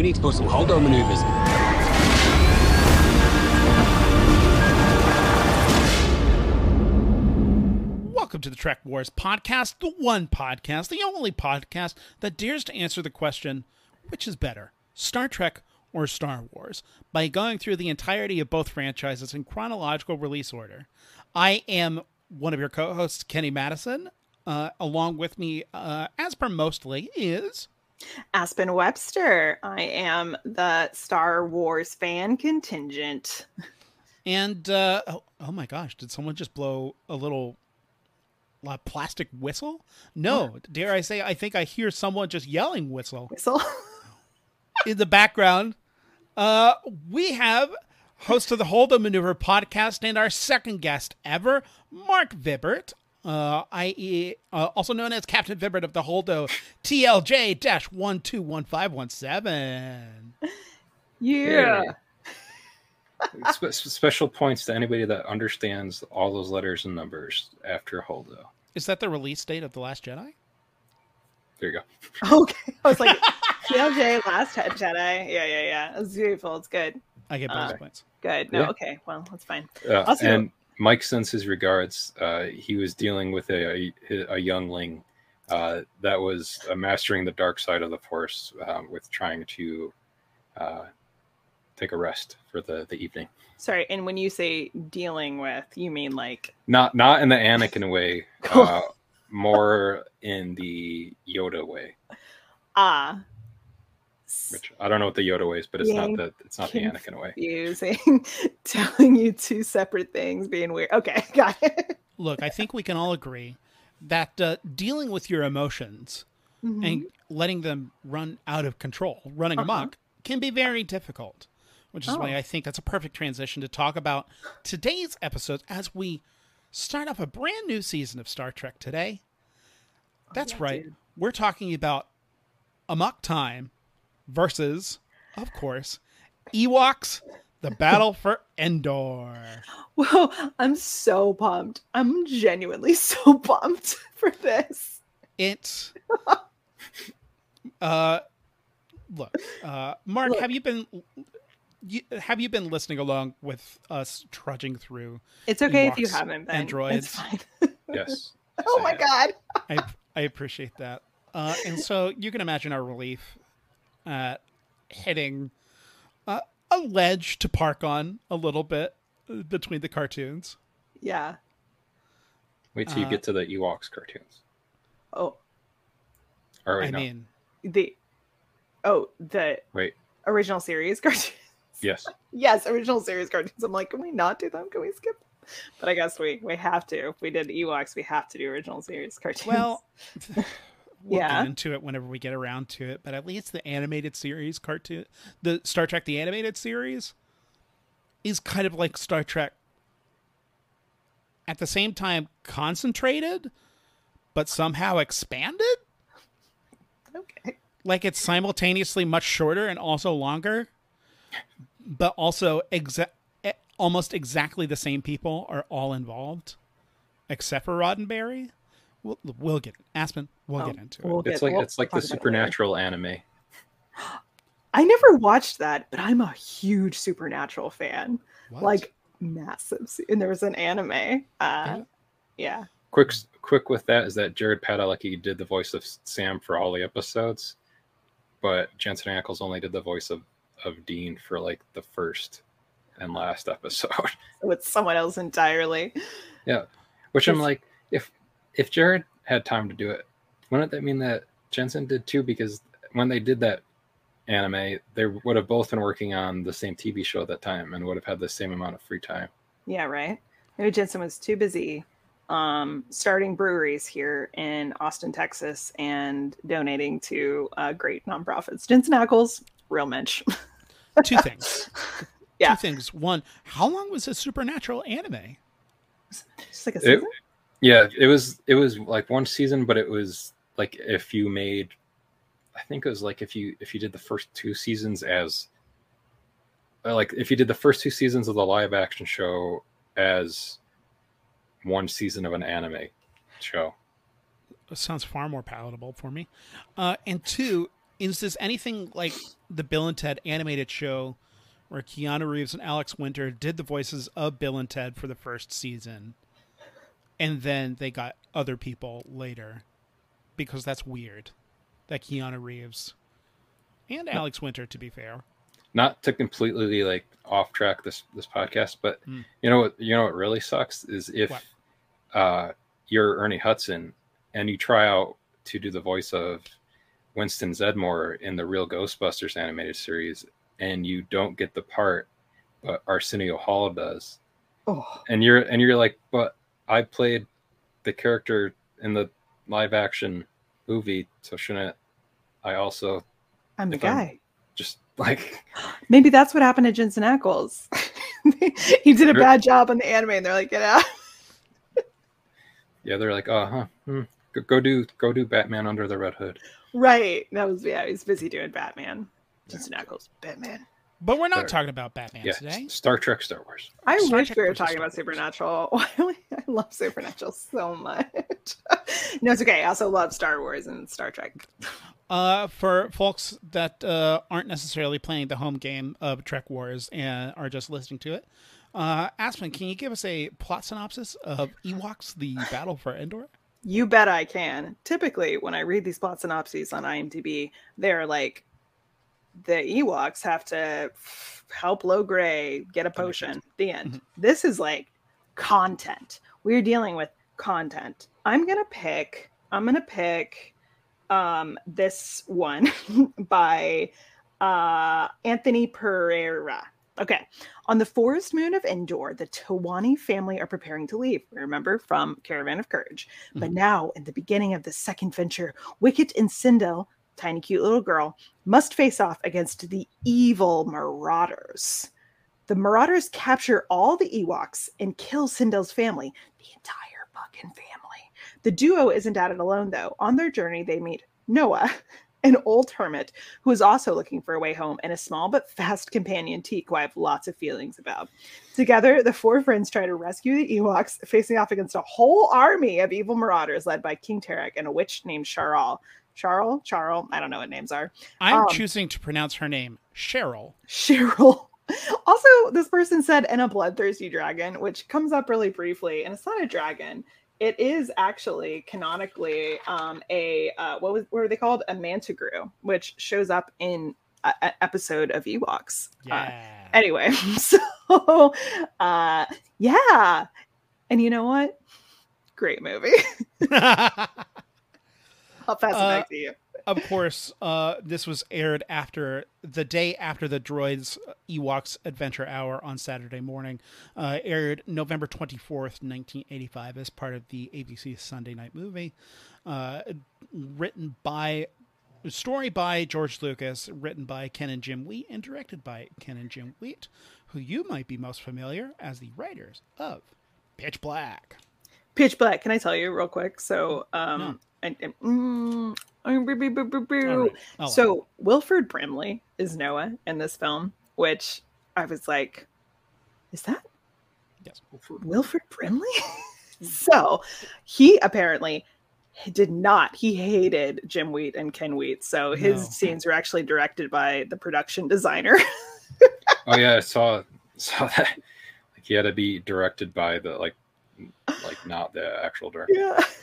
We need to pull some holdo maneuvers. Welcome to the Trek Wars podcast, the one podcast, the only podcast that dares to answer the question which is better, Star Trek or Star Wars, by going through the entirety of both franchises in chronological release order. I am one of your co hosts, Kenny Madison. Uh, along with me, uh, as per mostly, is. Aspen Webster. I am the Star Wars fan contingent. And uh, oh, oh my gosh, did someone just blow a little plastic whistle? No, dare I say, I think I hear someone just yelling whistle Whistle. in the background. Uh, we have host of the Hold Holdo Maneuver podcast and our second guest ever, Marc Vibbert, uh, i.e., uh, also known as Captain Vibbert of the Holdo TLJ 121517. yeah. Spe- special points to anybody that understands all those letters and numbers after Holdo. Is that the release date of The Last Jedi? There you go. Okay. I was like, TLJ, Last Jedi. Yeah, yeah, yeah. It's beautiful. It's good. I get bonus Uh, points. Good. No, Yeah. okay. Well, that's fine. Uh, Also- and Mike sends his regards. Uh, he was dealing with a, a, a youngling uh, that was uh, mastering the dark side of the Force um, with trying to uh, take a rest for the, the evening. Sorry. And when you say dealing with, you mean like, Not not in the Anakin way, uh, more in the Yoda way. ah, Which I don't know what the Yoda way is, but it's Yeah, not the it's not the Anakin way. using, telling you two separate things, being weird. Okay. Got it. Look, I think we can all agree that uh, dealing with your emotions Mhm. and letting them run out of control, running Uh-huh. amok, can be very difficult. Which is why Oh. I think that's a perfect transition to talk about today's episode as we start off a brand new season of Star Trek today. That's yeah, right. dude. We're talking about Amok Time versus, of course, Ewoks, the battle for Endor. Whoa, I'm so pumped. I'm genuinely so pumped for this. It's uh look, uh Marc, Look. have you been you, have you been listening along with us trudging through? It's okay if you haven't been. and droids. It's fine. Yes. oh I my have. god. I I appreciate that. Uh and so you can imagine our relief at hitting uh, a ledge to park on a little bit uh, between the cartoons. Yeah. Wait till you Uh, get to the Ewoks cartoons. Oh, Or wait, I no. mean, the oh the Wait. original series cartoons. Yes. yes, original series cartoons. I'm like, can we not do them? Can we skip? them? But I guess we we have to. If we did Ewoks, we have to do original series cartoons. well, we'll Yeah. get into it whenever we get around to it. But at least the animated series cartoon, the Star Trek the animated series, is kind of like Star Trek. At the same time, concentrated, but somehow expanded. okay. Like it's simultaneously much shorter and also longer, but also exa- eh, almost exactly the same people are all involved, except for Roddenberry. We'll, we'll get Aspen. We'll Oh, get into it. we'll It's get- like we'll it's like the about it later. supernatural anime. I never watched that, but I'm a huge Supernatural fan. What? Like massive. And there was an anime. Uh, Yeah. yeah. Quick quick with that is that Jared Padalecki did the voice of Sam for all the episodes, but Jensen Ackles only did the voice of of Dean for like the first and last episode. So it's someone else entirely. Yeah, which I'm like, if if Jared had time to do it, wouldn't that mean that Jensen did too? Because when they did that anime, they would have both been working on the same TV show at that time and would have had the same amount of free time. Yeah, right. Maybe Jensen was too busy um, starting breweries here in Austin, Texas, and donating to uh, great nonprofits. Jensen Ackles, real mensch. two things. Yeah. Two things. One, how long was this supernatural anime? Just like a It- season. Yeah, it was it was like one season, but it was like if you made, I think it was like if you if you did the first two seasons as, uh, like if you did the first two seasons of the live action show as one season of an anime show. Sounds far more palatable for me. Uh, and two, is this anything like the Bill and Ted animated show where Keanu Reeves and Alex Winter did the voices of Bill and Ted for the first season and then they got other people later because that's weird that Keanu Reeves and Alex Winter to be fair not to completely like off track this this podcast, but Mm. you know what you know what really sucks is if What? uh you're Ernie Hudson and you try out to do the voice of Winston Zeddemore in the real Ghostbusters animated series and you don't get the part but Arsenio Hall does. Oh, And you're and you're like, but I played the character in the live action movie, so shouldn't I also I'm the If I'm- guy. just like Maybe that's what happened to Jensen Ackles. he did a bad job on the anime, and they're like, "Get out." Yeah, they're like, uh huh. hmm. go, go do go do Batman under the Red Hood. Right. That was yeah. He's busy doing Batman. Jensen Ackles, Batman. But we're not Sure. talking about Batman Yeah, today Star Trek, Star Wars. I Star wish Trek we were talking Star about Wars. Supernatural. I love Supernatural so much. no, it's okay. I also love Star Wars and Star Trek. Uh, for folks that uh, aren't necessarily playing the home game of Trek Wars and are just listening to it, uh, Aspen, can you give us a plot synopsis of Ewoks: The Battle for Endor? You bet I can. Typically, when I read these plot synopses on IMDb, they're like, the Ewoks have to help Logray get a potion. The end. Mhm. This is like content. We're dealing with content. I'm gonna pick. I'm gonna pick um, this one by uh, Anthony Pereira. Okay. On the forest moon of Endor, the Towani family are preparing to leave. Remember from Caravan of Courage. But now, in the beginning of the second venture, Wicket and Cindel, tiny cute little girl, must face off against the evil Marauders. The Marauders capture all the Ewoks and kill Cindel's family, the entire fucking family. The duo isn't at it alone, though. On their journey, they meet Noa, an old hermit who is also looking for a way home, and a small but fast companion, Teak, who I have lots of feelings about. Together, the four friends try to rescue the Ewoks, facing off against a whole army of evil marauders led by King Terak and a witch named Charal. Charal? Charal? I don't know what names are. I'm Um, choosing to pronounce her name Cheryl. Cheryl. Also, this person said, and a bloodthirsty dragon, which comes up really briefly, and it's not a dragon. It is actually canonically um, a uh, what was what are they called? A Mantigrue, which shows up in an episode of Ewoks. Uh, Yeah. anyway, so uh, yeah, and you know what? Great movie. I'll pass it Uh, back to you. of course, uh, this was aired after the day after the Droids Ewoks Adventure Hour on Saturday morning. Uh, aired November 24th, 1985, as part of the ABC Sunday Night Movie. Uh, written by, story by George Lucas, written by Ken and Jim Wheat, and directed by Ken and Jim Wheat, who you might be most familiar as the writers of Pitch Black. Pitch Black. Can I tell you real quick? So, um, No. and, and- mm, mm. All right. I'll so Wilford Brimley is Noa in this film, which I was like, is that Yes. Wilford Brimley? so he apparently did not. He hated Jim Wheat and Ken Wheat. So his No. scenes were actually directed by the production designer. Oh yeah, I saw saw that. Like he had to be directed by the like like not the actual director. yeah.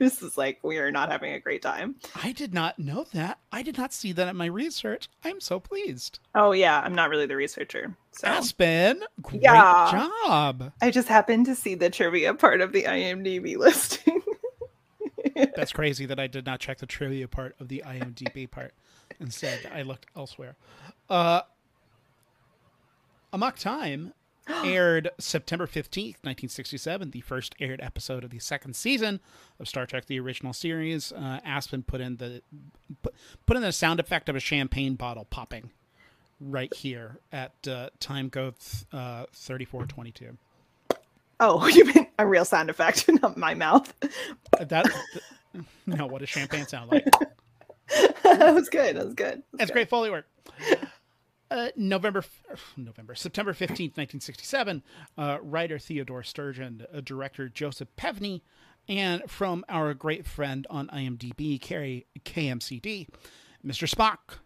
This is like, we are not having a great time. I did not know that. I did not see that in my research. I'm so pleased. Oh, yeah. I'm not really the researcher. So. Aspen, great Yeah. job. I just happened to see the trivia part of the IMDb listing. That's crazy that I did not check the trivia part of the IMDb part. Instead, I looked elsewhere. Uh, Amok Time aired September 15th, 1967, the first aired episode of the second season of Star Trek the original series. Uh, Aspen put in the put, put in the sound effect of a champagne bottle popping right here at uh, time code uh, 3422. oh, you meant a real sound effect, not my mouth. That no, what does champagne sound like? that was good. That was good. That's great Foley work. Uh, November, November, September fifteenth, nineteen sixty-seven. Uh, writer Theodore Sturgeon, uh, director Joseph Pevney, and from our great friend on IMDb, Carrie KMCD, Mr. Spock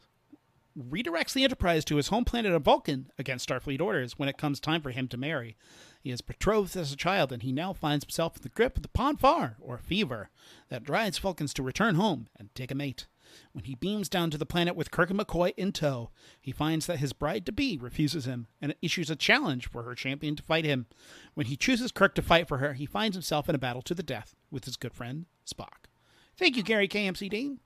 redirects the Enterprise to his home planet of Vulcan against Starfleet orders when it comes time for him to marry. He is betrothed as a child, and he now finds himself in the grip of the Pon farr, or fever, that drives Vulcans to return home and take a mate. When he beams down to the planet with Kirk and McCoy in tow, he finds that his bride to be refuses him and issues a challenge for her champion to fight him. When he chooses Kirk to fight for her, he finds himself in a battle to the death with his good friend Spock. Thank you, Gary KMCD.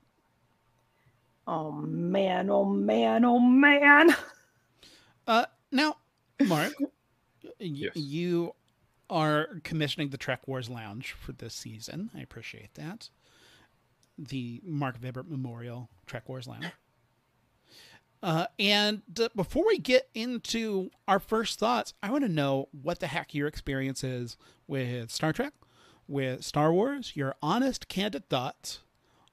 Oh man, oh man, oh man. Uh, now, Marc, y- Yes. you are commissioning the Trek Wars Lounge for this season. I appreciate that. The Marc Vibbert Memorial Trek Wars Lounge. Uh, and uh, before we get into our first thoughts, I want to know what the heck your experience is with Star Trek, with Star Wars, your honest, candid thoughts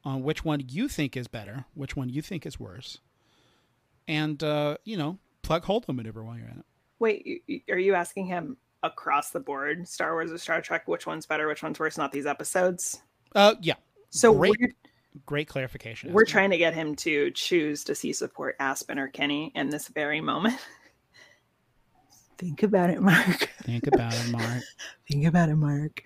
on which one you think is better, which one you think is worse, and, uh, you know, plug Holdo maneuver while you're at it. Wait, are you asking him across the board, Star Wars or Star Trek, which one's better, which one's worse, not these episodes? Uh, yeah, So Great we're, great clarification. we're Esme. trying to get him to choose to see support Aspen or Kenny in this very moment. Think about it, Marc. Think about it, Marc. Think about it, Marc.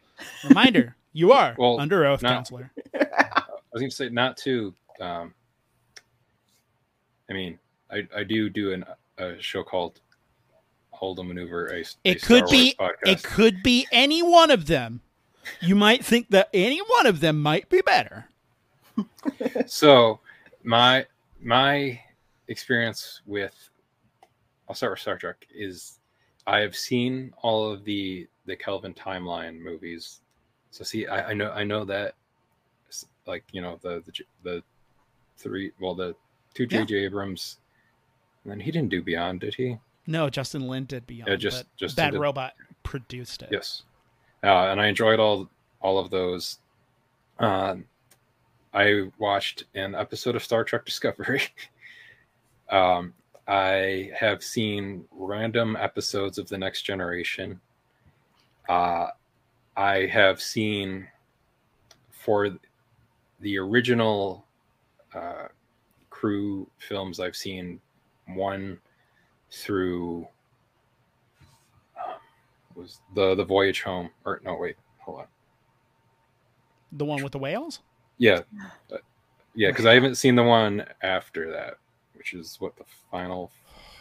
Reminder: you are Well, under oath, not- counselor. I was going to say not to. Um, I mean, I, I do do an, a show called Holdo Maneuver. A, a It Star could be. Wars It could be any one of them. You might think that any one of them might be better. so my my experience with I'll start with Star Trek is I have seen all of the the Kelvin timeline movies. So see, I, I know I know that like you know the the the three well the two Yeah. J.J. Abrams, and then he didn't do Beyond, did he? No, Justin Lin did Beyond. Yeah, just- just Bad Robot produced it. Yes, uh, and I enjoyed all all of those. Um, I watched an episode of Star Trek Discovery. um, I have seen random episodes of The Next Generation. Uh, I have seen for the original uh, crew films. I've seen one through was the the voyage home or no wait hold on The one with the whales. yeah Uh, yeah because i haven't seen the one after that which is what the final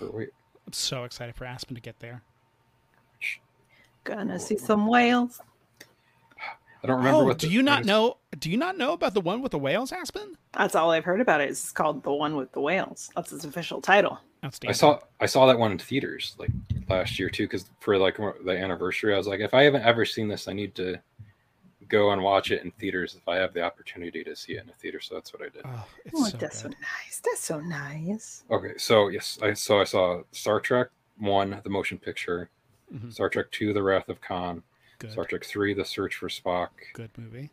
or wait I'm so excited for Aspen to get there. Gonna see some whales. i don't remember oh, what do the- you not know? Do you not know about the one with the whales, Aspen? That's all I've heard about it. It's called The One with the Whales. That's its official title. Outstanding. i saw i saw that one in theaters like last year too because for like the anniversary i was like if i haven't ever seen this i need to go and watch it in theaters if i have the opportunity to see it in a theater so that's what i did Oh, it's Oh, so that's so nice. That's so nice. Okay, so yes, I so I saw Star Trek One, the motion picture, Mhm. Star Trek Two, The Wrath of Khan, Good. Star Trek Three, The Search for Spock, Good movie.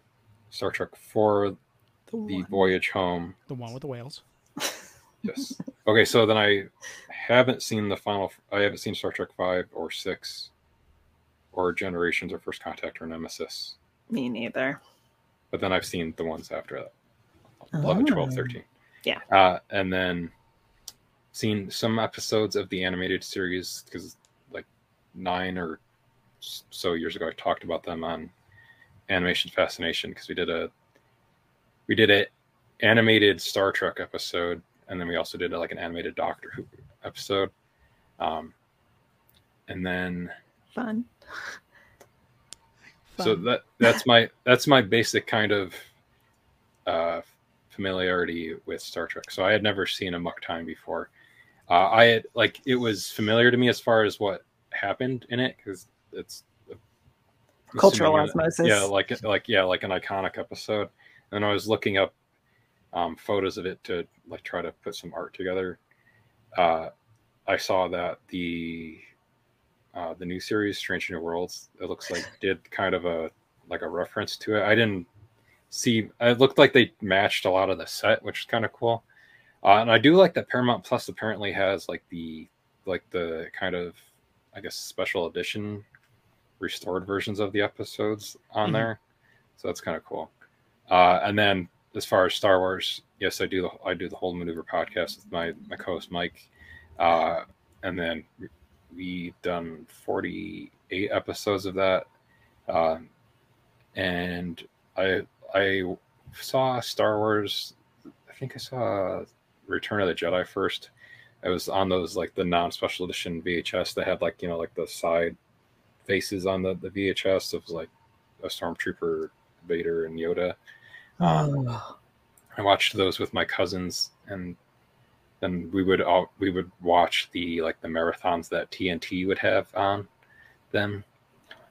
Star Trek Four, The The. Voyage Home. The one with the whales. Yes. okay, so then I haven't seen the final. I haven't seen Star Trek Five or Six, or Generations or First Contact or Nemesis. Me neither. But then I've seen the ones after that. 11, 12, Oh. 13. Yeah. Uh, and then seen some episodes of the animated series because like nine or so years ago I talked about them on Animation Fascination because we did a we did a animated Star Trek episode and then we also did like an animated Doctor Who episode. Um, and then Fun. so that that's my that's my basic kind of uh familiarity with star trek so i had never seen Amok Time before uh i had like it was familiar to me as far as what happened in it because it's Cultural assuming osmosis. yeah like like yeah like an iconic episode and i was looking up um photos of it to like try to put some art together uh i saw that the uh, the new series Strange New Worlds. It looks like did kind of a like a reference to it. I didn't see. It looked like they matched a lot of the set, which is kind of cool. Uh, and I do like that Paramount Plus apparently has like the like the kind of I guess special edition restored versions of the episodes on Mhm. there. So that's kind of cool. Uh, and then as far as Star Wars, yes, I do. The, I do the Holdo maneuver podcast with my my co-host Mike, uh, and then we done forty eight episodes of that, uh, and I I saw Star Wars. I think I saw Return of the Jedi first. I was on those like the non special edition VHS that had like you know like the side faces on the the VHS. Was like a stormtrooper, Vader, and Yoda. Um, Oh. I watched those with my cousins, and then we would all we would watch the like the marathons that TNT would have on them,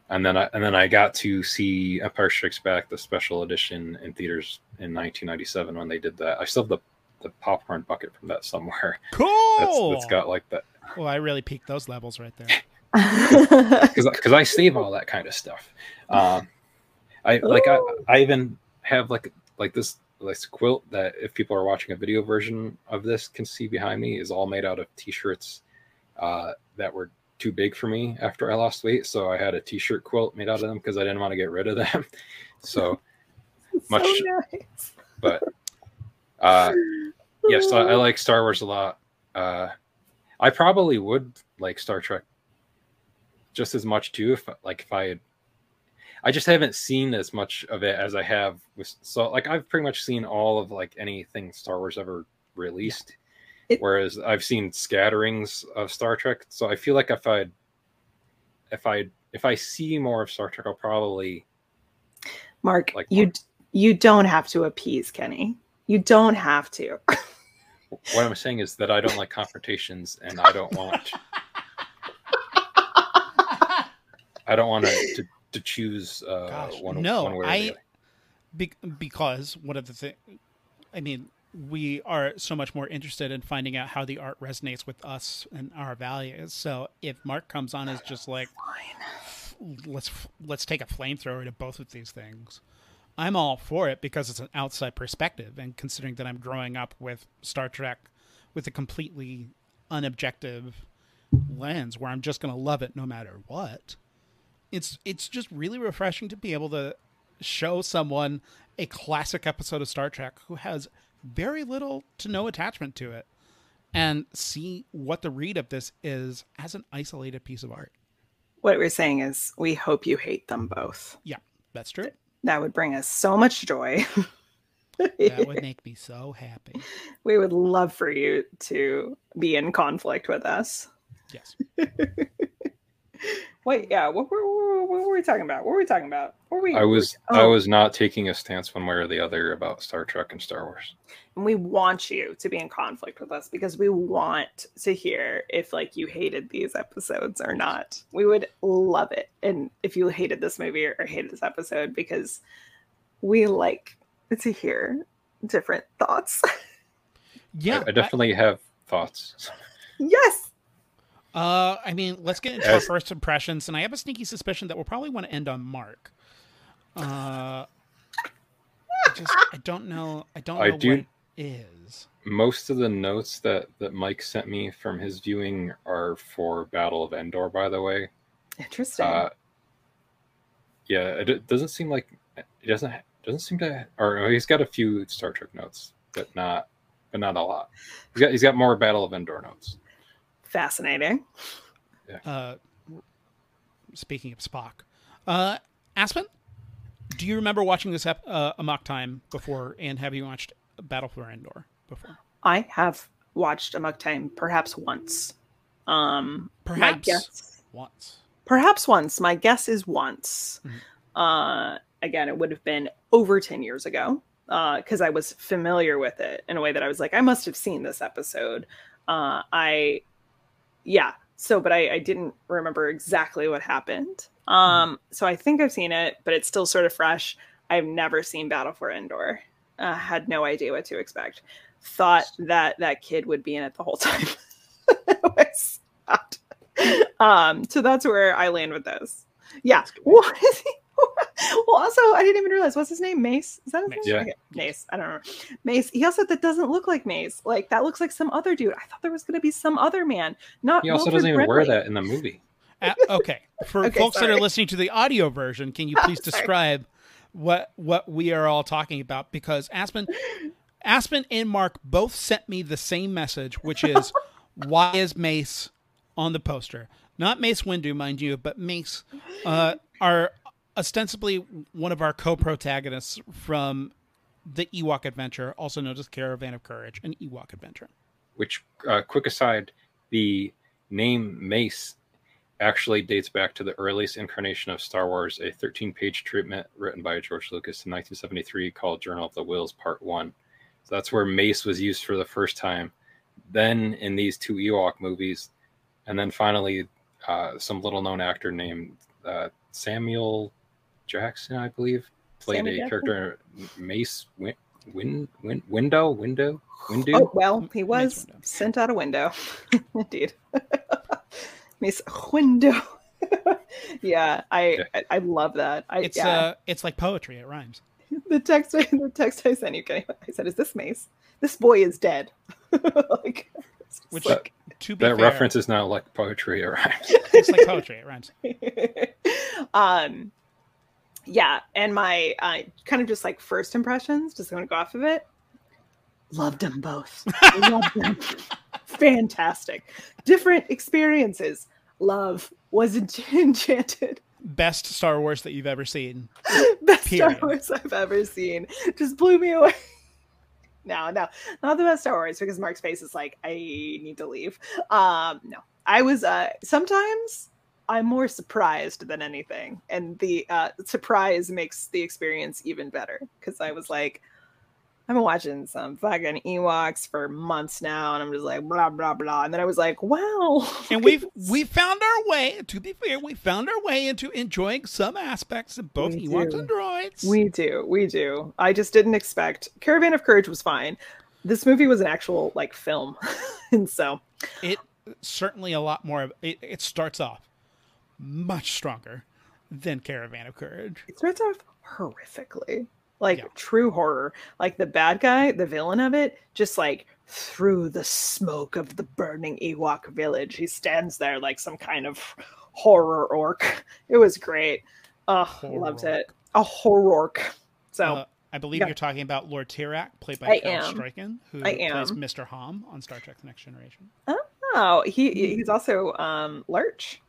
and then I and then I got to see Empire Strikes Back the special edition in theaters in 1997 when they did that. I still have the the popcorn bucket from that somewhere. Cool. That's that's got like that well, I really peaked those levels right there. because because I save all that kind of stuff. Um, I like I, I even have like like this this quilt that if people are watching a video version of this can see behind me is all made out of t-shirts uh, that were too big for me after I lost weight. So I had a t-shirt quilt made out of them because I didn't want to get rid of them. so, much- nice. but uh, yes, I, I like Star Wars a lot. Uh, I probably would like Star Trek just as much too if like if I had. I just haven't seen as much of it as I have with so like I've pretty much seen all of like anything Star Wars ever released, It- whereas I've seen scatterings of Star Trek. So I feel like if I, if I if I see more of Star Trek, I'll probably Marc, Like you you don't have to appease Kenny. You don't have to. what I'm saying is that I don't like confrontations and I don't want I don't want to, to to choose uh, Gosh, one, no, one way or I- the other. Be- because one of the things, I mean, we are so much more interested in finding out how the art resonates with us and our values. So if Marc comes on as just like, let's let's take a flamethrower to both of these things, I'm all for it because it's an outside perspective, and considering that I'm growing up with Star Trek with a completely unobjective lens, where I'm just going to love it no matter what. It's it's just really refreshing to be able to show someone a classic episode of Star Trek who has very little to no attachment to it and see what the read of this is as an isolated piece of art. What we're saying is we hope you hate them both. Yeah, that's true. That would bring us so much joy. That would make me so happy. we would love for you to be in conflict with us. Yes. Wait, yeah, what were, what were, what were we talking about? What were we talking about? What were we? I was oh. I oh. was not taking a stance one way or the other about Star Trek and Star Wars. and we want you to be in conflict with us because we want to hear if like you hated these episodes or not. We would love it. And if you hated this movie or, or hated this episode because we like to hear different thoughts. Yeah. I, I definitely have thoughts. yes. Uh, I mean, let's get into our first impressions, and I have a sneaky suspicion that we'll probably want to end on Marc. Uh, I just I don't know. I don't know I what do- it is. Most of the notes that that Mike sent me from his viewing are for Battle of Endor, by the way. Interesting. Uh, yeah, it, it doesn't seem like it doesn't doesn't seem to. Or he's got a few Star Trek notes, but not but not a lot. He's got he's got more Battle of Endor notes. Fascinating. Uh, speaking of Spock, uh, Aspen, do you remember watching this ep- uh, Amok Time before, and have you watched Battle for Endor before? I have watched Amok Time perhaps once. Um Perhaps guess once. perhaps once. My guess is once. Mhm. Uh, again, it would have been over 10 years ago because I was familiar with it in a way that I was like, I must have seen this episode. Uh, I, yeah. So, but I, I didn't remember exactly what happened. Um, so I think I've seen it, but it's still sort of fresh. I've never seen Battle for Endor. Uh, had no idea what to expect. Thought that that kid would be in it the whole time. Um, so that's where I land with those. Yeah. What is he? well, also, I didn't even realize what's his name. Mace. Is that his Mace. name? Yeah. Okay, Mace. I don't know. Mace. He also that doesn't look like Mace. Like that looks like some other dude. I thought there was going to be some other man. Not. He also Wilford doesn't even wear that in the movie. Uh, okay, for Okay, folks that are listening to the audio version, can you please Sorry. describe what what we are all talking about because Aspen Aspen and Mark both sent me the same message, which is why is Mace on the poster? Not Mace Windu, mind you, but Mace, uh, are ostensibly one of our co-protagonists from the Ewok Adventure, also known as Caravan of Courage, an Ewok Adventure. Which, uh, quick aside, the name Mace actually dates back to the earliest incarnation of Star Wars, a 13 page treatment written by George Lucas in 1973 called Journal of the Whills Part 1. So that's where Mace was used for the first time. Then in these two Ewok movies, and then finally uh, some little known actor named uh, Samuel Jackson, I believe, played Samuel a Jackson? character Mace Win, Win, Win Window Window Windu. Oh well, he was sent out a window. Indeed. Miss window. yeah, I, Yeah. I I love that. I It's yeah. uh, it's like poetry. It rhymes. the text the text I sent you. Kenny, I said, "Is this Mace? This boy is dead." like, Which like- To be that fair, reference is now like poetry, all right? it's like poetry. It rhymes. um yeah and my uh kind of just like first impressions just gonna go off of it. Loved them both. Loved them. Fantastic. Different experiences. Love was ench- enchanted. Best Star Wars that you've ever seen. best Period. star wars i've ever seen. Just blew me away. No no. Not the best star wars because mark's face is like i need to leave. Um no. I was uh sometimes i'm more surprised than anything and the uh surprise makes the experience even better because i was like i've been watching some fucking ewoks for months now and i'm just like blah blah blah and then i was like wow And we've we found our way. To be fair, we found our way into enjoying some aspects of both We Ewoks do. and droids. We do, we do. I just didn't expect Caravan of Courage was fine. This movie was an actual like film, and so it certainly a lot more. of- It, it starts off much stronger than Caravan of Courage. it starts off horrifically, like Yeah. true horror. Like the bad guy, the villain of it, just like through the smoke of the burning Ewok village, he stands there like some kind of horror orc. It was great. Oh, loved Horror it. A horror orc. So Uh, I believe yeah. you're talking about Lord Terak, played by I Cal. Struycken, who I plays. Mr. Homn on Star Trek: The Next Generation. oh, he he's also um Lurch.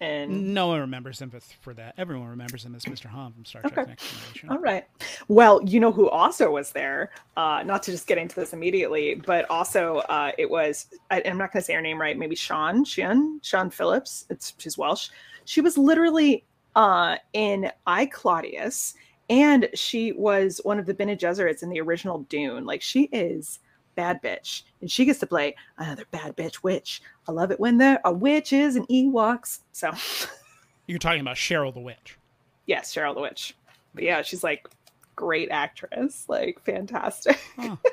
And No one remembers him for- that. Everyone remembers him as Mr. Homn from Star Trek: Okay. Next Generation. All right. Well, you know who also was there? Uh, not to just get into this immediately, but also uh, it was. I, I'm not going to say her name right. Maybe Sean, Sean, Siân Phillips. It's she's Welsh. She was literally uh, in I Claudius, and she was one of the Bene Gesserits in the original Dune. Like she is bad bitch, and she gets to play another bad bitch witch. I love it when there are witches and Ewoks. So You're talking about Cheryl the Witch. yes, Cheryl the Witch. But yeah, she's like great actress, like fantastic. Huh.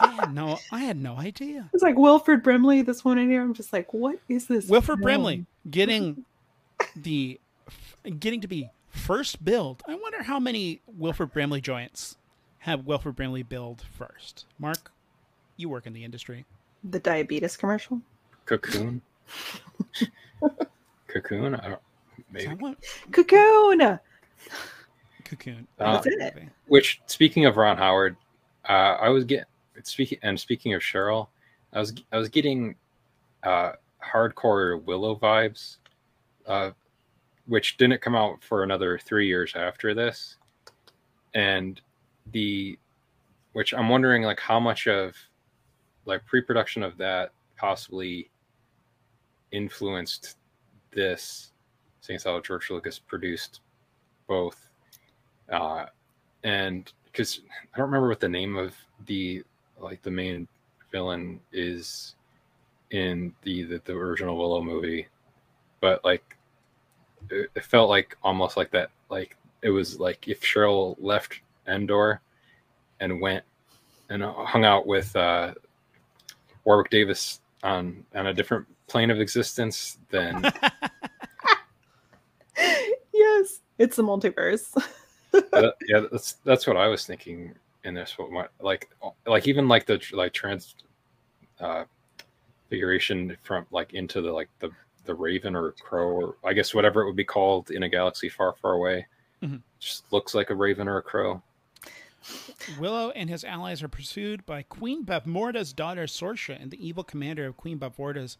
I had no, I had no idea. It's like Wilford Brimley, this one in here. I'm just like, what is this? Wilford film? Brimley getting the getting to be first build. I wonder how many Wilford Brimley joints have Wilford Brimley build first. Marc, you work in the industry. The diabetes commercial. Cocoon. Cocoon. I don't. Maybe. Cocoon. Cocoon? Uh, That's it. Which, speaking of Ron Howard, uh, I was getting speaking and speaking of Cheryl, I was I was getting uh, hardcore Willow vibes, uh, which didn't come out for another three years after this, and the which I'm wondering like how much of like pre-production of that possibly influenced this, St. how George Lucas produced both uh, and because I don't remember what the name of the like the main villain is in the the, the original Willow movie, but like it, it felt like almost like that like it was like if Cheryl left Endor and went and hung out with uh, Warwick Davis on on a different plane of existence, than yes, it's the multiverse. that, yeah, that's that's what I was thinking in this. What my, like like even like the like trans uh, figuration from like into the like the the Raven or Crow or I guess whatever it would be called in a galaxy far far away. Mhm. Just looks like a raven or a crow. Willow and his allies are pursued by Queen Bavmorda's daughter Sorsha and the evil commander of Queen Bavmorda's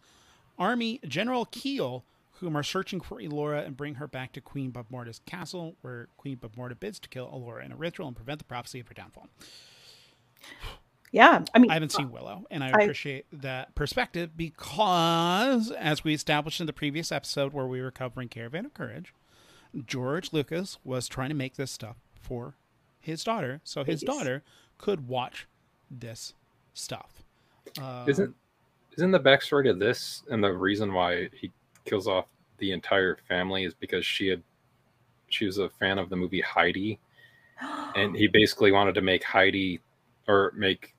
army, General Kael, whom are searching for Elora and bring her back to Queen Bavmorda's castle, where Queen Bavmorda bids to kill Elora in a ritual and prevent the prophecy of her downfall. Yeah, I mean, I haven't seen Willow, and I I- appreciate that perspective because, as we established in the previous episode where we were covering Caravan of Courage, George Lucas was trying to make this stuff for his daughter, so his Yes. daughter could watch this stuff. Um, Isn't isn't the backstory to this and the reason why he kills off the entire family is because she had she was a fan of the movie Heidi and he basically wanted to make Heidi or make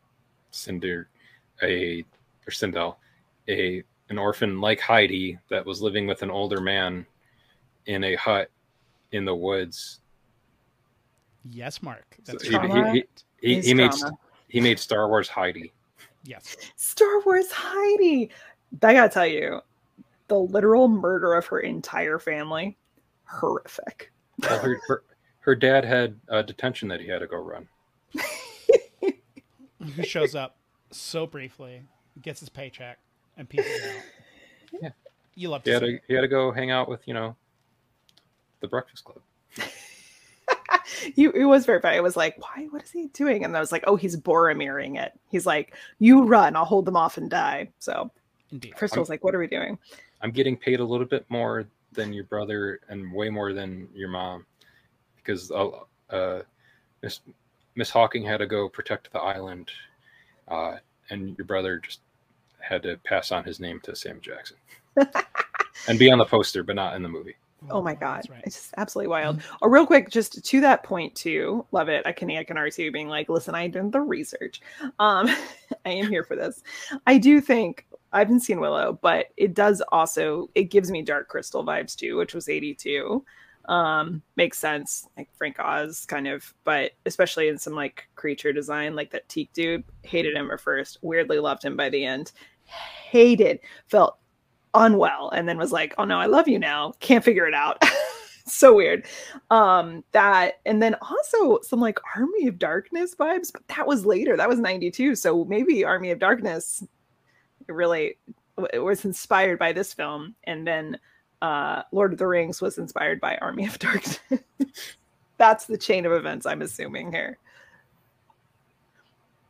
Cinder a or Cindel a an orphan like Heidi that was living with an older man in a hut in the woods. Yes, Marc. That's So he- Trauma he, he, is he made drama. he made Star Wars Heidi. yes. Star Wars Heidi. I gotta tell you, the literal murder of her entire family, horrific. Well, her, her, her dad had a detention that he had to go run. Who shows up so briefly, gets his paycheck, and pieces out. Yeah. You love He to had see to he had to go hang out with you know the Breakfast Club. You it was very funny. It was like, why? What is he doing? And I was like, oh, he's Boromiring it. He's like, you run, I'll hold them off and die. So Indeed. Crystal was like, what are we doing? I'm getting paid a little bit more than your brother and way more than your mom because uh, uh, Miss Miss Hawking had to go protect the island, uh, and your brother just had to pass on his name to Sam Jackson and be on the poster, but not in the movie. Oh my god, right. it's just absolutely wild. Oh, real quick, just to that point too, love it. I can I can already see you being like, listen, I did the research. Um, I am here for this. I do think I haven't seen Willow, but it does also it gives me Dark Crystal vibes too, which was eighty two. Um, makes sense, like Frank Oz kind of, but especially in some like creature design, like that Teak dude. Hated him at first, weirdly loved him by the end. Hated, felt unwell and then was like oh no i love you now. Can't figure it out. So weird. Um that and then also some like army of darkness vibes but that was later. That was 92 so maybe army of darkness really was inspired by this film and then uh lord of the rings was inspired by army of darkness. That's the chain of events i'm assuming here.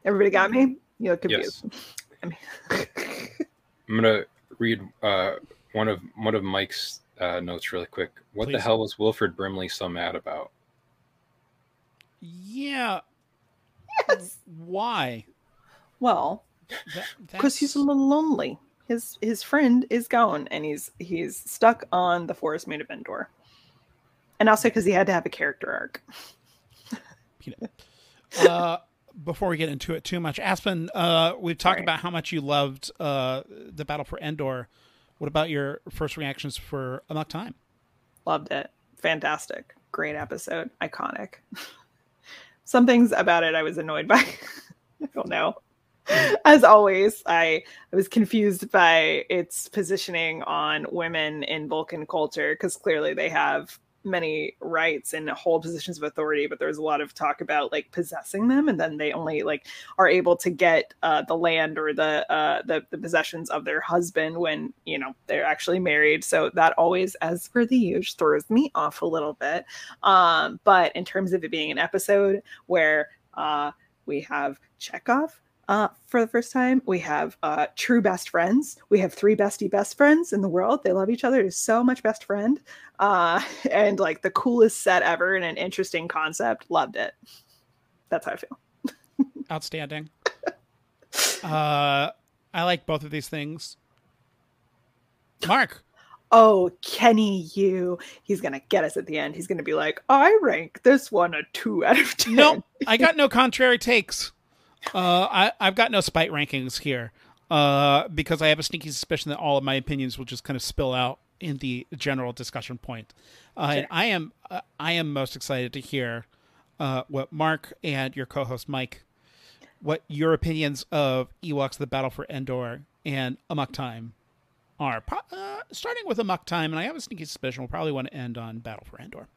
Everybody got me? You look confused. I mean, I'm gonna read uh, one of one of Mike's uh, notes really quick. What the hell was Wilford Brimley so mad about? Yeah. yes. Why? well That, because he's a little lonely. His his friend is gone, and he's he's stuck on the forest made of Endor, and also because he had to have a character arc. uh, before we get into it too much, Aspen, uh, we've talked Right. about how much you loved uh, the Battle for Endor. What about your first reactions for Amok Time? Loved it, fantastic, great episode, iconic. Some things about it I was annoyed by. I don't know. As always, I, I was confused by its positioning on women in Vulcan culture because clearly they have many rights and hold positions of authority, but there's a lot of talk about like possessing them, and then they only like are able to get uh, the land or the, uh, the the possessions of their husband when you know they're actually married. So that always, as for the usual, throws me off a little bit. Um, but in terms of it being an episode where uh, we have Chekov uh, for the first time. We have uh, true best friends. We have three bestie best friends in the world. They love each other. There's so much best friend. Uh, and like the coolest set ever and an interesting concept. Loved it. That's how I feel. Outstanding. uh, I like both of these things. Marc, Oh, Kenny, you. He's going to get us at the end. He's going to be like, I rank this one a two out of 10. no, I got no contrary takes. Uh, I, I've got no spite rankings here uh, because I have a sneaky suspicion that all of my opinions will just kind of spill out in the general discussion point. Uh, And I am uh, I am most excited to hear uh, what Marc and your co-host Mike, what your opinions of Ewoks: The Battle for Endor and Amok Time are. Uh, starting with Amok Time, and I have a sneaky suspicion we'll probably want to end on Battle for Endor.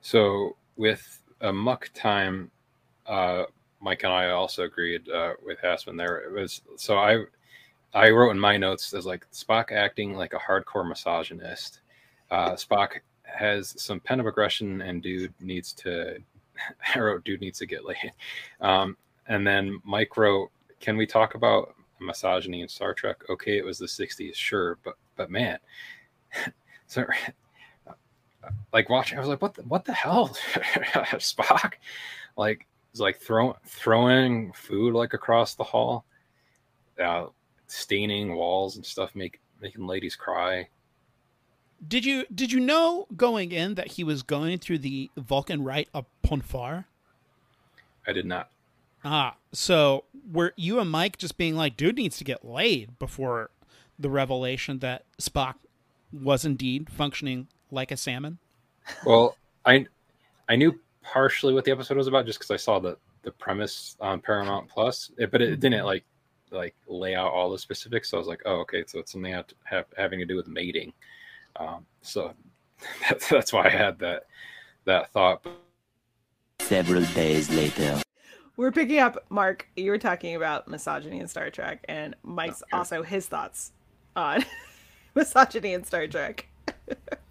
So with Amok Time, uh, Mike and I also agreed uh, with Aspen there. It was so I I wrote in my notes as like Spock acting like a hardcore misogynist. Uh, Spock has some pen of aggression, and dude needs to. I wrote dude needs to get laid. Um, and then Mike wrote, "Can we talk about misogyny in Star Trek?" Okay, it was the '60s, sure, but but man, so like watching, I was like, "What the what the hell, Spock?" Like it's like throwing throwing food like across the hall, uh, staining walls and stuff, make making ladies cry. Did you did you know going in that he was going through the Vulcan rite of Pon farr? I did not. Ah, so were you and Mike just being like, dude needs to get laid before the revelation that Spock was indeed functioning like a salmon? Well, I I knew partially what the episode was about just because I saw the the premise on Paramount Plus, it, but it didn't like like lay out all the specifics. So I was like, oh, okay, so it's something have, have having to do with mating. Um, so that's, that's why I had that that thought. Several days later. We're picking up, Mark. You were talking about misogyny in Star Trek, and Mike's Okay. also his thoughts on misogyny in Star Trek.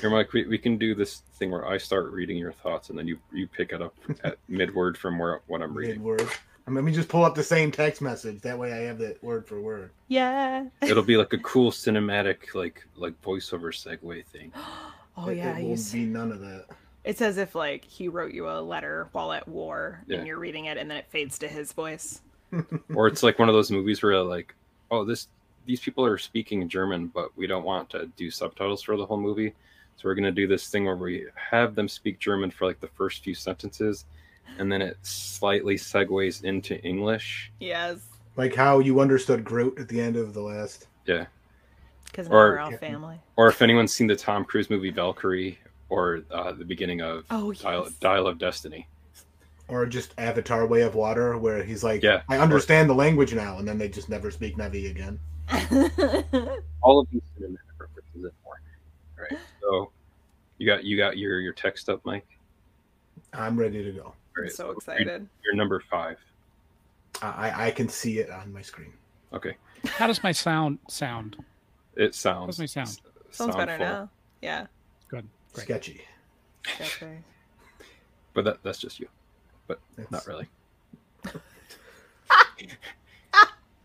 Here, Mike, we, we can do this thing where I start reading your thoughts and then you you pick it up at mid word from where what I'm Mid reading. word. I mean, let me just pull up the same text message. That way, I have that word for word. Yeah. It'll be like a cool cinematic like like voiceover segue thing. Oh It- yeah, it you will s- be none of that. it's as if like he wrote you a letter while at war, Yeah. and you're reading it, and then it fades to his voice. or it's like one of those movies where like, oh, this these people are speaking German, but we don't want to do subtitles for the whole movie, so we're gonna do this thing where we have them speak German for like the first few sentences, and then it slightly segues into English. Yes, Like how you understood Groot at the end of the last. Yeah. because Or- we're all family. Or if anyone's seen the Tom Cruise movie Valkyrie, or uh, the beginning of Oh Dial, yes. Dial of Destiny. Or just Avatar Way of Water, where he's like, Yeah. I understand the language now, and then they just never speak Na'vi again. All of these cinematic references and more. All right. So you got you got your your text up, Mike. I'm ready to go. All I'm right, so read You're, number five. I, I can see it on my screen. Okay. How does my sound sound? It sounds. How's my sound? Sounds better now. Yeah. Good. Great. Sketchy. Okay. But that, that's just you. That's- Not really.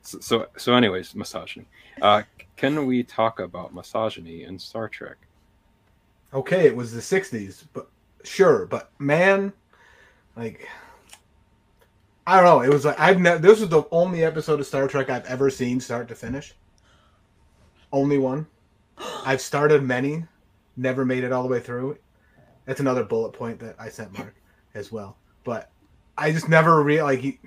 so, so, anyways, misogyny. Uh, can we talk about misogyny in Star Trek? Okay, it was the '60s, but sure. But man, like, I don't know. It was like I've never. This was the only episode of Star Trek I've ever seen start to finish. Only one. I've started many, never made it all the way through. That's another bullet point that I sent Mark as well. But I just never re like he,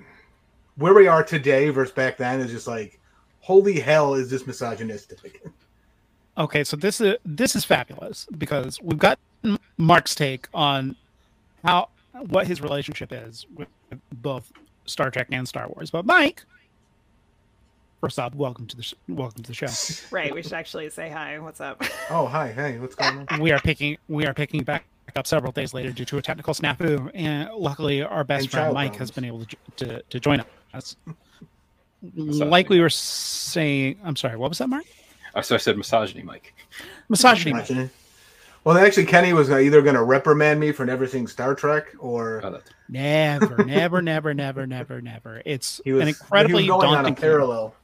where we are today versus back then is just like, holy hell, is this misogynistic? Okay, so this is this is fabulous because we've got Mark's take on how what his relationship is with both Star Trek and Star Wars. But Mike, first off, welcome to the sh- welcome to the show. Right. We should actually say hi. What's up? oh hi, hey, what's going on? We are picking we are picking back up several days later due to a technical snafu, and luckily our best And friend child Mike has been able to to, to join us. Like we were saying, I'm sorry. What was that, Mark? Uh, so I said misogyny, Mike. Misogyny. Mike. Well, actually, Kenny was either going to reprimand me for never seeing Star Trek, or Oh, Never, never, never, never, never, never. It's he was an incredibly he was going on daunting a parallel.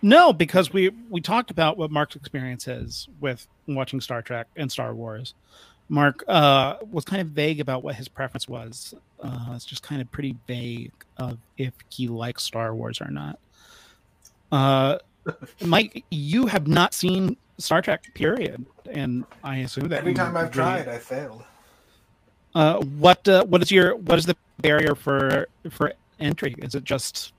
No, because we we talked about what Mark's experience is with watching Star Trek and Star Wars. Mark uh, was kind of vague about what his preference was. Uh, it's just kind of pretty vague of if he likes Star Wars or not. Uh, Mike, you have not seen Star Trek, period, and I assume that Every time I've tried, I failed. Uh, what uh, what is your what is the barrier for for entry? Is it just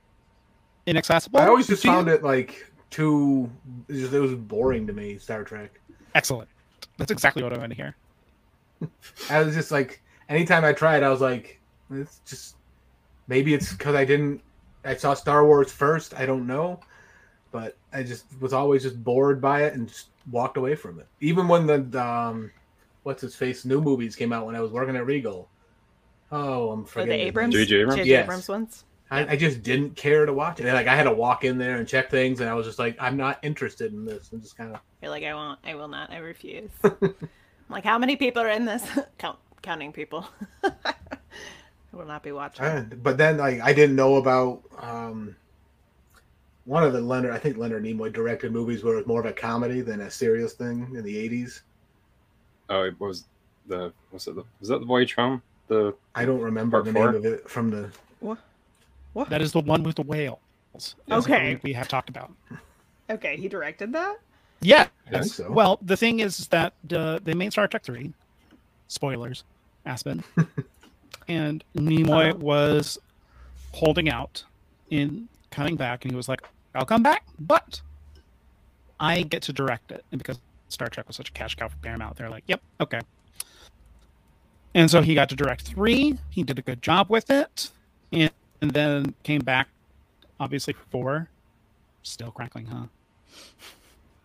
inaccessible? I always just you? found it like too. It, it was boring to me. Star Trek. excellent. That's exactly what I want to hear. I was just like, anytime I tried, I was like, it's just maybe it's because I didn't. I saw Star Wars first. I don't know, but I just was always just bored by it and just walked away from it. Even when the um, what's his face new movies came out when I was working at Regal. Oh, I'm For the Abrams, name. J.J. Abrams? J.J. Yes. Abrams ones. I, I just didn't care to watch it. And, like I had to walk in there and check things, and I was just like, I'm not interested in this. I'm just kind of You're like, I won't, I will not, I refuse. I'm like, how many people are in this? Count, counting people. I will not be watching. But then like I didn't know about um one of the Leonard I think Leonard Nimoy directed movies where it was more of a comedy than a serious thing in the eighties. Oh, it was the was it the was that the Voyage Home? The I don't remember the four? name of it from the What? what? That is the one with the whales. is Okay. we, we have talked about. Okay, he directed that. Yeah. So. Well, the thing is that uh, they made Star Trek three. Spoilers, Aspen, and Nimoy was holding out in coming back, and he was like, "I'll come back, but I get to direct it." And because Star Trek was such a cash cow for Paramount, they're like, "Yep, okay." And so he got to direct three. He did a good job with it, and, and then came back, obviously for four. Still crackling, huh?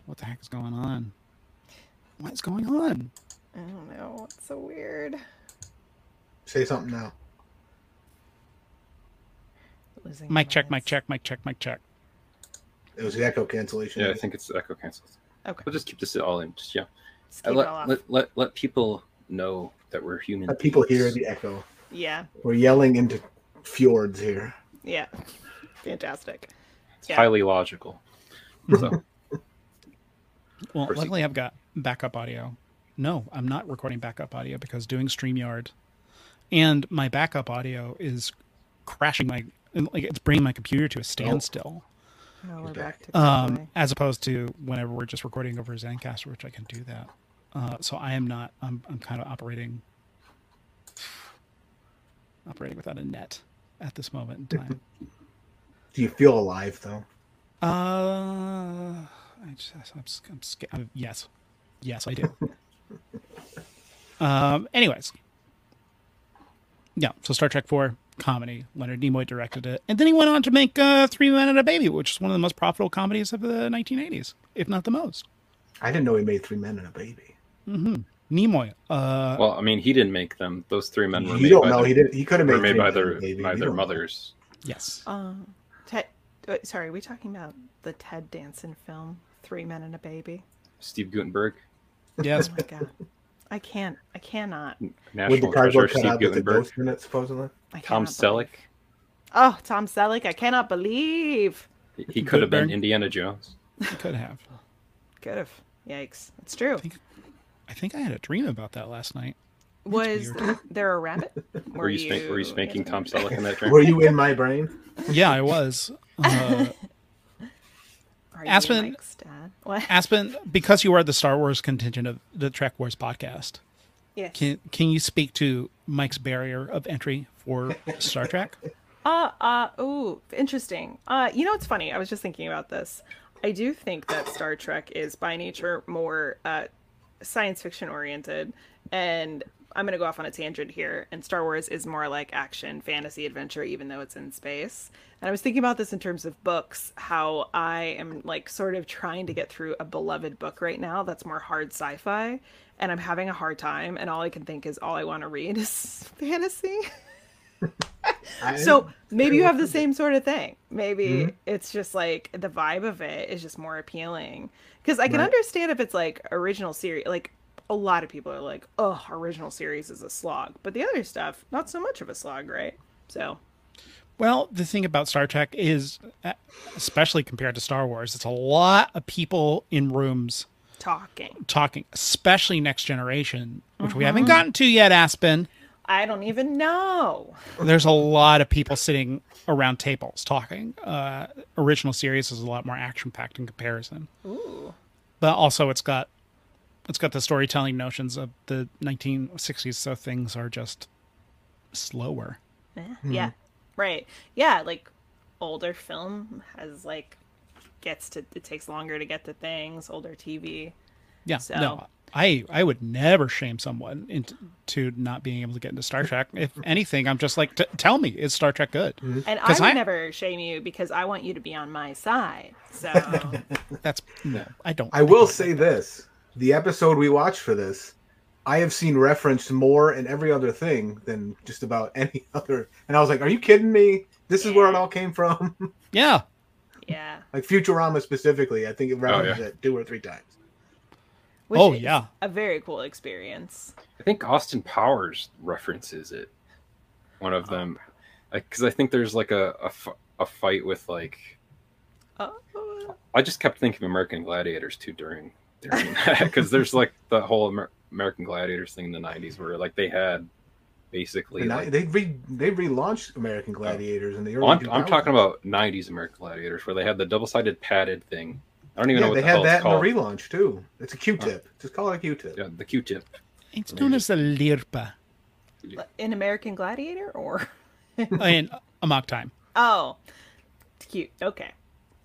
What the heck is going on? What's going on? I don't know. It's so weird. say something now. Losing Mic my check, mic voice. check, mic check, mic check. It was the echo cancellation. yeah, I think it's the echo cancels. Okay. We'll just keep this all in. Just yeah. Just keep it all let, let let let people know that we're human. Let people hear the echo. Yeah, We're yelling into fjords here. yeah. Fantastic. It's yeah. highly logical. So Well, Proceed. luckily I've got backup audio. No, I'm not recording backup audio because doing StreamYard and my backup audio is crashing my like it's bringing my computer to a standstill. Oh, we're back back. to Um, as opposed to whenever we're just recording over Zencastr, which I can do that. Uh, so I am not. I'm I'm kind of operating operating without a net at this moment in time. Do you feel alive though? Uh, I just, I'm, sc- I'm sca- uh, yes, yes, I do. um. Anyways, yeah. So Star Trek Four comedy. Leonard Nimoy directed it, and then he went on to make uh, Three Men and a Baby, which is one of the most profitable comedies of the 1980s, if not the most. I didn't know he made three men and a baby. hmm Nimoy. Uh, well, I mean, he didn't make them. Those three men were You made don't by know. their, He didn't. He could have made, were made Three by Men and their a Baby. by You their don't know. mothers. yes. Uh, Uh, sorry, are we talking about the Ted Danson film, Three Men and a Baby? Steve Guttenberg, Yes. Oh my god, I can't. I cannot. With the National Treasure, cardboard Steve cutout with the Guttenberg, in it, supposedly. I Tom cannot believe- Selleck. Oh, Tom Selleck! I cannot believe. He- He could have been Indiana Jones. He could have. Could have. Yikes! It's true. think- I think I had a dream about that last night. Was there a rabbit? Were you, spank, were you spanking Tom Selleck in that dream? Were you in my brain? Yeah, I was. Uh, Are you Aspen- Mike's dad? What? Aspen, because you are the Star Wars contingent of the Trek Wars podcast, Yes. can can you speak to Mike's barrier of entry for Star Trek? Uh, uh, ooh, interesting. Uh, you know, it's funny. I was just thinking about this. I do think that Star Trek is by nature more uh, science fiction oriented, and I'm gonna go off on a tangent here. And Star Wars is more like action, fantasy, adventure, even though it's in space. And I was thinking about this in terms of books. How I am like sort of trying to get through a beloved book right now that's more hard sci-fi, and I'm having a hard time. And all I can think is all I want to read is fantasy. So maybe you have the same sort of thing. Maybe it's just like the vibe of it is just more appealing. Because I can Right. understand if it's like original series, like a lot of people are like, oh, original series is a slog. But the other stuff, not so much of a slog, right? So, Well, the thing about Star Trek is, uh, especially compared to Star Wars, it's a lot of people in rooms talking. talking, especially Next Generation, which we haven't gotten to yet, Aspen. I don't even know. There's a lot of people sitting around tables talking. Uh, original series is a lot more action packed in comparison. Ooh. but also it's got it's got the storytelling notions of the 1960s so things are just slower Eh, Hmm. Yeah. Right. Yeah, like older film has like gets to it takes longer to get to things, older TV. yeah So- no i i would never shame someone into to not being able to get into star trek if anything i'm just like "T- tell me is star trek good And I 'Cause would I- never shame you because I want you to be on my side. So that's no i don't I will say this: the episode we watched for this I have seen referenced more in every other thing than just about any other. And I was like, "Are you kidding me? This is where it all came from." Yeah. Yeah. like Futurama specifically, I think it oh, referenced yeah. it two or three times. Which Oh, is yeah. A very cool experience. I think Austin Powers references it. One of oh. them, because I think there's like a, a f- a fight with like Oh. I just kept thinking American Gladiators too during during that because there's like the whole Amer- American Gladiators thing in the '90s where like they had basically The ni- like, they re they relaunched American Gladiators in the early. Oh, I'm, I'm talking about '90s American Gladiators where they had the double-sided padded thing. I don't even Yeah, know what they the had hell that it's in the relaunch too. It's a Q-tip. Just call it a Q-tip. yeah, the Q-tip. It's known as the Lirpa In American Gladiator or in Amok Time. Oh. it's Cute. Okay.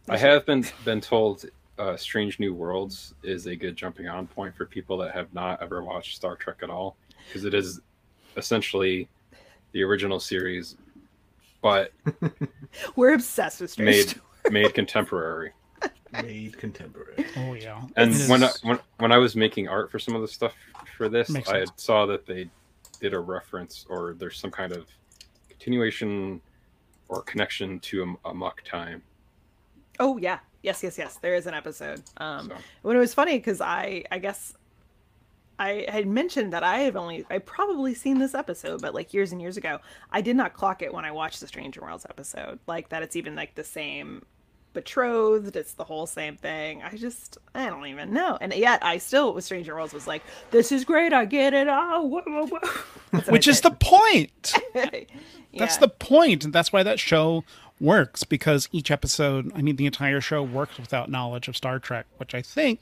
I have been been told uh, Strange New Worlds is a good jumping on point for people that have not ever watched Star Trek at all because it is essentially the original series, but We're obsessed with Strange. made made contemporary. Made contemporary. Oh yeah. And It when I, when when I was making art for some of the stuff for this, Makes I sense. saw that they did a reference or there's some kind of continuation or connection to a, Amok Time. Oh yeah. Yes, yes, yes. There is an episode. Um So when it was funny because I I guess I had mentioned that I have only I probably seen this episode, but like years and years ago, I did not clock it when I watched the Stranger Worlds episode. Like that it's even like the same betrothed, it's the whole same thing. I just I don't even know. And yet I still with Stranger Worlds was like, This is great, I get it. Oh whoa, whoa, whoa. That's what I Which is the point. Yeah. That's the point. point, and that's why that show works because each episode, I mean, the entire show works without knowledge of Star Trek, which I think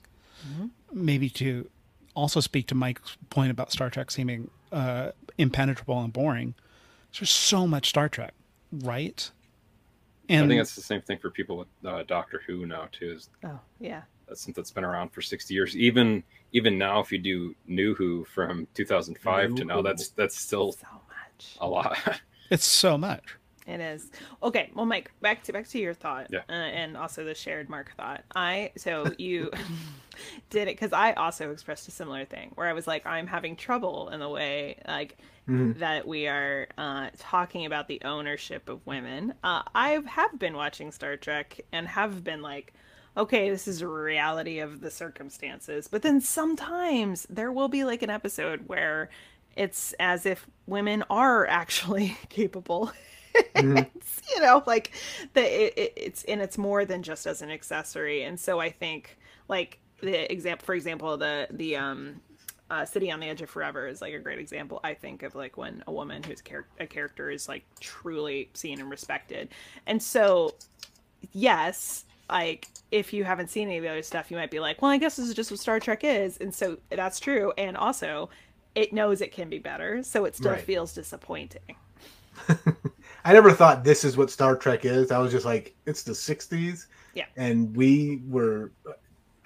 maybe to also speak to Mike's point about Star Trek seeming uh, impenetrable and boring. There's so much Star Trek, right? And I think it's the same thing for people with uh, Doctor Who now too. Is Oh yeah. that since it's been around for 60 years, even even now, if you do New Who from 2005 to now, that's that's still So much. a lot. it's so much. It is okay. Well, Mike, back to back to your thought, Yeah. uh, and also the shared Mark thought. I so you did it because I also expressed a similar thing where I was like, I'm having trouble in the way like that we are uh, talking about the ownership of women. Uh, I have been watching Star Trek and have been like. Okay, this is a reality of the circumstances. But then sometimes there will be like an episode where it's as if women are actually capable it's, you know like the it, it, it's and it's more than just as an accessory and so i think like the example for example the the um uh, City on the Edge of Forever is like a great example, I think, of like when a woman who's char- a character is like truly seen and respected. And so, yes, like if you haven't seen any of the other stuff, you might be like, well, I guess this is just what Star Trek is. And so that's true. And also, it knows it can be better, so it still Right. feels disappointing. I never thought this is what Star Trek is. I was just like, it's the '60s, Yeah. and we were.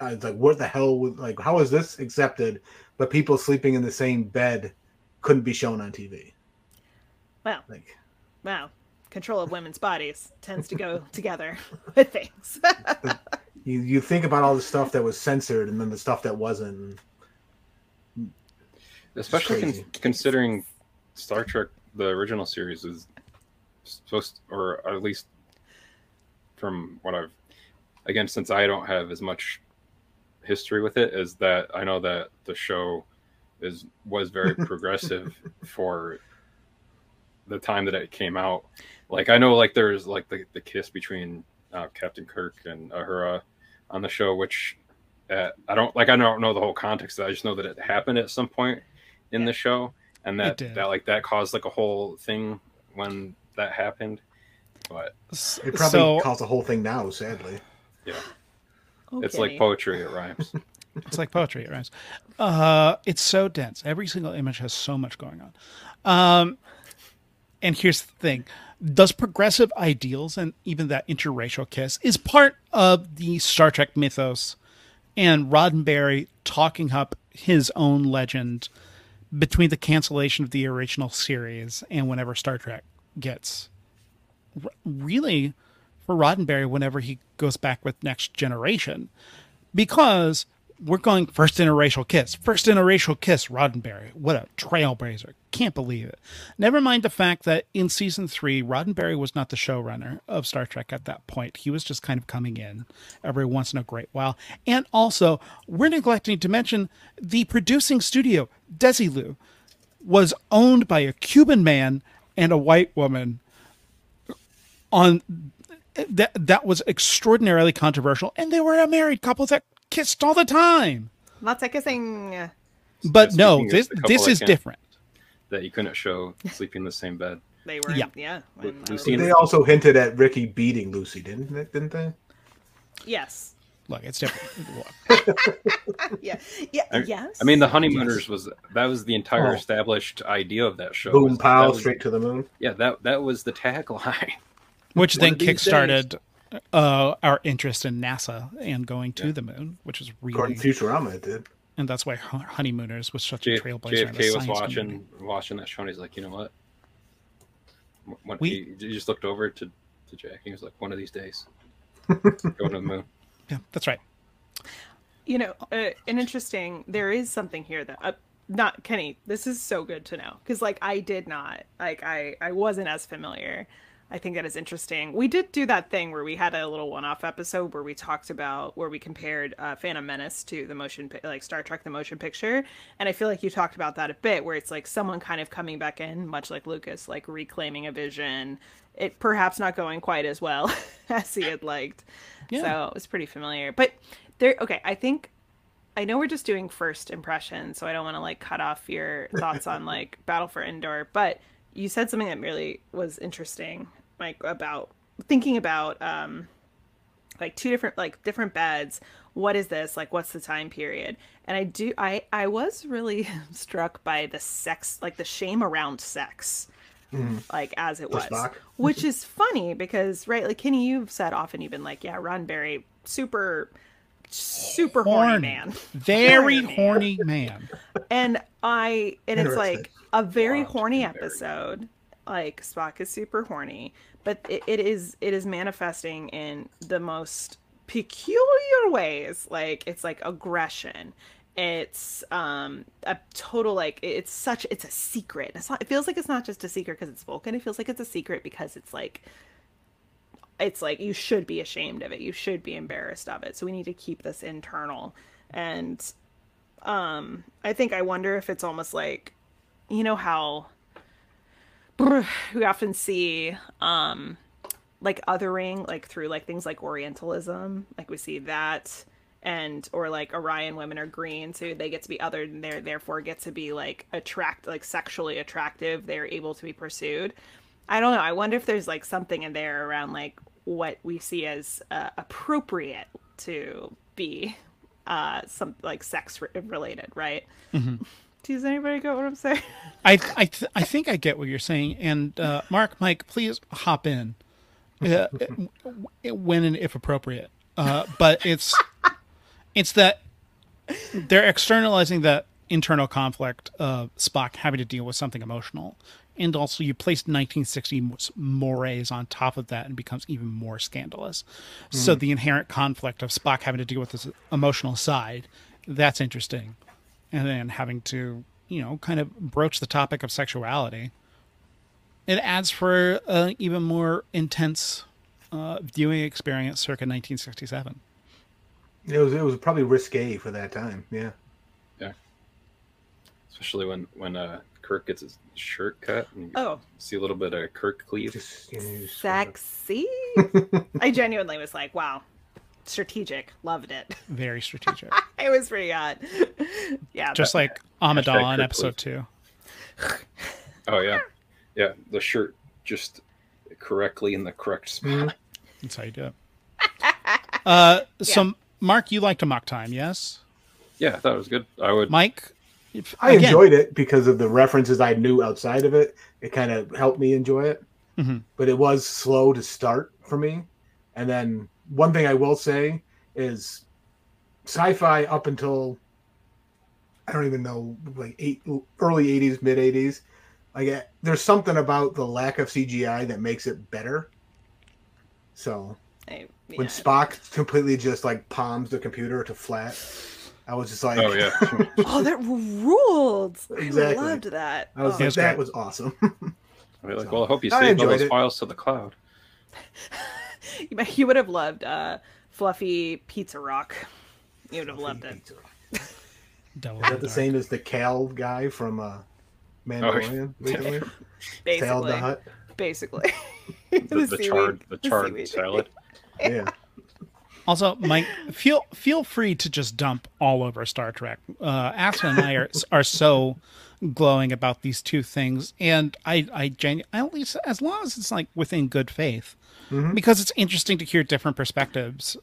I was like, what the hell? Was, like, how is this accepted? But people sleeping in the same bed couldn't be shown on TV. Well, Like, Wow. Control of women's bodies tends to go together with things. you you think about all the stuff that was censored, and then the stuff that wasn't. especially con- considering Star Trek, the original series is supposed, or at least from what I've, again, since I don't have as much history with it, is that I know that the show is was very progressive for the time that it came out. Like I know, like there's like the, the kiss between uh, Captain Kirk and Uhura on the show, which uh, I don't like. I don't know the whole context. I just know that it happened at some point in the show, and that that like that caused like a whole thing when that happened. But It probably so caused the whole thing now. Sadly, yeah, Oh, it's like poetry. It rhymes. it's like poetry, it rhymes. Uh, it's so dense. Every single image has so much going on. Um, and here's the thing: does progressive ideals and even that interracial kiss is part of the Star Trek mythos, and Roddenberry talking up his own legend between the cancellation of the original series and whenever Star Trek gets really for Roddenberry whenever he goes back with Next Generation because we're going first interracial kiss, first interracial kiss, Roddenberry. What a trailblazer. Can't believe it. Never mind the fact that in season three, Roddenberry was not the showrunner of Star Trek at that point. He was just kind of coming in every once in a great while. And also, we're neglecting to mention the producing studio, Desilu, was owned by a Cuban man and a white woman on that that was extraordinarily controversial and they were a married couple that kissed all the time Lots of kissing. but Yeah, no this the this that is can't- different that you couldn't show sleeping in the same bed. They were, Yeah. yeah. Lu- when, uh, They also hinted at Ricky beating Lucy, didn't they? Didn't they? yes. Look it's different Look, Yeah. Yeah. I- yes. I mean, the honeymooners was that was the entire Oh. established idea of that show. Boom, was- that pow, was- straight to the moon. Yeah, that that was the tagline. which One then of these kickstarted uh, our interest in nasa and going to Yeah. the moon which was According really to Futurama, it did. and that's why Hon- honeymooners was such J- a trailblazer in the JFK was science watching community. watching that show, and he's like, you know what? When, We- he, he just looked over to to Jack. He was like, one of these days, going to the moon. Yeah that's right you know, uh, an interesting. There is something here that. Uh, not Kenny. This is so good to know because, like, I did not like. I I wasn't as familiar. I think that is interesting. We did do that thing where we had a little one-off episode where we talked about where we compared uh, Phantom Menace to the motion, like Star Trek: The Motion Picture, and I feel like you talked about that a bit, where it's like someone kind of coming back in, much like Lucas, like reclaiming a vision. It perhaps not going quite as well as he had liked. Yeah. So it was pretty familiar. But there, okay, I think I know we're just doing first impressions, so I don't want to like cut off your thoughts on like Battle for Endor, but you said something that really was interesting, like about thinking about um like two different like different beds. What is this? Like what's the time period? And I do I I was really struck by the sex like the shame around sex. Like as it The was. Spock? Which is funny because right, like Kenny, you've said often you've been like, yeah, Roddenberry, super super horny, Horny. man. very Horny man. And I and it's like a very Wow, horny Berry. episode. Like Spock is super horny, but it, it is it is manifesting in the most peculiar ways. Like it's like aggression. It's um a total like it's such it's a secret. It's not it feels like it's not just a secret because it's Vulcan. It feels like it's a secret because it's like it's like you should be ashamed of it. You should be embarrassed of it. So we need to keep this internal. And um I think I wonder if it's almost like you know how we often see um like othering like through like things like orientalism like we see that and or like orion women are green so they get to be other and they're therefore get to be like attract like sexually attractive they're able to be pursued i don't know i wonder if there's like something in there around like what we see as uh, appropriate to be uh some like sex re- related right does anybody get what i'm saying I I, th- I think I get what you're saying. And uh, Mark, Mike, please hop in uh, when and if appropriate. Uh, but it's it's that they're externalizing that internal conflict of Spock having to deal with something emotional, and also you place 1960 mores on top of that and becomes even more scandalous. So the inherent conflict of Spock having to deal with this emotional side, that's interesting, and then having to you know kind of broach the topic of sexuality. It adds for an even more intense uh, viewing experience circa 1967. It was it was probably risque for that time. Yeah. Yeah. Especially when when uh, Kirk gets his shirt cut and you oh see a little bit of Kirk cleave. Just, you know, sexy. I genuinely was like, wow, strategic. Loved it. Very strategic. It was pretty hot. yeah. Just but- like Amidala in episode was- two. Oh yeah, yeah. The shirt just correctly in the correct spot. That's how you do it. Uh, So, Mark, you liked Amok Time, yes? Yeah, I thought it was good. I would. Mike, if, I again, enjoyed it because of the references I knew outside of it. It kind of helped me enjoy it. Mhm. But it was slow to start for me. And then one thing I will say is sci-fi up until I don't even know like eight early 80s, mid 80s. Like eh, there's something about the lack of CGI that makes it better. So I- when. Spock completely just like palms the computer to flat, I was just like, Oh yeah. Oh, that ruled. Exactly. I loved that. I was Oh. like, that great. was awesome. I'd be like, well, I hope you saved all those it. files to the cloud. You might- you would have loved uh, Fluffy Pizza Rock. You would have loved it. Devil Is in that the Dark. same as the Cal guy from uh, Mandalorian? recently? Tail of Basically. the Hut. Basically. The, the seaweed- charred, the the charred salad. Yeah. Also, Mike, feel feel free to just dump all over Star Trek. Uh, Aspen and I are are so glowing about these two things, and I I genu- at least as long as it's like within good faith, Mm-hmm. because it's interesting to hear different perspectives.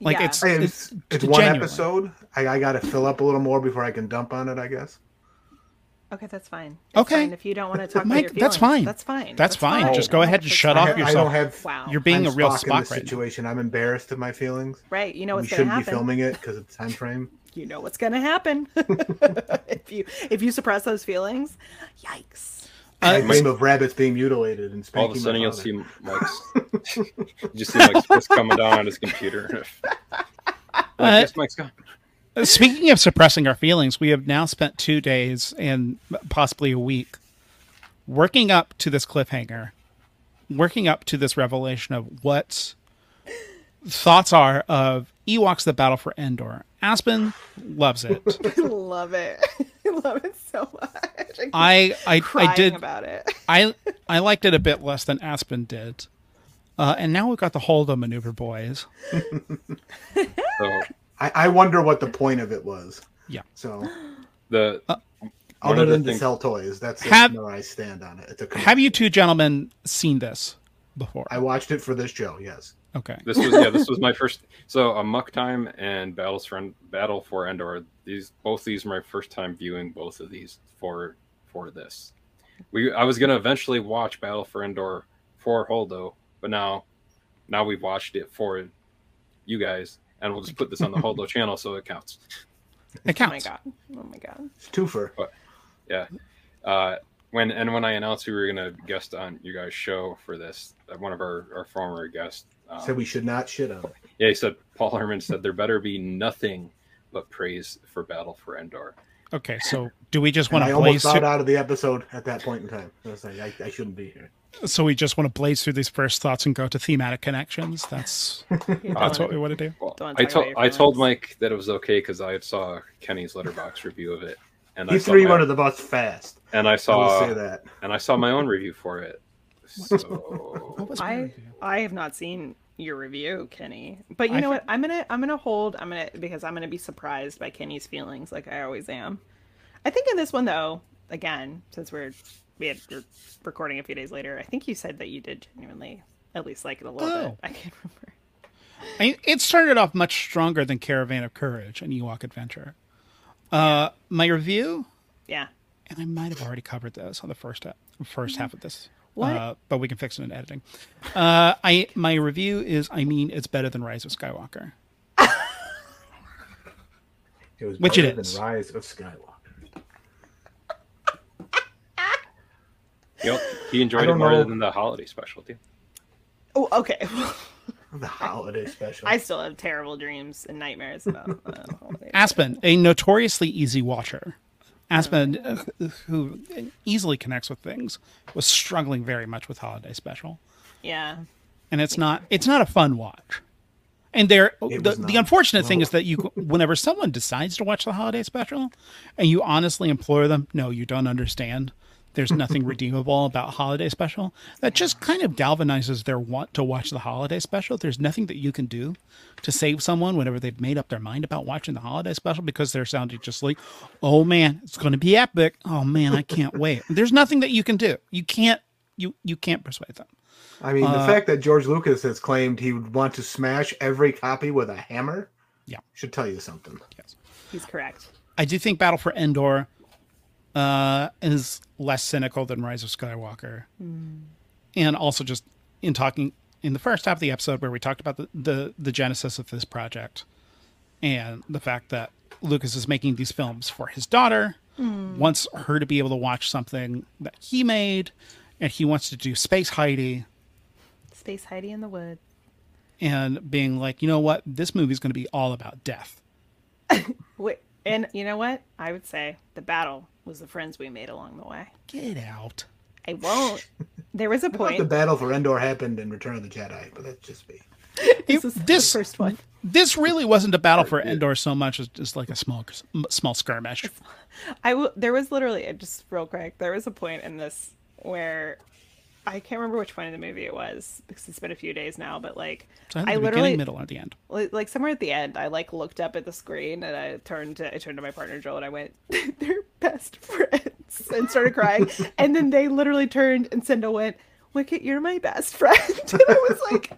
Like Yeah. it's it's, it's, it's one genuine. episode. I, I got to fill up a little more before I can dump on it. I guess. Okay, that's fine. It's Okay. fine if you don't want to talk about Mike, your that's fine. That's fine. That's fine. Just go ahead and that's shut I, off ha- I don't have. Wow. You're being I'm a real Spock in Spock this right now. situation. I'm embarrassed of my feelings. Right. You know we what's going to happen. We shouldn't be filming it because of the time frame. You know what's going to happen. if you if you suppress those feelings, yikes. I Uh, dream of rabbits being mutilated and All of spanking a sudden, my you'll see Mike's. you just see Mike's fist coming down on his computer. Like, yes, Mike's gone. Speaking of suppressing our feelings, we have now spent two days and possibly a week working up to this cliffhanger, working up to this revelation of what thoughts are of Ewoks: The Battle for Endor. Aspen loves it. I love it. I love it so much. I I, I did about it. I I liked it a bit less than Aspen did. Uh, and now we've got the Holdo maneuver boys. So I, I wonder what the point of it was. Yeah. So the Uh, other of the than to sell toys, that's Have- where I stand on it. It's a Have you two gentlemen seen this before? I watched it for this show. Yes. Okay. this was yeah this was my first so Amok Time and battles for battle for endor these both these were my first time viewing both of these for for this we i was gonna eventually watch battle for endor for holdo but now now we've watched it for you guys and we'll just put this on the holdo channel so it counts It counts. Oh my god. Oh my god. It's twofer. yeah uh when and when i announced we were gonna guest on you guys show for this uh, one of our our former guests um, Said we should not shit on it. Yeah, he said Paul Herman said there better be nothing but praise for Battle for Endor. Okay, so do we just And want I almost blaze got out of the episode at that point in time. I was like, I, I shouldn't be here. So we just want to blaze through these first thoughts and go to thematic connections? That's that's what we want to do. Well, I talk told I told. Mike that it was okay because I saw Kenny's Letterboxd review of it, and I He saw threw you my, under the bus fast. and I I saw say that. and I saw my own review for it. So What was my I? I have not seen your review, Kenny. But you know fe- what? I'm gonna I'm gonna hold. I'm gonna because I'm gonna be surprised by Kenny's feelings, like I always am. I think in this one though, again, since we're we had we're recording a few days later, I think you said that you did genuinely at least like it a little Oh. bit. I can't remember. I, mean, it started off much stronger than Caravan of Courage and Ewok Adventure. Uh, my review, Yeah. and I might have already covered this on the first ep- first half of this. What? Uh, but we can fix it in editing. Uh, I my review is, I mean, it's better than Rise of Skywalker. It was Which it better than is. Rise of Skywalker. Yep, he enjoyed it more know. than the holiday special too. Oh, okay. The holiday special. I still have terrible dreams and nightmares about uh, holidays. Aspen, a notoriously easy watcher. Aspen, uh, who easily connects with things, was struggling very much with Holiday Special. Yeah. and it's not it's not a fun watch. And there, the, the not. unfortunate thing is that you, whenever someone decides to watch the holiday special, and you honestly implore them, no, you don't understand. There's nothing redeemable about holiday special. That just kind of galvanizes their want to watch the holiday special. There's nothing that you can do to save someone whenever they've made up their mind about watching the holiday special because they're sounding just like, oh man, it's going to be epic. Oh man, I can't wait. There's nothing that you can do. You can't. You you can't persuade them. I mean, Uh, the fact that George Lucas has claimed he would want to smash every copy with a hammer, Yeah. should tell you something. Yes, He's correct. I do think Battle for Endor uh, is less cynical than Rise of Skywalker, hmm. and also just in talking in the first half of the episode where we talked about the, the the genesis of this project and the fact that Lucas is making these films for his daughter, hmm. wants her to be able to watch something that he made, and he wants to do Space Heidi, Space Heidi in the woods. and being like, you know what, this movie's going to be all about death. Wait, and you know what? I would say the battle was the friends we made along the way. Get out. I won't. There was a point. the battle for Endor happened in Return of the Jedi, but that's just me. This is the This- first one. This really wasn't a battle for Endor so much as just like a small small skirmish. I will. There was literally uh, just real quick. There was a point in this where I can't remember which point in the movie it was because it's been a few days now. But like, So either I the literally middle, or the end. like, like somewhere at the end, I like looked up at the screen and I turned to I turned to my partner Joel and I went, "They're best friends," and started crying. and then they literally turned and Cindel went, "Wicket, you're my best friend." and I was like,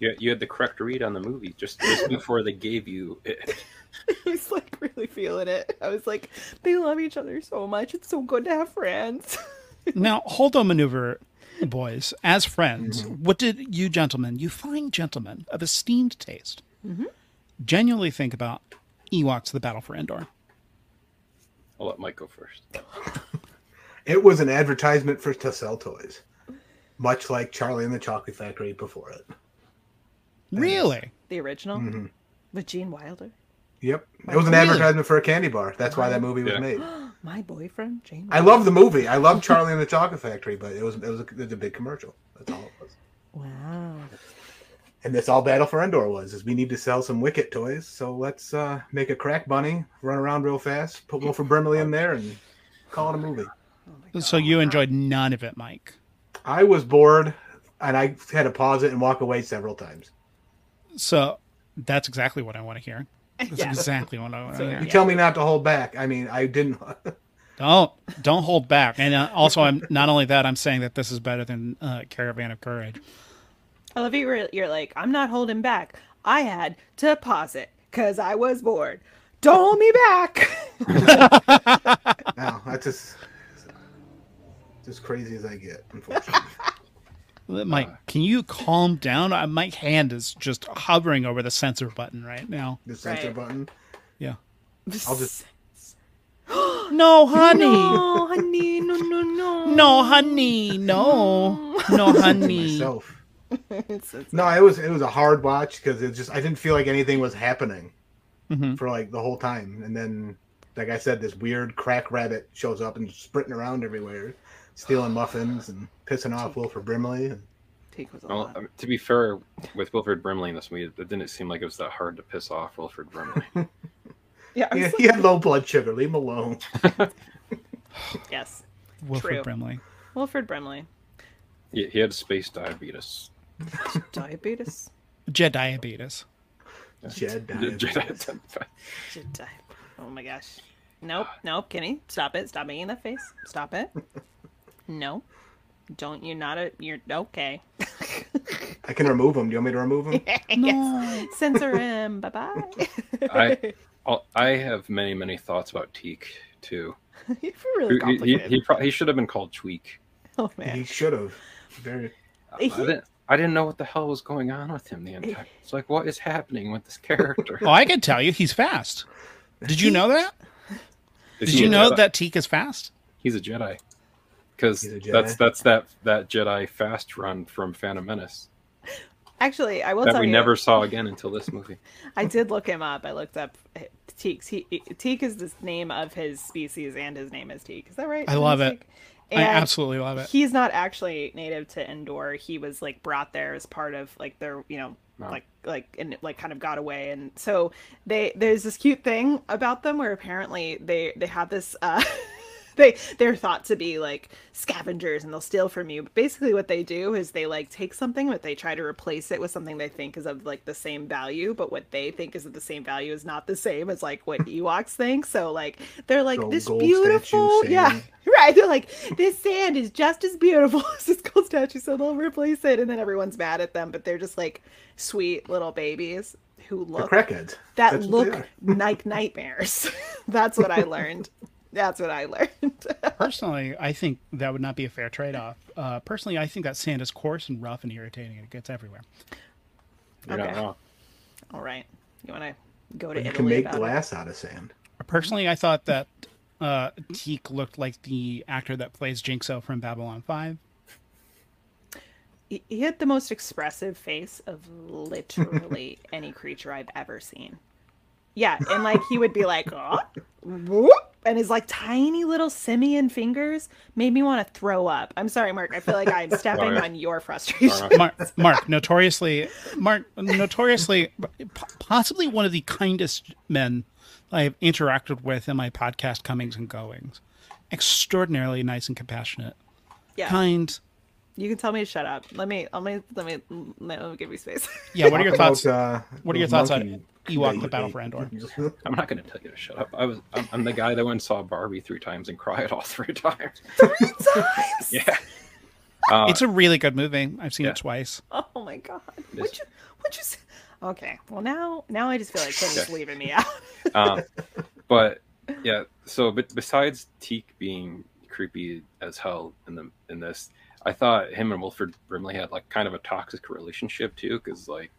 You, you had the correct read on the movie just, just before they gave you it. I was like really feeling it. I was like, they love each other so much. It's so good to have friends. Now, Holdo maneuver, boys, as friends, what did you gentlemen, you fine gentlemen of esteemed taste, genuinely think about Ewoks: The Battle for Endor? I'll let Mike go first. It was an advertisement for to sell toys, much like Charlie and the Chocolate Factory before it. Really? the original Mm-hmm. with Gene Wilder. Yep, it was an Really? advertisement for a candy bar. That's why that movie was Yeah. made. My boyfriend, Jane. I love the movie. I love Charlie and the Chocolate Factory, but it was it was a, it was a big commercial. That's all it was. Wow. And that's all Battle for Endor was. Is we need to sell some Wicket toys, so let's uh, make a crack bunny run around real fast, put Wilford Brimley in there, and call it a movie. So you enjoyed none of it, Mike. I was bored, and I had to pause it and walk away several times. So that's exactly what I want to hear. That's Yeah. exactly what I want to So, hear. You tell me not to hold back. I mean, I didn't. Don't don't hold back. And uh, also, I'm not only that, I'm saying that this is better than uh, Caravan of Courage. I love you. You're, you're like, I'm not holding back. I had to pause it because I was bored. Don't hold me back. no, that's just just crazy as I get. Unfortunately, Mike, can you calm down? Uh, my hand is just hovering over the censor button right now. the censor Right. button. Yeah. I'll just No, honey. No, honey, no, no, no. No, honey. No. No, honey. myself. It's- it's- No, it was it was a hard watch because it just I didn't feel like anything was happening Mhm. for like the whole time, and then like I said, this weird crack rabbit shows up and sprinting around everywhere, stealing muffins and pissing off Wilford Brimley. And Teak was a Well, lot. I mean, to be fair, with Wilford Brimley in this movie, it didn't seem like it was that hard to piss off Wilford Brimley. Yeah, he, he had low blood sugar. Leave him alone. yes. Wilford True. Brimley. Wilford Brimley. he, he had space diabetes. Diabetes. Jedi diabetes. Jed Jedi- Jedi. Oh my gosh. Nope. Nope. Kenny, stop it. Stop making that face. Stop it. No. Don't you not a you're okay. I can remove him. Do you want me to remove him? yes. Censor him. Bye bye. I I'll- I have many many thoughts about Teak too. You're He, really he, complicated. he, pro- he should have been called Tweak. oh man. He should have. Very. I didn't I didn't know what the hell was going on with him the entire. It's like what is happening with this character? Oh, I can tell you, he's fast. Did you know that? Is Did you know Jedi? that Teak is fast? he's a Jedi? Because He's a Jedi? that's that's that that Jedi fast run from Phantom Menace Actually, I will tell you. that tell we you. never saw again until this movie. I did look him up. I looked up Teeks. He Teek is the name of his species, and his name is Teek. Is that right? I His love it. Teek? I absolutely love it. He's not actually native to Endor. He was like brought there as part of like their, you know, Oh. like like and like kind of got away. And so they there's this cute thing about them where apparently they they have this uh they they're thought to be like scavengers and they'll steal from you. But basically what they do is they like take something but they try to replace it with something they think is of like the same value, but what they think is of the same value is not the same as like what Ewoks think. So like they're like Gold- this gold beautiful yeah right. They're like this sand is just as beautiful as this gold statue. So they'll replace it and then everyone's mad at them but they're just like sweet little babies who look that That's look like nightmares. That's what i learned that's what i learned Personally, I think that would not be a fair trade off. Uh, personally, I think that sand is coarse and rough and irritating and it gets everywhere. You're Okay. not wrong. all right you want to go to You italy can make about it? glass out of sand. Personally, I thought that uh, Teak looked like the actor that plays Jinxo from Babylon 5. he he had the most expressive face of literally any creature I've ever seen. Yeah, and like he would be like, "Oh," whoop," and his like tiny little simian fingers made me want to throw up. I'm sorry, Mark. I feel like I'm stepping on your frustration. Mark, Mark, notoriously, Mark, notoriously, possibly one of the kindest men I have interacted with in my podcast comings and goings. Extraordinarily nice and compassionate, Yeah, kind. You can tell me to shut up. Let me, let me, let me, let me give me space. Yeah. What are your thoughts? about, uh, what are your those thoughts on monkey- Ewok: that The Battle for Endor? I'm not going to tell you to shut up. I was I'm, I'm the guy that went and saw Barbie three times and cried all three times. Three times. Yeah. Uh, It's a really good movie. I've seen Yeah. it twice. Oh my god. It Would you? Would you? Say? Okay. Well, now, now I just feel like Tim's Okay. leaving me out. um, but yeah, so but besides Teek being creepy as hell in the in this, I thought him and Wilford Brimley had like kind of a toxic relationship too, because like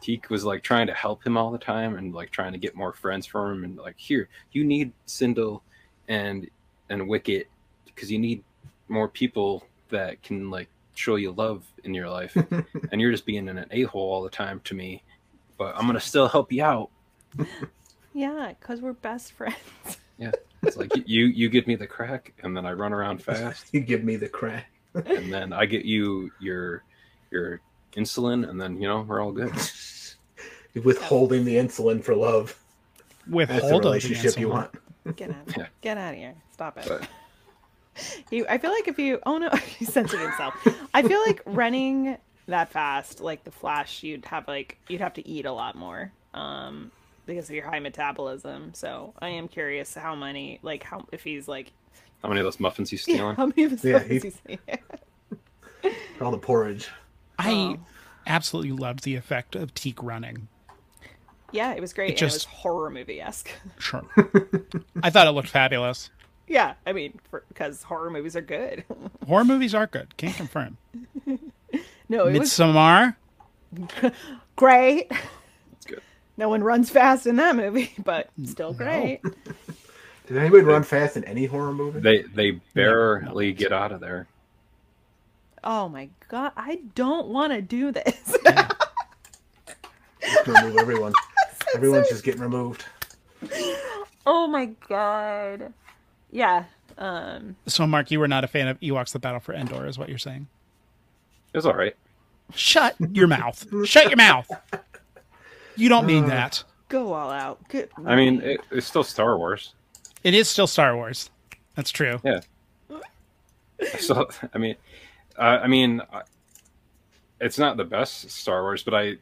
Teek was like trying to help him all the time and like trying to get more friends for him and like here you need Cindel and and Wicket because you need more people that can like show you love in your life and you're just being in an a hole all the time to me, but I'm gonna still help you out. yeah, because we're best friends. Yeah, it's like you you give me the crack, and then I run around fast, You give me the crack. And then I get you your your insulin, and then you know we're all good. Withholding the insulin for love. With That's the hold of the relationship you want. Get out. Yeah. Get out of here. Stop it. But You, I feel like if you, oh no, he censored himself. I feel like running that fast, like the Flash, you'd have like you'd have to eat a lot more, um, because of your high metabolism. So I am curious how many, like how if he's like, how many of those muffins you yeah, stealing? how many of those Yeah, photos he- he's seen. For all the porridge. I Oh. absolutely loved the effect of Teek running. Yeah, it was great. It and just- it was horror movie esque. Sure. I thought it looked fabulous. yeah, I mean, because horror movies are good. Horror movies are good. Can't confirm. no, it was Midsommar. great. That's good. No one runs fast in that movie, but still great. Did anybody run fast in any horror movie? They they barely get out of there. Oh my god, I don't want to do this. Just remove everyone. Everyone's just getting removed. oh my god. Yeah. Um So, Mark, you were not a fan of Ewoks: The Battle for Endor, is what you're saying? It was all right. Shut your mouth. Shut your mouth. You don't mean Uh. that. go all out. Good. I mean, it, it's still Star Wars. It is still Star Wars. That's true. Yeah. So I mean, uh, I mean, it's not the best Star Wars, but I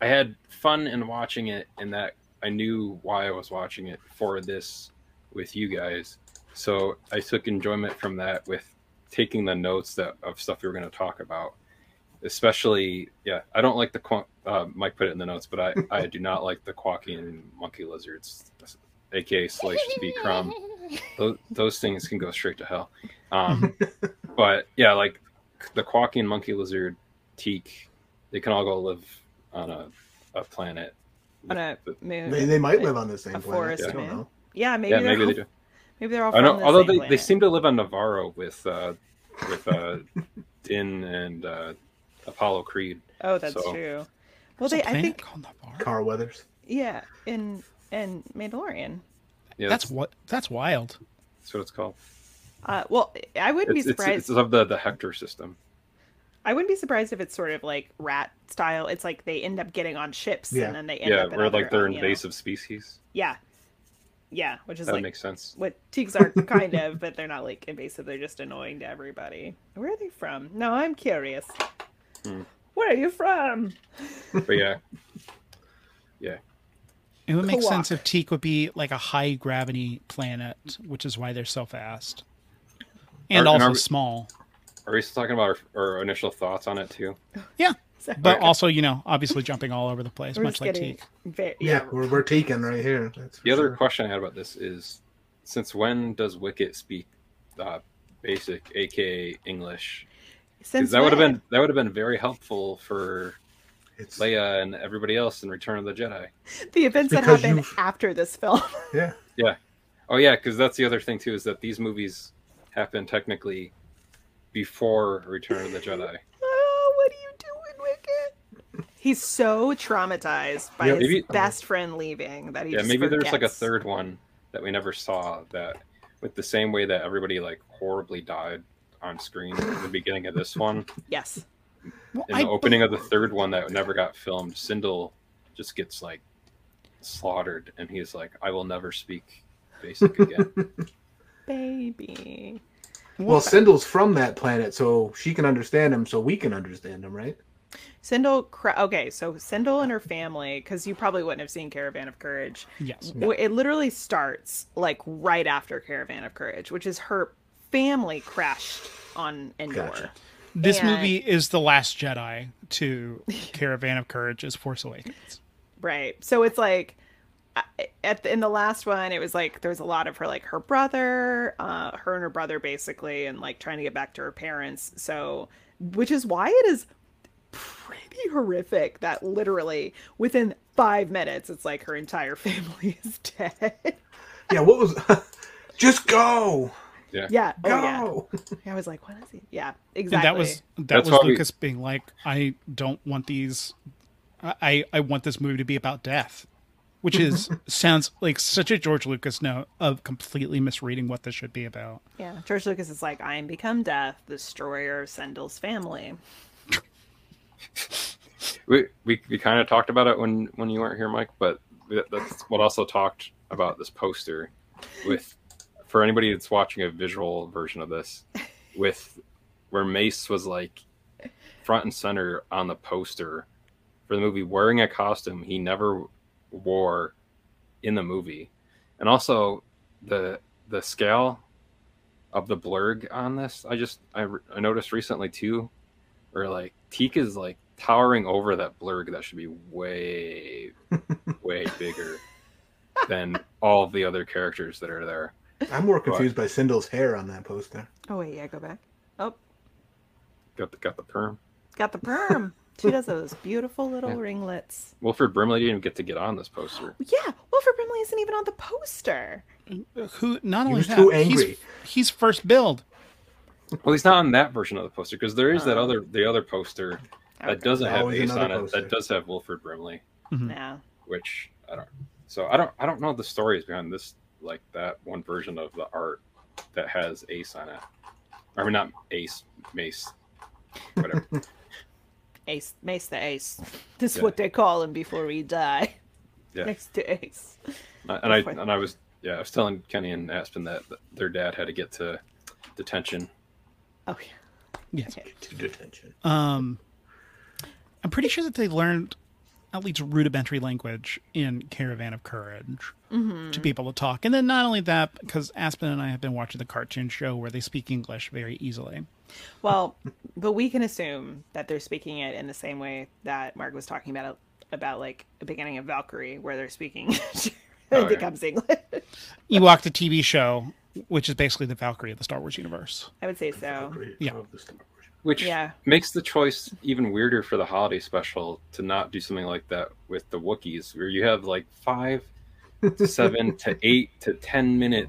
I had fun in watching it, and that I knew why I was watching it for this with you guys. So I took enjoyment from that with taking the notes that of stuff we were going to talk about. Especially, yeah, I don't like the uh, Mike put it in the notes, but I I do not like the quacking monkey lizards, aka Salacious B. Crumb those, those things can go straight to hell. Um, but yeah, like the quacking monkey lizard, Teek, they can all go live on a, a planet. on a moon. They, they might live on the same a planet. forest I don't moon. know. Yeah, maybe yeah, they're maybe all, they do. maybe they're all I know, the although same they, they seem to live on Nevarro with uh, with uh, Din and uh, Apollo Creed. Oh, that's so- true. Well, There's they I think called Nevarro? Carl Weathers. yeah, in in Mandalorian. Yeah, That's that's, what. That's wild. that's what it's called. Uh, well, I wouldn't It's, be it's, surprised. it's of the the Hector system. I wouldn't be surprised if it's sort of like rat style. It's like they end up getting on ships Yeah. and then they end Yeah, up in where other, like they're um, you know- invasive species. Yeah, yeah, which is That like makes sense. what Teeks are kind of, but they're not like invasive. They're just annoying to everybody. Where are they from? No, I'm curious. Hmm. Where are you from? But yeah, yeah, It would make Kawak. sense if Teek would be like a high gravity planet, which is why they're so fast, and Are- and also are we- small. are we still talking about our, our initial thoughts on it too? Yeah, Sorry. but also you know, obviously jumping all over the place, We're much like Teek. very, Yeah, we're, we're taking right here. That's The other sure. question I had about this is, since when does Wicket speak uh, basic, aka English? Since that would have been that would have been very helpful for It's, Leia and everybody else in Return of the Jedi. the events that happen you've- after this film. yeah. Yeah. Oh yeah, because that's the other thing too is that these movies happen technically before Return of the Jedi. Oh, what are you doing, Wicket? He's so traumatized by Yeah, his maybe- best friend leaving that he yeah, just maybe there's like a third one that we never saw that with the same way that everybody like horribly died on screen in the beginning of this one. Yes. Well, In I the opening of the third one that never got filmed, Cindel just gets like slaughtered and he's like, I will never speak basic again. Baby. Well, Cindel's from that planet, so she can understand him, so we can understand him, right? Cindel, okay, so Cindel and her family, because you probably wouldn't have seen Caravan of Courage. yes. w- It literally starts like right after Caravan of Courage, which is her family crashed on Endor. Gotcha. This And- movie is the last Jedi to Caravan of Courage is Force Awakens. Right. So it's like at the, in the last one, it was like there was a lot of her like her brother, uh, her and her brother basically, and like trying to get back to her parents. So, which is why it is pretty horrific that literally within five minutes, it's like her entire family is dead. Yeah, what was. Just go! Yeah. yeah. Oh yeah. Go! I was like, what is he? Yeah. And Exactly. that was that That's was why we- Lucas being like, I don't want these I I want this movie to be about death. Which is sounds like such a George Lucas note of completely misreading what this should be about. yeah. George Lucas is like, I am become death, destroyer of Cindel's family. we we, we kind of talked about it when when you weren't here mike but that's what also talked about this poster with for anybody that's watching a visual version of this with where mace was like front and center on the poster for the movie wearing a costume he never wore in the movie. And also the the scale of the Blurrg on this i just i, I noticed recently too where like Teek is like towering over that Blurrg that should be way way bigger than all the other characters that are there I'm more confused by Cindel's hair on that poster. Oh wait, yeah, go back. Oh, got the got the perm got the perm. she does those beautiful little Yeah. ringlets. Wilford Brimley didn't even get to get on this poster Yeah, Wilford Brimley isn't even on the poster. Who not He only was that, too he's- angry. He's, first build. well he's not on that version of the poster because there is that Oh. other the other poster that doesn't have Always ace on it poster. that does have Wilford Brimley mm-hmm. Yeah. which i don't so i don't i don't know the stories behind this like that one version of the art that has ace on it i mean not ace mace whatever Ace, Mace the Ace. This is Yeah. what they call him before he die. Yeah. Next to Ace. and I Fine. and I was yeah I was telling Kenny and Aspen that their dad had to get to detention. Oh yeah. Yes. To detention. Um, I'm pretty sure that they learned at least rudimentary language in Caravan of Courage Mm-hmm. to be able to talk. And then not only that, because Aspen and I have been watching the cartoon show where they speak English very easily. Well, but we can assume that they're speaking it in the same way that Mark was talking about about like the beginning of Valkyrie, where they're speaking it Oh, yeah. becomes English. Ewok, the TV show, which is basically the Valkyrie of the Star Wars universe. I would say so. Great Yeah. Of the Star Wars. Which Yeah. makes the choice even weirder for the holiday special to not do something like that with the Wookiees, where you have like five, to seven to eight to ten minute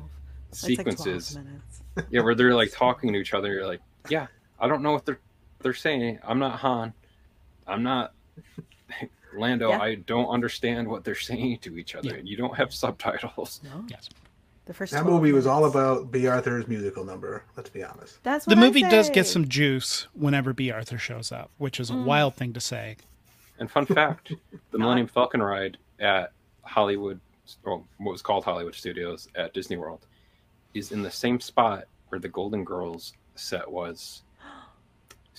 It's like 12 sequences. minutes. yeah, where they're like talking to each other. You're like, yeah, I don't know what they're they're saying. I'm not Han. I'm not Lando. Yeah. I don't understand what they're saying to each other. Yeah. You don't have subtitles. No, Yes. The first That 12 movie was all about Bea Arthur's musical number. Let's be honest. That's The I movie does get some juice whenever Bea Arthur shows up, which is a mm. wild thing to say. And fun fact, the Millennium Falcon ride at Hollywood, or what was called Hollywood Studios at Disney World, is in the same spot where the Golden Girls set was.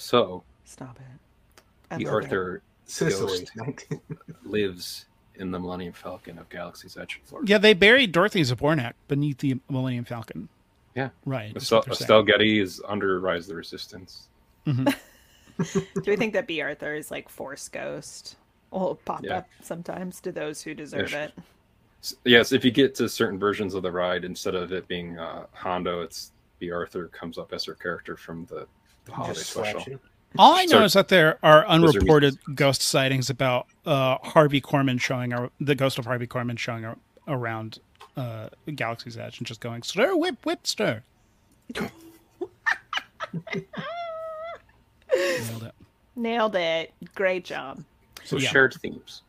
So Stop it. I the love it. Arthur Sicily. Ghost. lives in the Millennium Falcon of Galaxy's Edge, Florida. Yeah, they buried Dorothy Zbornak beneath the Millennium Falcon. Yeah. Right. Estelle, what they're saying. Estelle Getty is under Rise of the Resistance. Do we think that Bea Arthur is like Force Ghost? Will pop Yeah. up sometimes to those who deserve Yeah, it. Yes, if you get to certain versions of the ride, instead of it being uh, Hondo, it's Bea Arthur comes up as her character from the, the holiday special. you. All I know Sorry. is that there are unreported ghost sightings about uh, Harvey Korman showing ar- the ghost of Harvey Korman showing ar- around uh, Galaxy's Edge and just going stir whip whip stir. Nailed it. Nailed it. Great job. So Yeah. shared themes.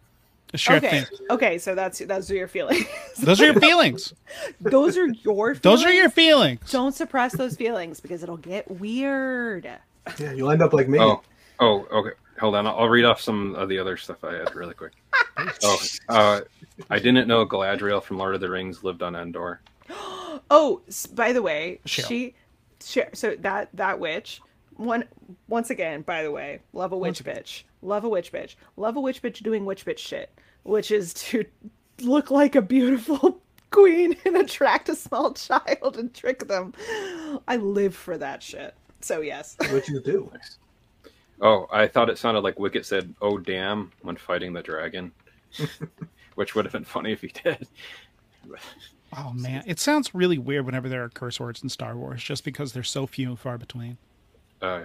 A shared okay. thing. Okay, so that's that's your feelings. Those are your feelings. those are your feelings. Those are your feelings. Don't suppress those feelings because it'll get weird. Yeah, you'll end up like me. Oh, oh, okay. Hold on. I'll, I'll read off some of the other stuff I had really quick. oh, uh, I didn't know Galadriel from Lord of the Rings lived on Endor. Oh, by the way, Cheryl. she, Cher- so that that witch, one once again, by the way, love a witch bitch, love a witch bitch, love a witch bitch doing witch bitch shit, which is to look like a beautiful queen and attract a small child and trick them. I live for that shit. So yes, What you do? Oh, I thought it sounded like Wicket said, "Oh damn" when fighting the dragon, which would have been funny if he did. Oh man, it sounds really weird whenever there are curse words in Star Wars, just because they're so few and far between. Uh,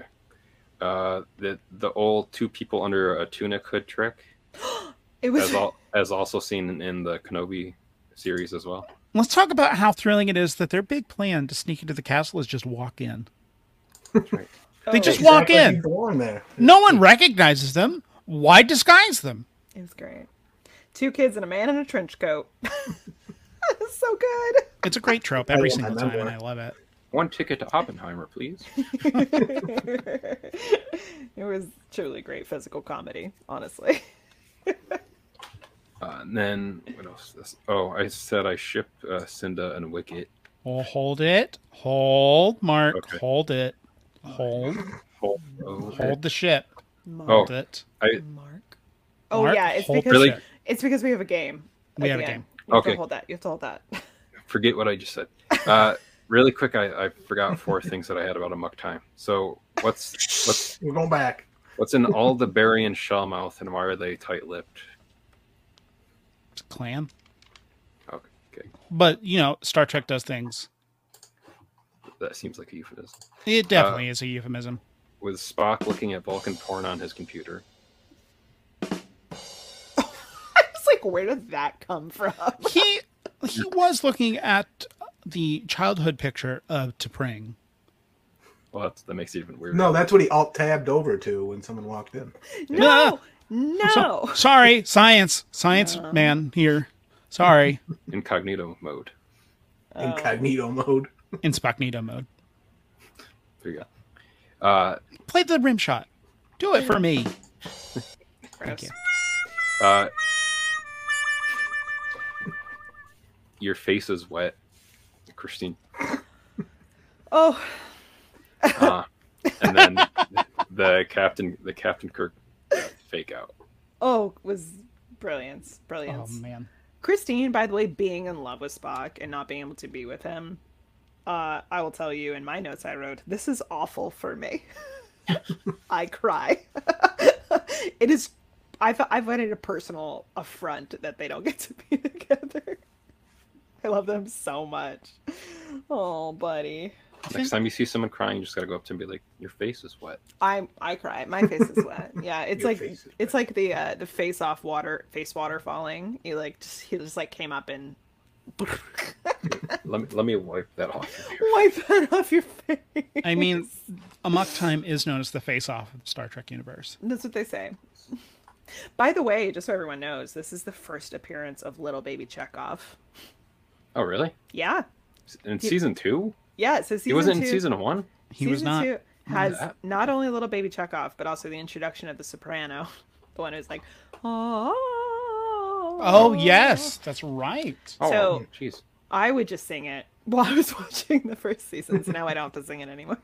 uh, the the old two people under a tunic hood trick, it was. as all as also seen in, in the Kenobi series as well. Let's talk about how thrilling it is that their big plan to sneak into the castle is just walk in. That's right. They Oh, just walk in. You belong there. No one recognizes them. Why disguise them? It was great. Two kids and a man in a trench coat. It's so good. It's a great trope every single time, remember. and I love it. One ticket to Oppenheimer, please. it was truly great physical comedy, honestly. Uh, and then what else? Oh, I said I ship uh, Cindel and Wicket. Oh, hold it. Hold, Mark. Okay. Hold it. Hold. Oh, oh, Hold the ship. Mark. Hold it. I Mark. Oh Mark, yeah, it's hold because Really? it's because we have a game. We at have a end. game. You have Okay. to hold that. You have to hold that. forget what I just said. Uh, really quick, I, I forgot four things that I had about Amok Time. So what's what's We're going back. what's in all the berry and shell mouth, and why are they tight lipped? It's a clan. Okay, okay, But, you know, Star Trek does things. That seems like a euphemism. It uh, definitely is a euphemism. With Spock looking at Vulcan porn on his computer. I was like, where did that come from? He he was looking at the childhood picture of T'Pring. Well, that's, that makes it even weirder. No, that's what he alt tabbed over to when someone walked in. No, no. Sorry, science, science No. man here. Sorry, incognito mode. Oh. Incognito mode. Incognito mode. There you go. Uh, Play the rim shot. Do it for me. Thank you. uh, your face is wet, Christine. Oh, Uh, and then the captain, the Captain Kirk uh, fake out. oh, was brilliance, brilliance. Oh brilliance. man. Christine, by the way, being in love with Spock and not being able to be with him, uh, I will tell you in my notes I wrote, this is awful for me. I cry. it is. I've I've it a personal affront that they don't get to be together. I love them so much. Oh, buddy. Next time you see someone crying, you just gotta go up to them and be like, "Your face is wet." I I cry. My face is wet. Yeah, it's Your like it's like the uh, the face off water face water falling. He like just he just like came up and Let me let me wipe that off. wipe that off your face. I mean, Amok Time is known as the face-off of the Star Trek universe. That's what they say. By the way, just so everyone knows, this is the first appearance of little baby Chekov. Oh, really? Yeah, In season two, yeah. So season he wasn't two, in season one. He was season not. two has that. not only little baby Chekov, but also the introduction of the soprano, the one who's like, oh, Oh yes, that's right. Oh, So- jeez. I would just sing it while I was watching the first seasons. Now I don't have to sing it anymore.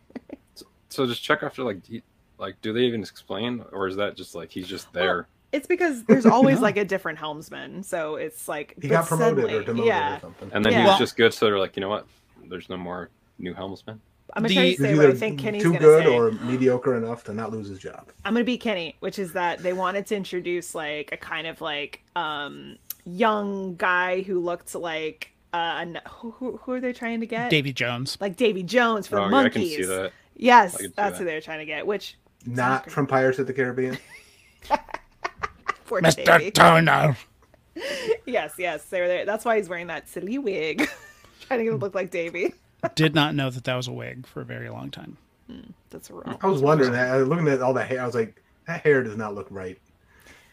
So just check after like, he- like, do they even explain, or is that just like he's just there? It's because there's always No. like a different helmsman, so it's like He got promoted or demoted Yeah, or something. and then he Yeah. was just good, so they're like, you know what? There's no more new helmsman. I'm gonna The- try to say what I think Kenny's too good say. or mediocre enough to not lose his job. I'm gonna be Kenny, which is that they wanted to introduce like a kind of like um young guy who looked like uh who, who, who are they trying to get? Davy Jones. Like Davy Jones for oh, the yeah, I monkeys. can see that. Yes, I can see that's that. who they're trying to get. Which Not from Pirates of the Caribbean. poor Davy. Mr. Turner. Yes, yes, they were there. That's why he's wearing that silly wig, trying to get him look like Davy. Did not know that that was a wig for a very long time. Hmm, that's wrong. I was wondering that. I was looking at all that hair. I was like, that hair does not look right.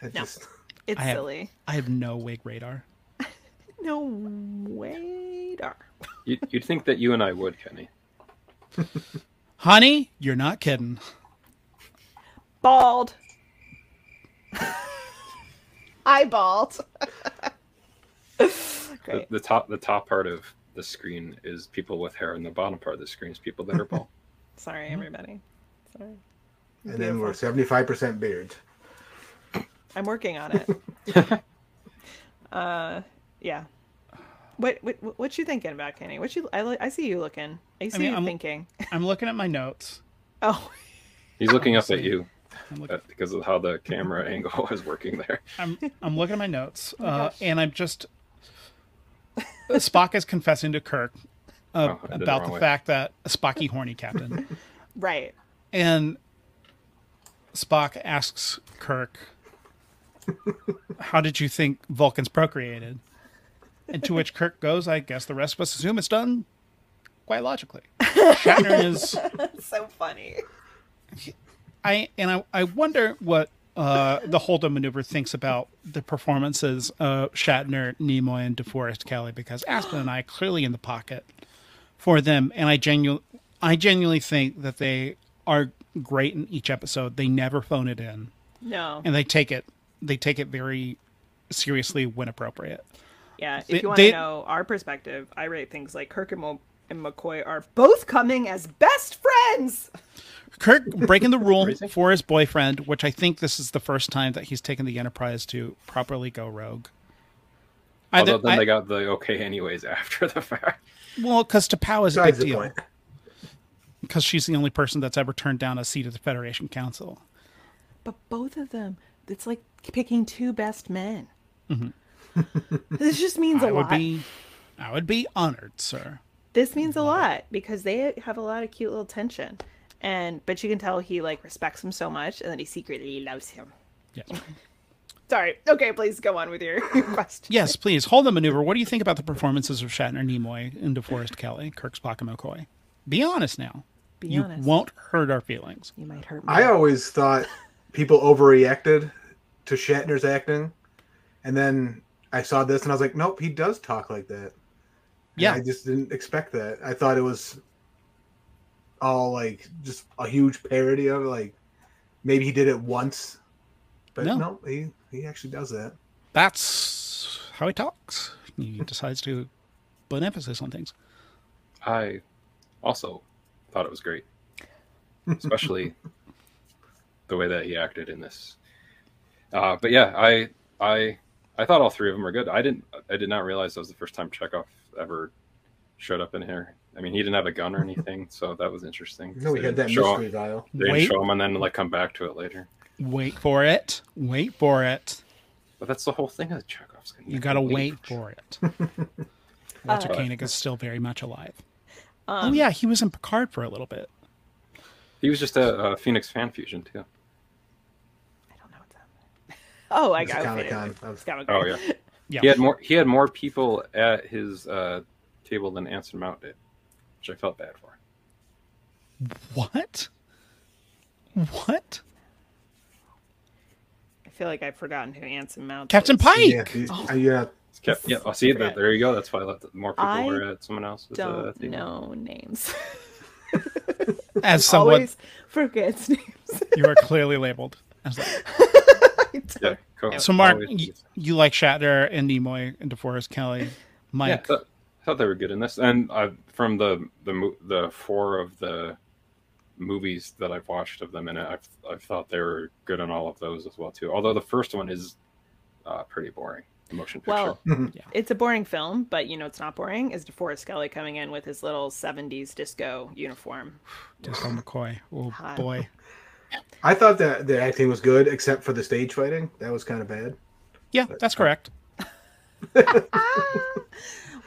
It No. just It's I have- silly. I have no wig radar. No radar. You'd, you'd think that you and I would, Kenny. Honey, you're not kidding. Bald. Eyeballed. The, the top the top part of the screen is people with hair, and the bottom part of the screen is people that are bald. Sorry, everybody. Sorry. and then we're seventy five percent beards. I'm working on it. uh, yeah. What what what you thinking about, Kenny? What you I, li- I see you looking. I see mean, you I'm- thinking. I'm looking at my notes. Oh, He's looking up at you I'm looking, uh, because of how the camera angle is working there. I'm, I'm looking at my notes, my uh, and I'm just Spock is confessing to Kirk uh, Oh, I did it about wrong the fact that Spocky horny captain, right. and Spock asks Kirk, "How did you think Vulcans procreated?" And to which Kirk goes, "I guess the rest of us assume it's done quite logically." Shatner is so funny. I and I, I wonder what uh, the Holdo maneuver thinks about the performances of Shatner, Nimoy, and DeForest Kelley because Aspen and I are clearly in the pocket for them, and I genu- I genuinely think that they are great in each episode. They never phone it in, No. and they take it they take it very seriously when appropriate. Yeah. If They- you want they- to know our perspective, I rate things like Kirk and, Mo- and McCoy are both coming as best friends. Kirk breaking the rule for his boyfriend, which I think this is the first time that he's taken the Enterprise to properly go rogue. Although Either- then I- they got the okay anyways after the fact. Well, because T'Pau is a big deal. Because she's the only person that's ever turned down a seat at the Federation Council. But both of them, it's like picking two best men. this just means a Mm-hmm. I would lot. be, I would be honored, sir. this means a lot because they have a lot of cute little tension and but you can tell he like respects him so much and then he secretly loves him Yes. sorry okay please go on with your question yes, please hold the maneuver. What do you think about the performances of Shatner, Nimoy, and DeForest Kelley, Kirk, Spock, and McCoy? Be honest now. Be you honest. won't hurt our feelings. you might hurt me I always thought people overreacted to Shatner's acting, and then I saw this and I was like, nope, he does talk like that. And Yeah. I just didn't expect that. I thought it was all like just a huge parody of it. Like maybe he did it once, but No. no, he he actually does that. That's how he talks. He decides to put emphasis on things. I also thought it was great, especially the way that he acted in this. Uh, but yeah, I I I thought all three of them were good. I didn't I did not realize that was the first time Chekov ever showed up in here. I mean, he didn't have a gun or anything, so that was interesting. No, we had that show mystery him, vial. they didn't Wait, show him and then like come back to it later. wait for it. Wait for it. But that's the whole thing of the Chekhov's. gun. You got to to wait for it. Walter Uh, Koenig is still very much alive. um, oh yeah, he was in Picard for a little bit. He was just a, a Phoenix fan fusion too. i don't know what's happening oh i got Comic-Con. it was- Oh yeah. Yeah. He had more. He had more people at his uh, table than Anson Mount did, which I felt bad for. What? What? i feel like i've forgotten who anson mount Captain is. Pike. Yeah, he- Oh. uh, yeah. Kept, yeah, I'll see forget. that. There you go. That's why I left more people I were at someone else's. uh, don't table. know names As someone, always forgets names you are clearly labeled. as that. Yeah. Cool. So, Mark, Always- you, you like Shatner and Nimoy and DeForest Kelley, Mike. I thought, they were good in this, and I, from the the the four of the movies that I've watched of them in it, I've I've thought they were good in all of those as well too. Although the first one is uh, pretty boring, the motion picture. well Yeah. it's a boring film but you know it's not boring is DeForest Kelley coming in with his little 70s disco uniform Disco McCoy. Oh Hot. boy. I thought that the acting was good, except for the stage fighting. That was kind of bad. Yeah, that's correct.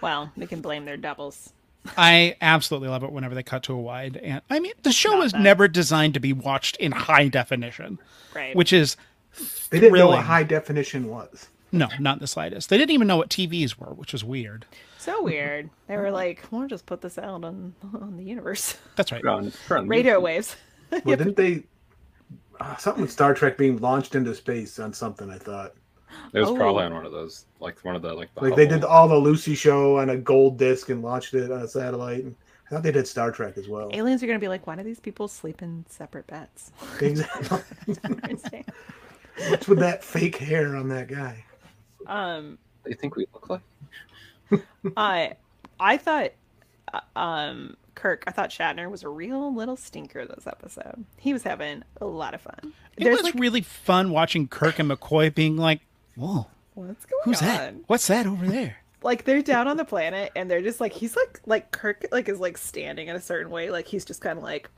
well we can blame their doubles I absolutely love it whenever they cut to a wide. And I mean, the show Not was bad. never designed to be watched in high definition, right which is They didn't know what high definition was. no, not in the slightest. They didn't even know what TVs were, which was weird. so weird they were like we'll just put this out on on the universe That's right. Put on- on radio YouTube. waves Well, didn't they? uh, something with Star Trek being launched into space on something. I thought It was Oh. probably on one of those, like one of the like the like they did all the Lucy show on a gold disc and launched it on a satellite. And I thought they did Star Trek as well. Aliens are gonna be like, why do these people sleep in separate beds? Exactly. I don't understand. What's with that fake hair on that guy? Um, They think we look like. I I thought uh, um Kirk, I thought Shatner was a real little stinker this episode. He was having a lot of fun. It There's was like really fun watching Kirk and McCoy being like, "Whoa, what's going who's on? that? What's that over there?" Like they're down on the planet and they're just like he's like like Kirk like is like standing in a certain way, like he's just kind of like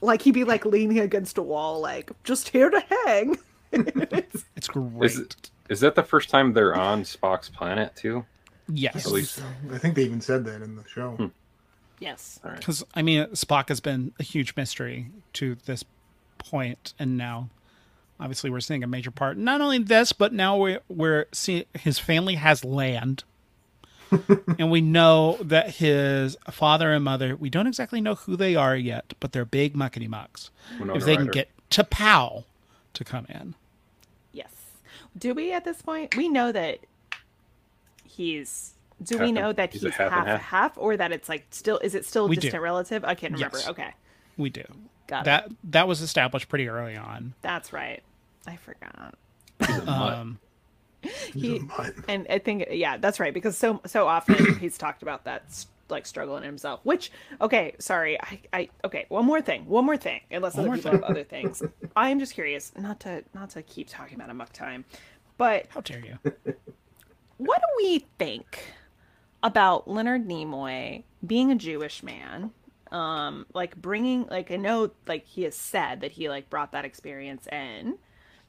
like he'd be like leaning against a wall, like just here to hang. It's- It's great. Is it- Is that the first time they're on Spock's planet too? yes, At least- I think they even said that in the show. Hmm. yes. All right. because I mean Spock has been a huge mystery to this point, and now obviously we're seeing a major part. Not only this, but now we're we're seeing his family has land, and we know that his father and mother. We don't exactly know who they are yet, but they're big muckety mucks. If they can get T'Pau to come in, Yes. Do we at this point we know that he's do Half we and- know that he's he's, half half, half half? or that it's like still is it still a We do. distant relative? I can't remember. Yes. Okay. we do. Got it. that that was established pretty early on. That's right. I forgot. He's a mutt. Um, He's He- a mutt. and I think yeah, that's right because so so often he's talked about that like struggling himself. Which okay, sorry, I, I okay. One more thing, one more thing. Unless One other more people thing. have other things, I am just curious. Not to not to keep talking about Amok Time, but how dare you? what do we think about Leonard Nimoy being a Jewish man? Um, like bringing like I know like he has said that he like brought that experience in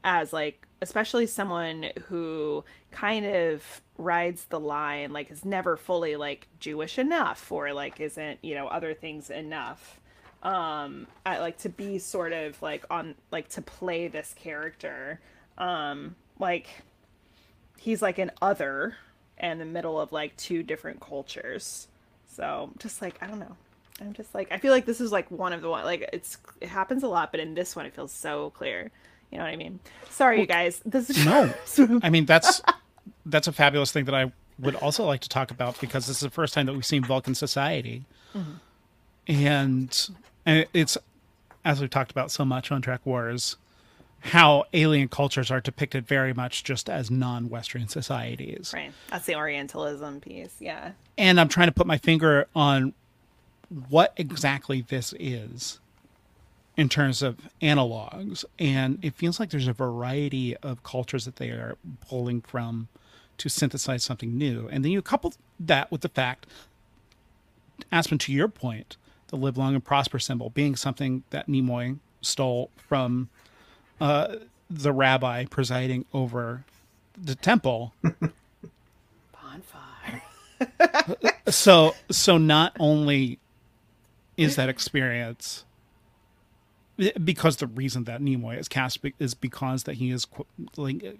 as like especially someone who kind of rides the line like is never fully like Jewish enough or like isn't you know other things enough um I like to be sort of like on like to play this character um like he's like an other in the middle of like two different cultures. So just like i don't know. I'm just like i feel like this is like one of the one like it's it happens a lot but in this one it feels so clear you know what i mean? Sorry you guys. This is No, I mean that's that's a fabulous thing that I would also like to talk about because this is the first time that we've seen Vulcan society, mm-hmm. and and it's as we've talked about so much on Trek Wars, how alien cultures are depicted very much just as non-Western societies. right. That's the orientalism piece. Yeah. And I'm trying to put my finger on what exactly this is in terms of analogs. And it feels like there's a variety of cultures that they are pulling from to synthesize something new. And then you couple that with the fact, Aspen, to your point, the live long and prosper symbol being something that Nimoy stole from uh, the rabbi presiding over the temple. bonfire so so not only is that experience because the reason that Nimoy is cast is because that he is like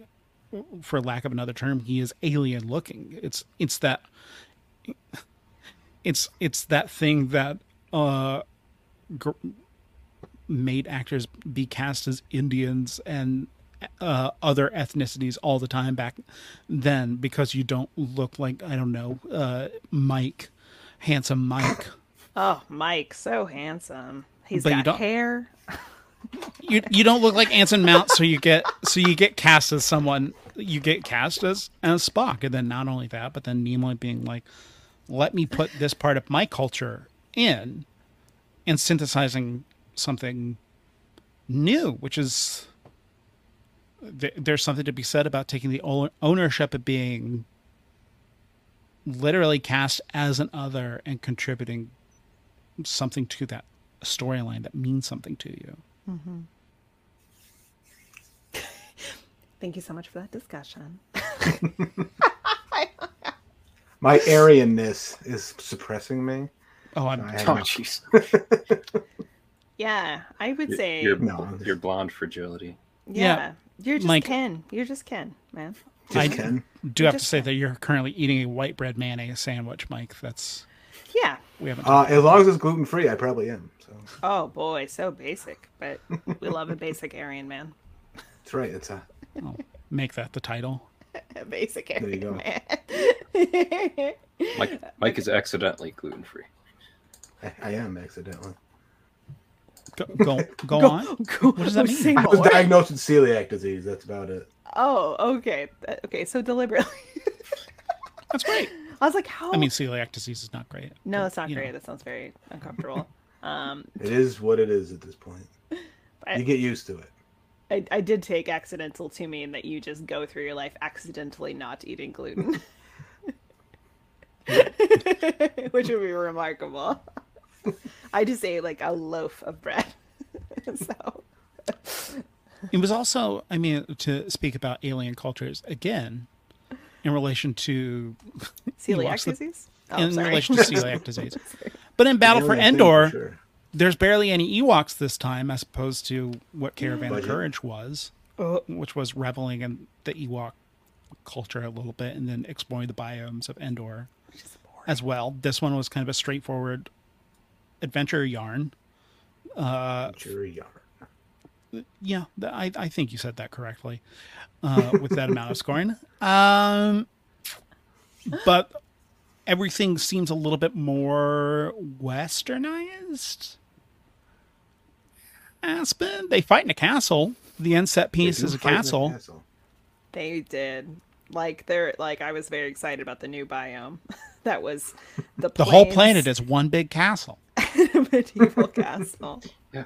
for lack of another term he is alien looking it's it's that it's it's that thing that uh gr- made actors be cast as Indians and uh, other ethnicities all the time back then because you don't look like I don't know uh, Mike, handsome Mike. oh mike so handsome He's But you got don't- hair. You you don't look like Anson Mount, so you get so you get cast as someone you get cast as as Spock, and then not only that, but then Nimoy being like, let me put this part of my culture in, and synthesizing something new, which is th- there's something to be said about taking the own- ownership of being literally cast as an other and contributing something to that storyline that means something to you. thank you so much for that discussion My Aryanness is suppressing me. Oh, I'm I Oh, yeah i would say Your, No. your blonde fragility. yeah, Yeah, you're just Mike- ken you're just ken man Just I- Ken. do have to just say saying. that you're currently eating a white bread mayonnaise sandwich, Mike. That's Yeah. We haven't. Uh, as long as it's gluten free, I probably am. So Oh boy, so basic, but we love a basic Aryan man. that's right. It's a I'll make that the title. A basic you Aryan go. man. Mike Mike is accidentally gluten free. I, I am accidentally. Go go, go, on. What does that mean? Say I was diagnosed with celiac disease. That's about it. Oh, okay. Okay, so deliberately. That's great. I was like, how? I mean, celiac disease is not great. no, but, it's not you know. great. That sounds very uncomfortable. Um, It is what it is at this point. I- You get used to it. I, I did take accidental to mean that you just go through your life accidentally not eating gluten, which would be remarkable. I just ate like a loaf of bread, so It was also, I mean, to speak about alien cultures again, in relation to celiac watched the- disease. Oh, in sorry. relation to celiac disease. But in Battle for Alien thing Endor, sure. there's barely any Ewoks this time, as opposed to what Caravan of Courage was, Oh, which was reveling in the Ewok culture a little bit and then exploring the biomes of Endor as well. This one was kind of a straightforward adventure yarn. Sure you are. Yeah, I, I think you said that correctly uh, with that amount of scoring. Um, but everything seems a little bit more westernized. Aspen, they fight in a castle. The end set piece is a fight in castle. They did. Like they're like I was very excited about the new biome. that was the The whole planet is one big castle. medieval castle. Yeah.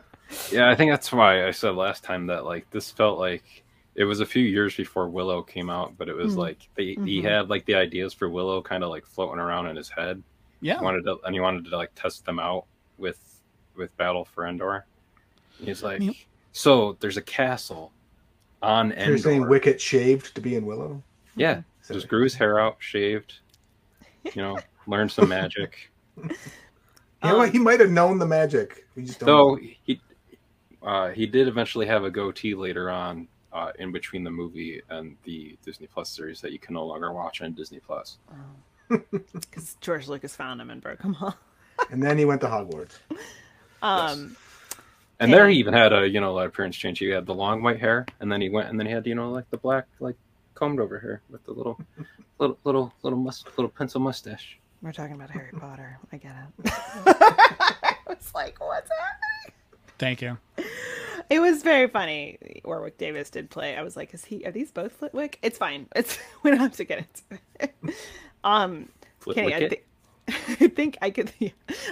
Yeah, I think that's why I said last time that like this felt like it was a few years before Willow came out, but it was Mm. like they, he Mhm. had like the ideas for Willow kind of like floating around in his head. Yeah. He wanted to, and he wanted to like test them out with with Battle for Endor. He's like, Yep. so there's a castle on So Endor. You're saying Wicket shaved to be in Willow? yeah, So- just grew his hair out, shaved. You know, learned some magic. Yeah, well, Um, he might have known the magic. We just don't. Though know. he uh, he did eventually have a goatee later on uh, in between the movie and the Disney Plus series that you can no longer watch on Disney Plus. Because George Lucas found him and broke him off. And then he went to Hogwarts. Um, And there he even had a you know a appearance change. He had the long white hair, and then he went and then he had you know like the black like combed over hair with the little little little little mus- little pencil mustache. we're talking about Harry Potter. I get it. I was like, what's happening? Thank you. It was very funny. Warwick Davis did play. I was like, is he? Are these both Flitwick? It's fine. It's we don't have to get into it. um, Kenny, I, Flitwicket. thi- I think I could.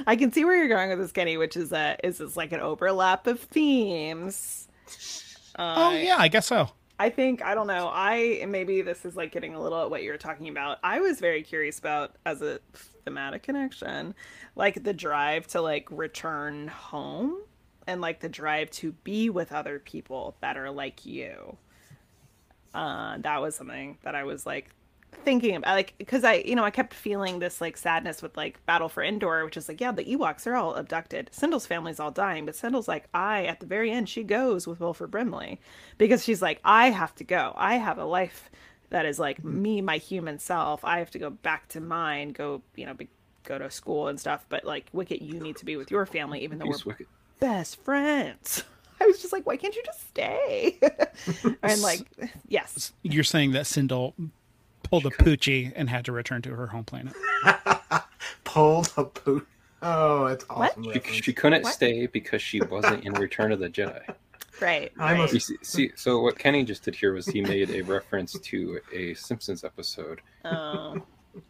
I can see where you're going with this, Kenny. Which is a is this like an overlap of themes? Oh, Uh, yeah, I guess so. I think I don't know. I maybe this is like getting a little at what you were talking about. I was very curious about as a thematic connection, like the drive to like return home and like the drive to be with other people that are like you. Uh, that was something that I was like thinking about, like because I, you know, I kept feeling this like sadness with like Battle for Endor, which is like, yeah, the Ewoks are all abducted. Cindel's family's all dying, but Cindel's like, I at the very end, she goes with Wilford Brimley because she's like, I have to go. I have a life that is like me, my human self. I have to go back to mine, go, you know, be, go to school and stuff. But like Wicket, you need to be with your family, even though He's we're wicked. Best friends. I was just like, why can't you just stay? and like, yes, You're saying that Cindel pulled a poochie and had to return to her home planet. Pulled a boot. Oh, that's What? awesome. She, she couldn't What? stay because she wasn't in Return of the Jedi. right. I right. must- see, see, so what Kenny just did here was he made a reference to a Simpsons episode. Oh.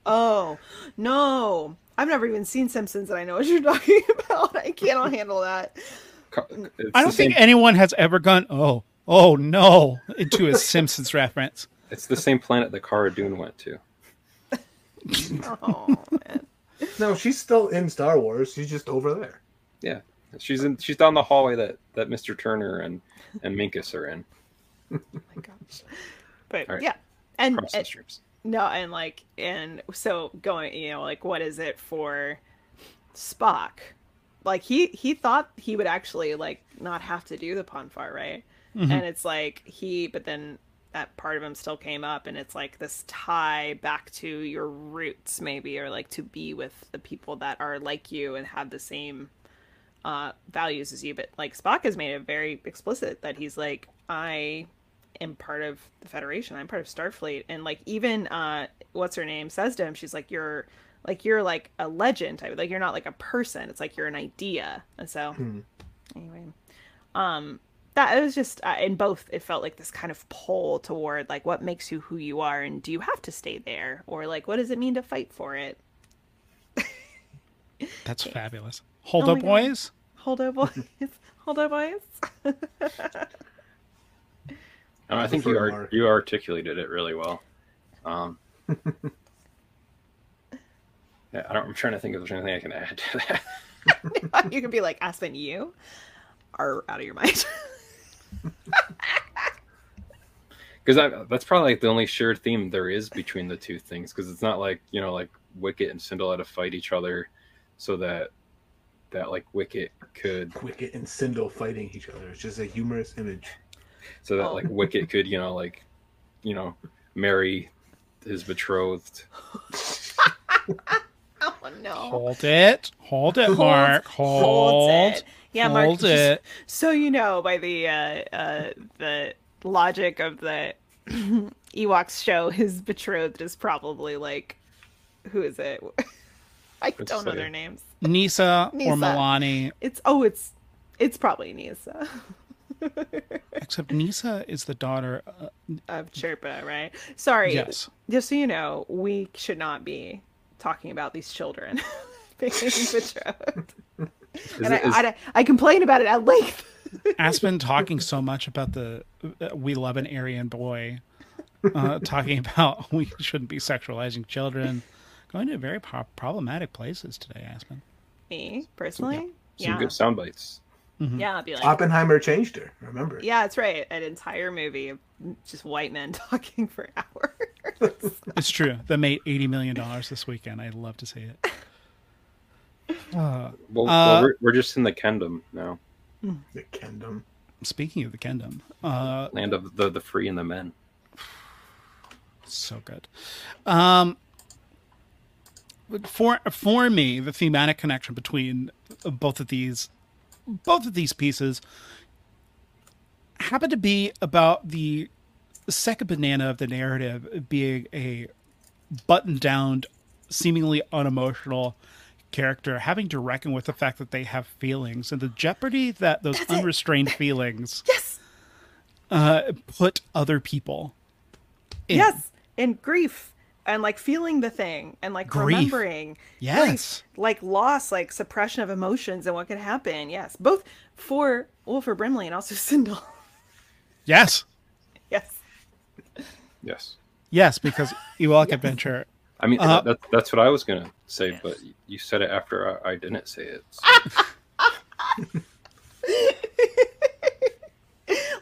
Oh no! I've never even seen Simpsons, and I know what you're talking about. I cannot handle that. It's I don't think same, anyone has ever gone, oh, oh no, into a Simpsons reference. it's the same planet that Cara Dune went to. Oh man. No, she's still in Star Wars. She's just over there. Yeah, she's in. She's down the hallway that that Mr. Turner and and Minkus are in. Oh my gosh. But All right. yeah, and, and streams. No, and like, and so going, you know, like, what is it for Spock? Like he he thought he would actually like not have to do the Pon farr, right? Mhm. And it's like he, but then that part of him still came up and it's like this tie back to your roots maybe or like to be with the people that are like you and have the same uh values as you but like Spock has made it very explicit that he's like I am part of the Federation. I'm part of Starfleet. And like even uh what's her name says to him she's like you're like you're like a legend type like you're not like a person. It's like you're an idea. And so Hmm. anyway um that it was just uh, in both it felt like this kind of pull toward like what makes you who you are and do you have to stay there? Or like what does it mean to fight for it? That's fabulous. Hold Oh up, boys. hold up boys. Hold up boys And I think you are Mark. you articulated it really well. Um, yeah, I don't, I'm trying to think if there's anything I can add to that. you can be like aspen you are out of your mind because that's probably like the only shared theme there is between the two things because it's not like you know like wicket and Cindel had to fight each other so that that like wicket could Wicket and Cindel fighting each other. It's just a humorous image. So that Oh. like wicket could you know like you know marry his betrothed oh no Hold it. Hold it, Mark. hold Hold. it. yeah mark Hold just- So you know by the uh, uh, the logic of the Ewoks show, his betrothed is probably like, who is it? I Let's don't know see. their names. Kneesaa, or Kneesaa. Milani. It's oh, it's it's probably Kneesaa Except Kneesaa is the daughter. Uh, of Chirpa, right? Sorry, yes. just so you know, we should not be talking about these children being betrothed. Is And I, it- is- I, I complain about it at length. Aspen talking so much about the uh, we love an Aryan boy, uh, talking about we shouldn't be sexualizing children, going to very pro- problematic places today, Aspen. Me personally, yeah. some yeah, good sound bites yeah, I'd be like, Oppenheimer changed her. Remember? Yeah, that's right. An entire movie of just white men talking for hours. It's true. That made eighty million dollars this weekend. I'd love to see it. Uh, well, Uh, well we're, we're just in the kingdom now The kingdom. speaking of the kingdom, uh, land of the the free and the men so good. Um, for for me, the thematic connection between both of these both of these pieces happen to be about the second banana of the narrative being a buttoned down, seemingly unemotional character having to reckon with the fact that they have feelings and the jeopardy that those That's it. unrestrained feelings yes, uh, put other people in. yes, and grief and like feeling the thing and like Grief. remembering. Yes. grief, like loss, like suppression of emotions and what could happen. Yes, both for well for Brimley and also Cindel. Yes. yes, yes Yes, because Ewok Adventure. i mean Uh, that, that's what i was gonna say but you said it after i, I didn't say it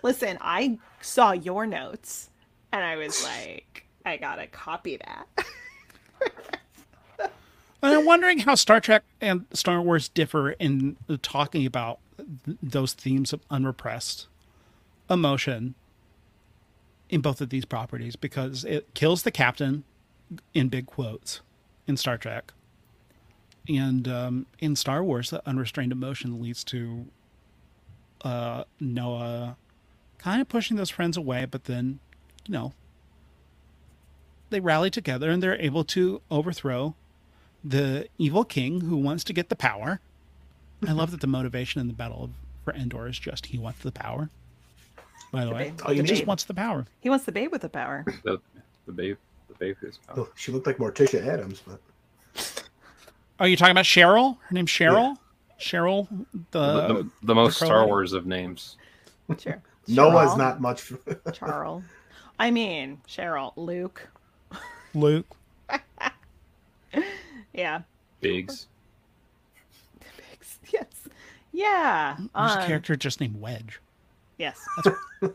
listen, I saw your notes and I was like, I gotta copy that. I'm wondering how Star Trek and Star Wars differ in talking about th- those themes of unrepressed emotion in both of these properties because it kills the captain in big quotes in Star Trek. And um, in Star Wars, the unrestrained emotion leads to uh, Noa kind of pushing those friends away, but then, you know, they rally together and they're able to overthrow the evil king who wants to get the power. I love that the motivation in the battle for Endor is just he wants the power. By the way, babe. All you he just need. wants the power. He wants the babe with the power. the the babe the babe who's Oh, she looked like Morticia Addams, but Are you talking about Cheryl? Her name's Cheryl. Cheryl, the, the, the, the most the Star crowbar? Wars of names. Sure. Noah's not much. Charles. I mean, Cheryl, Luke. Luke. Yeah. Biggs. Biggs. Yes. Yeah. There's Um, a character just named Wedge. yes.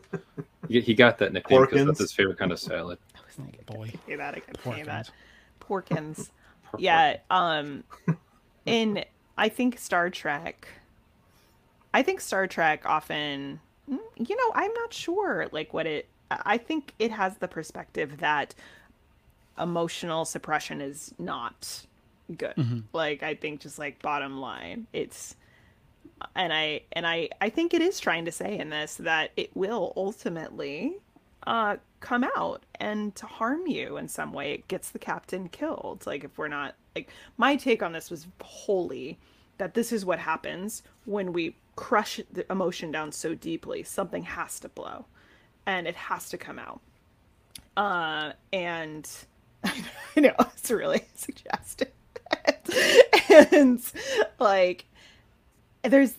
He, he got that nickname because Porkins. that's his favorite kind of salad. I was like, Boy, could see that. I could see Porkins. that. Porkins. Yeah. Um, in I think Star Trek. I think Star Trek often, mm, you know, I'm not sure like what it I think it has the perspective that emotional suppression is not good. Like I think just like bottom line, it's and I and I I think it is trying to say in this that it will ultimately uh come out and to harm you in some way. It gets the captain killed. Like if we're not like my take on this was wholly that this is what happens when we crush the emotion down so deeply. Something has to blow and it has to come out. Uh and I know it's really suggestive. and like there's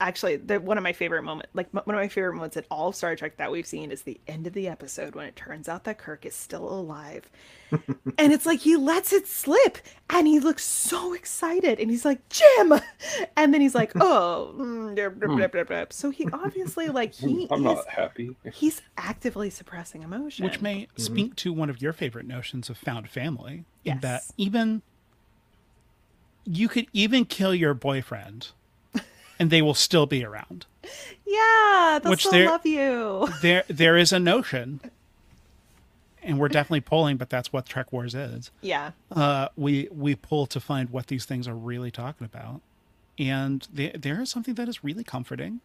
actually the one of my favorite moments like one of my favorite moments in all of Star Trek that we've seen is the end of the episode when it turns out that Kirk is still alive. and it's like he lets it slip and he looks so excited and he's like Jim and then he's like oh mm, blah, blah, blah, blah, blah." so he obviously like he I'm is not happy. he's actively suppressing emotion Which may speak to one of your favorite notions of found family. In that even you could even kill your boyfriend and they will still be around. yeah they'll Which still love you There there is a notion and we're definitely pulling, but that's what Trek Wars is. yeah Uh, we we pull to find what these things are really talking about, and there there is something that is really comforting,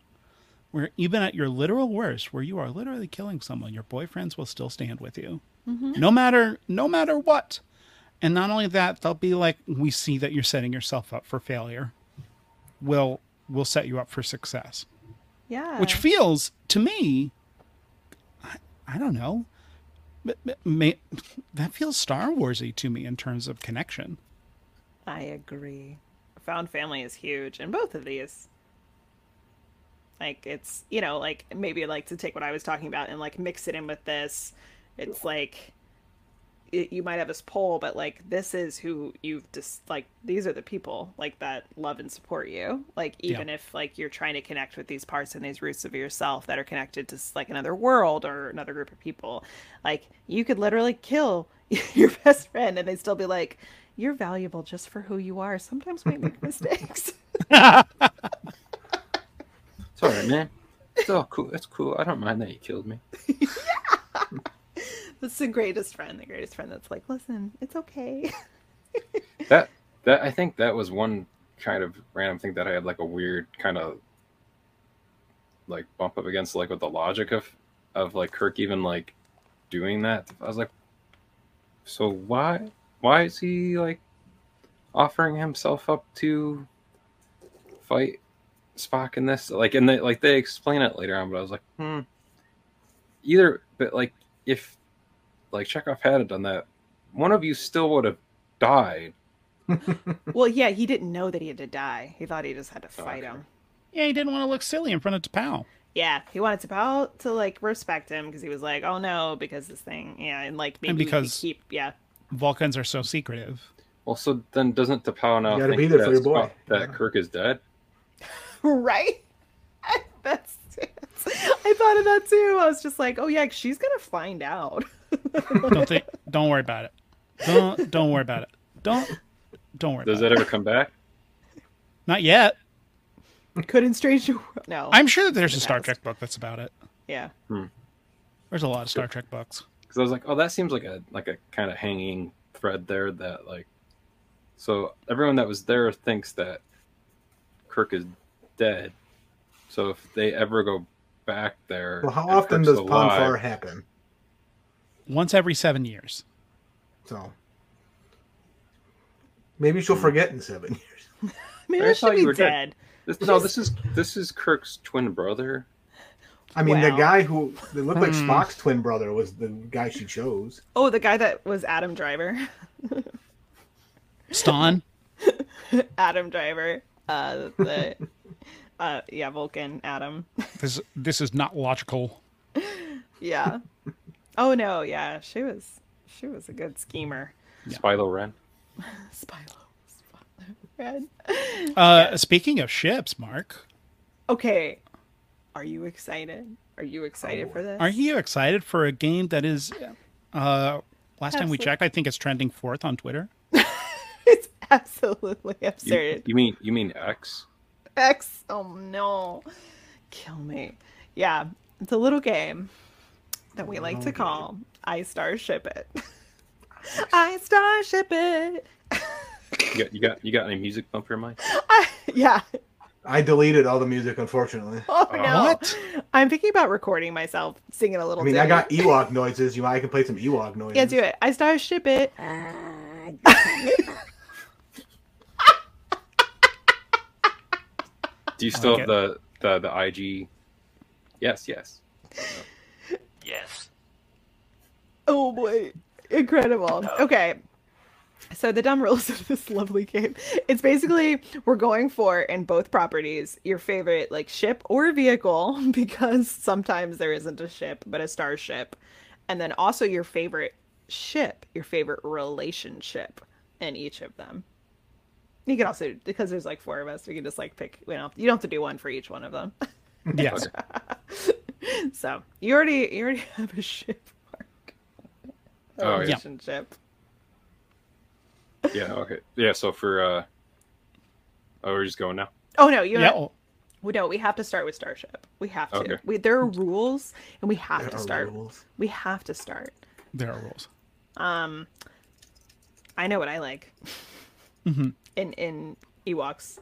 where even at your literal worst, where you are literally killing someone, your boyfriends will still stand with you, no matter no matter what. And not only that, they'll be like, "We see that you're setting yourself up for failure. We'll we'll set you up for success." yeah which feels to me I, I don't know but, but may, that feels star warsy to me in terms of connection I agree. Found family is huge in both of these. Like it's you know like maybe like to take what I was talking about and like mix it in with this. It's like you might have this poll, but like this is who you've just like these are the people like that love and support you. Like even if like you're trying to connect with these parts and these roots of yourself that are connected to like another world or another group of people, like you could literally kill your best friend and they'd still be like, "You're valuable just for who you are. Sometimes we make mistakes." It's all right, man. It's all cool. It's cool. I don't mind that you killed me. That's the greatest friend. The greatest friend that's like, "Listen, it's okay." That that I think that was one kind of random thing that I had like a weird kind of like bump up against like with the logic of of like Kirk even like doing that. I was like, so why why is he like offering himself up to fight Spock in this? Like and they like they explain it later on, but I was like, hmm. Either but like if like Chekov hadn't done that, one of you still would have died. well, yeah, he didn't know that he had to die. He thought he just had to oh, fight Okay. him. yeah he didn't want to look silly in front of T'Pau. Yeah, he wanted to bow to like respect him because he was like, "Oh no," because this thing, yeah, and like maybe And we because- keep, yeah, vulcans are so secretive Well, so then doesn't T'Pau now You gotta think be there that, for your boy. Spock- that Yeah. Kirk is dead? right. That's. I thought of that too. I was just like, "Oh yeah, she's gonna find out." Don't think don't worry about it don't don't worry about it don't don't worry Does about that it ever come back? not yet Couldn't strange the world. No, i'm sure that there's a star trek book that's about it yeah. Hmm. there's a lot of star trek books Because I was like, oh, that seems like a like a kind of hanging thread there. That like, so everyone that was there thinks that Kirk is dead. So if they ever go back there, Well, how often Kirk's does alive- Pon farr happen? Once every seven years So maybe she'll forget in seven years. Maybe I I thought you be were dead. dead. This, no, this is this is Kirk's twin brother. I mean, the guy who that looked like Hmm. Spock's twin brother was the guy she chose. Oh, the guy that was Adam Driver. Stonn Adam Driver. Uh, the. Uh, yeah, Vulcan, Adam. this this is not logical Yeah. Oh no, yeah, she was she was a good schemer. Spilo Ren. Spilo. Spilo. Red. uh speaking of ships mark Okay. Are you excited? Are you excited for this? Are you excited for a game that is uh last time we checked I think it's trending fourth on Twitter? It's absolutely You, absurd. you mean you mean X? X. Oh no. Kill me. Yeah, it's a little game. That we like to call I Starship It. I Starship It. You got you got you got any music bumper, Mike? I, yeah. I deleted all the music, unfortunately. Oh Uh, no. What? I'm thinking about recording myself singing a little I mean, I got Ewok noises. You, I can play some Ewok noises. Yeah, do it. I Starship It. Do you still Okay. have the, the the IG? Yes, yes. Yes. Oh boy. Incredible. Okay. So the dumb rules of this lovely game. It's basically we're going for in both properties your favorite like ship or vehicle because sometimes there isn't a ship but a starship. And then also your favorite ship, your favorite relationship in each of them. You can also because there's like four of us, we can just like pick you know, you don't have to do one for each one of them. Yes. So you already you already have a ship mark. A Oh, yeah. relationship. Yeah, okay. Yeah, so for uh Oh, we're just going now. Oh no, you Yeah. know, we no, we have to start with Starship. We have to. Okay. We there are rules, and we have There to start. rules. We have to start. There are rules. Um, I know what I like. Mhm. In in Ewoks,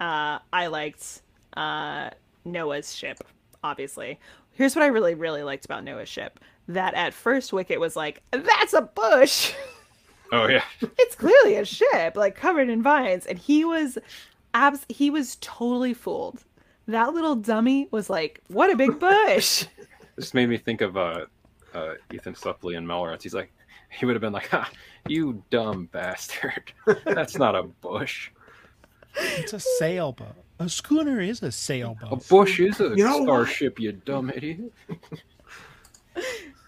uh, I liked uh Noa's ship. Obviously, here's what I really really liked about Noa's ship. That at first Wicket was like, "That's a bush." Oh yeah. it's clearly a ship like covered in vines and he was abs he was totally fooled that little dummy was like what a big bush This made me think of uh uh Ethan Suplee and Mallrats. He's like he would have been like, ha, you dumb bastard. That's not a bush. It's a sailboat. A schooner is a sailboat. A bush is a You know what? starship, you dumb idiot.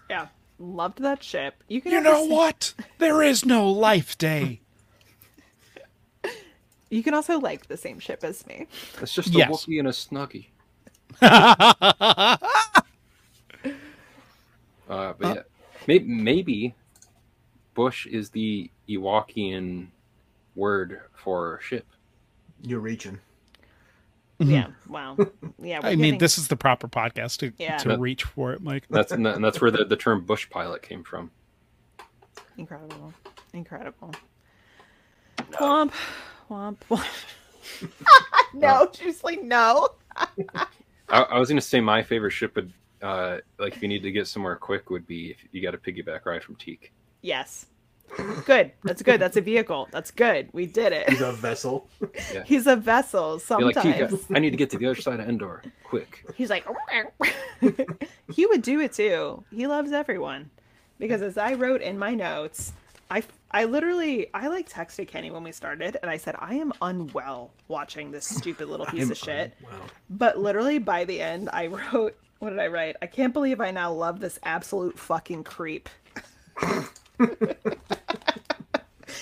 yeah loved that ship you can You know same- what? There is no life day. you can also like the same ship as me It's just a Yes. Wookiee and a Snuggie. Uh, but yeah, maybe, maybe bush is the Ewokian word for ship. You're reaching. Yeah wow. Yeah we're I mean, getting- this is the proper podcast to, Yeah. to reach for it, Mike. That's and, that- and that's where the, the term bush pilot came from. incredible. Incredible. Womp. Womp. Womp no just like no. I, I was gonna say my favorite ship would, uh, like if you need to get somewhere quick, would be if you got a piggyback ride from Teek. yes good that's good that's a vehicle that's good we did it. He's a vessel. he's a vessel You're like, sometimes I need to get to the other side of Endor, quick. He's like, he would do it too. He loves everyone. Because as I wrote in my notes, I, I literally, I like texted Kenny when we started and I said, I am unwell watching this stupid little piece I'm of shit. unwell. But literally by the end, I wrote, what did I write? I can't believe I now love this absolute fucking creep.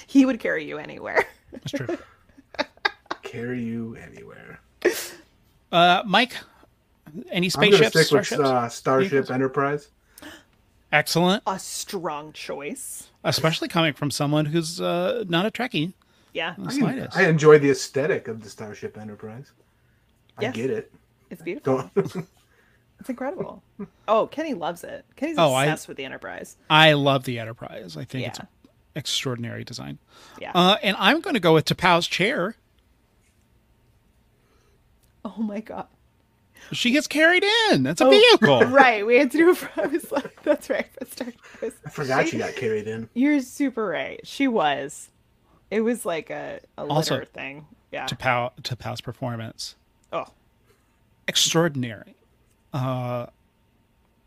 he would carry you anywhere. That's true. Carry you anywhere. Uh, Mike, any I'm gonna stick with uh, Starship Enterprise. Excellent, A strong choice. especially coming from someone who's uh, not a Trekkie. Yeah, I. I enjoy the aesthetic of the Starship Enterprise. I Yes. get it. it's beautiful. Don't. It's incredible. Oh, Kenny loves it. Kenny's Oh, I- obsessed with the Enterprise. I love the Enterprise. I think it's extraordinary design. Yeah. Uh, and I'm going to go with T'Pau's chair. oh my god. She gets carried in. That's a Oh, vehicle. Right. We had to do it. For, I was like, that's right. For Star Wars. I forgot you got carried in. You're super right. She was. It was like a, a litter Also- thing. Yeah. T'Pau, T'Pau's performance. Oh. Extraordinary. Uh,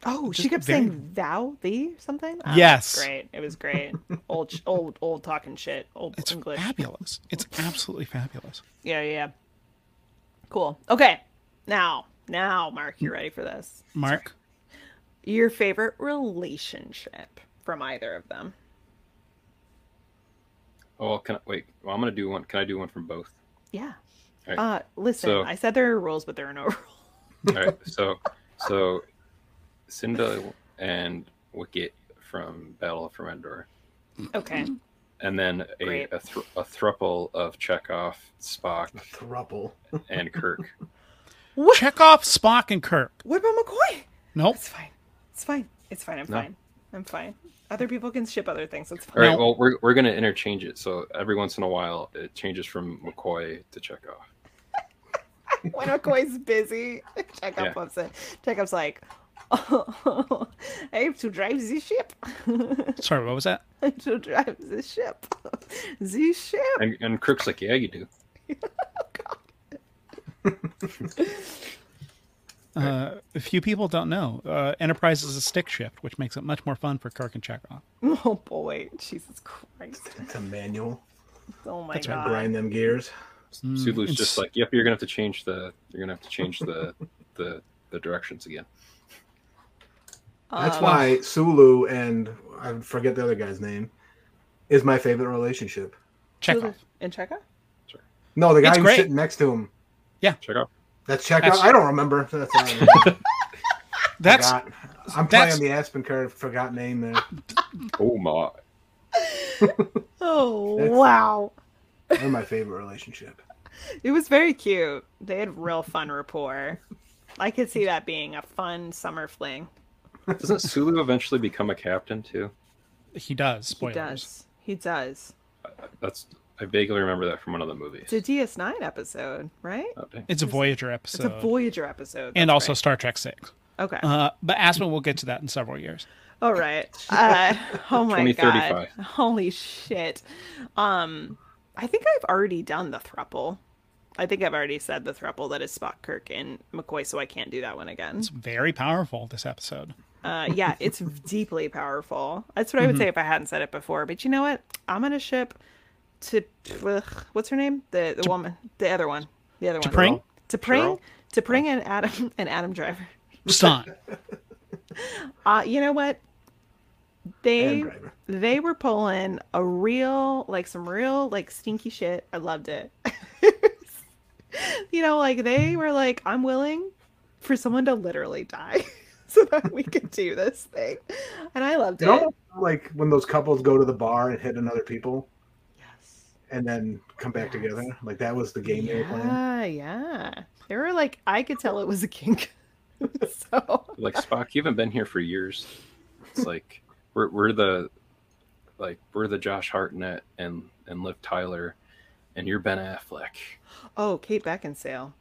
Oh, she kept very- saying thou, thee, something. Oh, Yes. Great. It was great. old, old, old talking shit. Old it's English. fabulous. It's absolutely fabulous. Yeah, yeah. yeah. Cool. Okay. Now, now, Mark, you're ready for this. Mark, Your favorite relationship from either of them. Oh, well, can I wait? Well, I'm gonna do one. Can I do one from both? Yeah. All right. Uh, listen, So- I said there are rules, but there are no rules. All right. So, so Cinda and Wicket from Battle for Endor, Okay. and then a a, thr a thruple of Chekov, Spock, Thruple. and Kirk. Chekov Spock and Kirk. What about McCoy? Nope. It's fine. It's fine. It's fine. I'm No. fine. I'm fine. Other people can ship other things. It's fine. right, No. well, we're, we're going to interchange it. So every once in a while, it changes from McCoy to Chekov. when McCoy's busy, Chekov Yeah. pops in. Chekov's like, oh, I have to drive the ship. Sorry, what was that? I have to drive the ship. The ship. And, and Crook's like, yeah, you do. Uh, a few people don't know. Uh, Enterprise is a stick shift, which makes it much more fun for Kirk and Chekov. Oh boy, Jesus Christ! It's a manual. Oh my That's right, god! Grind them gears. Mm, Sulu's it's- just like, yep, you're going to have to change the, you're going to have to change the, the, the directions again. That's Um, why Sulu and I forget the other guy's name is my favorite relationship. Chekov. And Chekov? Sure. No, the guy It's who's great. sitting next to him. Yeah, Chekov. That's Chekov. That's- I don't remember. That's all I That's forgot. I'm that's- playing the Aspen card. Forgot name there. Oh, my. Oh That's- wow! They're my favorite relationship. It was very cute. They had real fun rapport. I could see that being a fun summer fling. Doesn't Sulu eventually become a captain, too? he does. He does. He does. That's, I vaguely remember that from one of the movies. It's a DS9 episode, right? Okay. It's a Voyager episode. It's a Voyager episode. and also right. Star Trek Six. okay. Uh, but Aspen will get to that in several years. All right. Uh, oh my god. Holy shit. Um, I think I've already done the thruple. I think I've already said the thruple that is Spock, Kirk, and McCoy, so I can't do that one again. It's very powerful. This episode. Uh, yeah, it's deeply powerful. That's what I would Mm-hmm. say if I hadn't said it before. But you know what? I'm gonna ship to ugh, what's her name? The the woman, the other one, the other one. T'Pring? To Pring, T'Pring, and Adam and Adam Driver. Stan. Uh, you know what? They they were pulling a real like some real like stinky shit. I loved it. you know, like they were like, I'm willing for someone to literally die so that we could do this thing. And I loved It it. almost like when those couples go to the bar and hit another people Yes. and then come back together. Like that was the game they were playing. Yeah, yeah. They were like, I could tell it was a kink. so like Spock, you haven't been here for years. It's like we're we're the like we're the Josh Hartnett and and Liv Tyler, and you're Ben Affleck, Oh, Kate Beckinsale.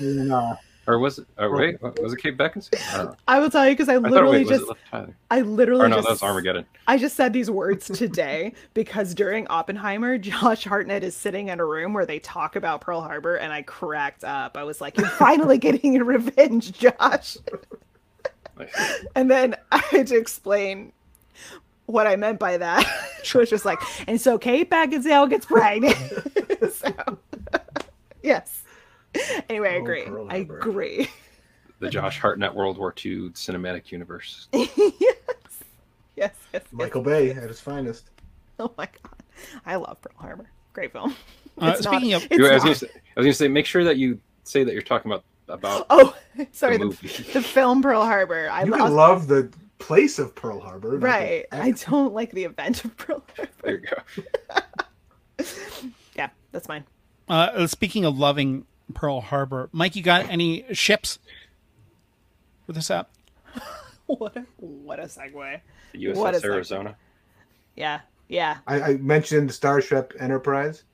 No. or was it? Oh wait, was it Kate Beckinsale? I. I will tell you because I I thought literally wait, was just it Liv Tyler? I literally Or no, just that was Armageddon. I just said these words today because during Oppenheimer, Josh Hartnett is sitting in a room where they talk about Pearl Harbor, and I cracked up. I was like, "You're finally getting your revenge, Josh." And then I had to explain what I meant by that. She was just like, "And so Kate Beckinsale gets pregnant." so, yes. Anyway, I Oh, agree. Pearl I agree. The Josh Hartnett World War II cinematic universe. yes. Yes. Yes. yes. Michael Bay at his finest. Oh my god, I love Pearl Harbor. Great film. Uh, It's speaking not- of- it's I was, not- gonna say, I was gonna say, make sure that you say that you're talking about about Oh, sorry. the The, movie. the film Pearl Harbor. I You lo- can love the place of Pearl Harbor. right. I don't like the event of Pearl Harbor. there you go. Yeah, that's mine. Uh, speaking of loving Pearl Harbor, Mike, you got any ships for this app? What a what a segue. The What USS is that? Arizona. Yeah, yeah. I, I mentioned Starship Enterprise.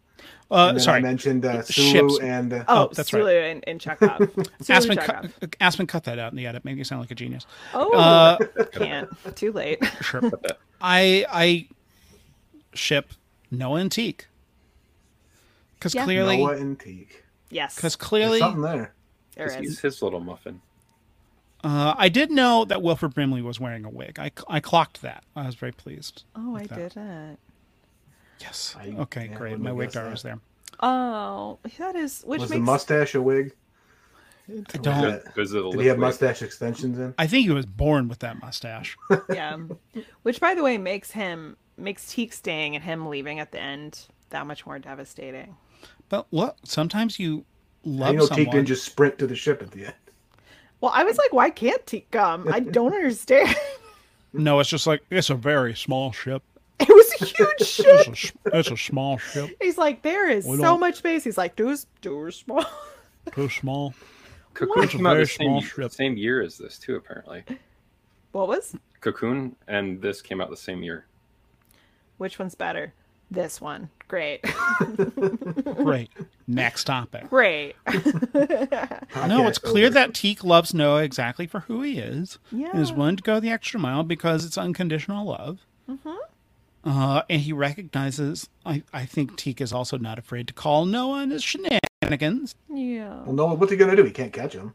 Uh, and then sorry, I mentioned uh, Sulu Ships. and uh, Oh, Oh, that's right. Sulu and, and Chekov. Aspen, and cut, Chekov. Aspen, cut that out in the edit. Made you sound like a genius. Oh, Uh, can't. Too late. sure. I I ship Noa and Teek because Yeah. clearly, Noa and Teek. Yes, because There's clearly, something there. there 'Cause. He's his little muffin. uh, I did know that Wilford Brimley was wearing a wig. I I clocked that. I was very pleased. Oh, I that. didn't. Yes. I- Okay, yeah, great. wouldn't My wig guessed dar that. was there. Oh, that is which Was the mustache a wig? I don't. Because of the Did he have wig. mustache extensions in? I think he was born with that mustache. yeah. Which, by the way, makes him makes Teek staying and him leaving at the end that much more devastating. But look, sometimes you love I know someone. Teek didn't just sprint to the ship at the end. Well, I was like, why can't Teek come? I don't understand. No, it's just like it's a very small ship. it was a huge ship. It's a, s- it's a small ship. He's like, there is We so don't- much space. He's like, too, too small. Too small. Cocoon It's came out very the same, small ship. same year as this too, apparently. What was? Cocoon and this came out the same year. Which one's better? This one. Great. Great. Next topic. Great. No, it's clear that Teek loves Noa exactly for who he is. Yeah. And is willing to go the extra mile because it's unconditional love. Mm-hmm. Uh, and he recognizes, I, I think Teek is also not afraid to call Noa and his shenanigans. yeah. Well, no, what's he gonna do? He can't catch him.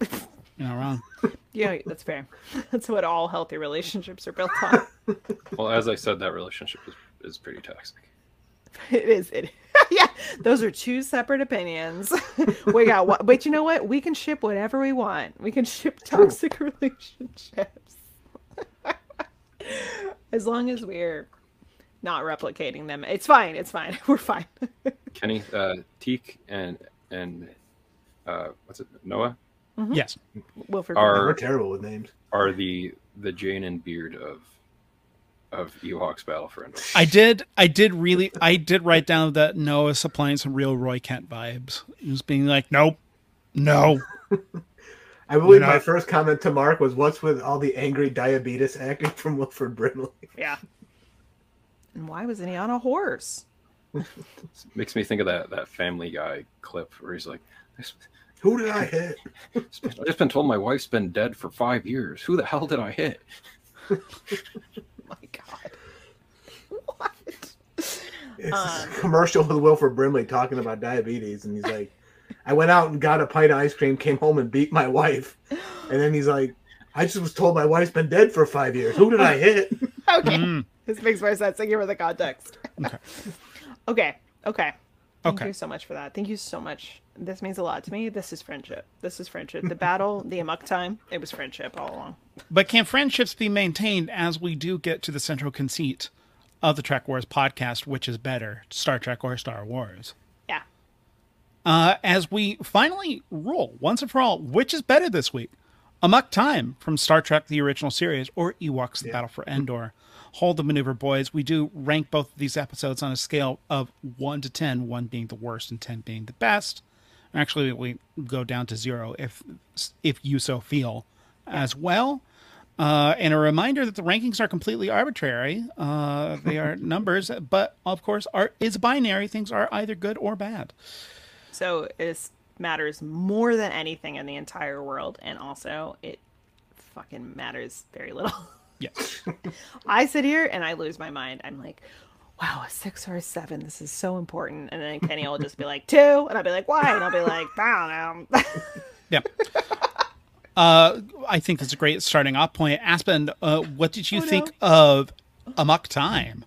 You're not wrong. Yeah, that's fair. That's what all healthy relationships are built on. Well, as I said, that relationship is, is pretty toxic. It is. It. yeah, those are two separate opinions. we got what, but you know what? We can ship whatever we want. We can ship toxic relationships, as long as we're not replicating them. It's fine. It's fine. We're fine. Kenny, uh, Teek, and and uh, what's it? Noa Yes. Wilford. Are- We're terrible with names. are the the Jane and Beard of of Ewoks Battlefront. I did. I did really. I did write down that Noa supplying some real Roy Kent vibes. He was being like, "Nope, no." I believe We're my first comment to Mark was, "What's with all the angry diabetes acting from Wilford Brimley?" Yeah. And why wasn't he on a horse? Makes me think of that that Family Guy clip where he's like, Who did I hit? "I've just been told my wife's been dead for five years. Who the hell did I hit?" my God. What? It's Um, this commercial with Wilford Brimley talking about diabetes, and he's like, "I went out and got a pint of ice cream, came home and beat my wife," and then he's like, "I just was told my wife's been dead for five years. Who did I hit?" Okay. Mm, This makes more sense. Thank you for the context. Okay. okay. Okay. Thank Okay. you so much for that. Thank you so much. This means a lot to me. This is friendship. This is friendship. The battle, the amok time, it was friendship all along. but can friendships be maintained as we do get to the central conceit of the Trek Wars podcast, which is better, Star Trek or Star Wars? Yeah. Uh, as we finally rule once and for all, which is better this week? Amok Time from Star Trek the original series or Ewoks the Yeah. Battle for Endor. Holdo maneuver, boys. We do rank both of these episodes on a scale of 1 to 10, 1 being the worst and 10 being the best. Actually, we go down to 0 if if you so feel as well. Uh, and a reminder that the rankings are completely arbitrary. Uh, they are numbers, but of course, art is binary. Things are either good or bad. So it matters more than anything in the entire world. And also, it fucking matters very little. Yeah. I sit here and I lose my mind. I'm like, wow, a six or a seven. This is so important. And then Kenny will just be like, two. And I'll be like, why? And I'll be like, I don't know. Yeah. Uh, I think that's a great starting off point. Aspen, uh, what did you Oh, no. think of Amok Time?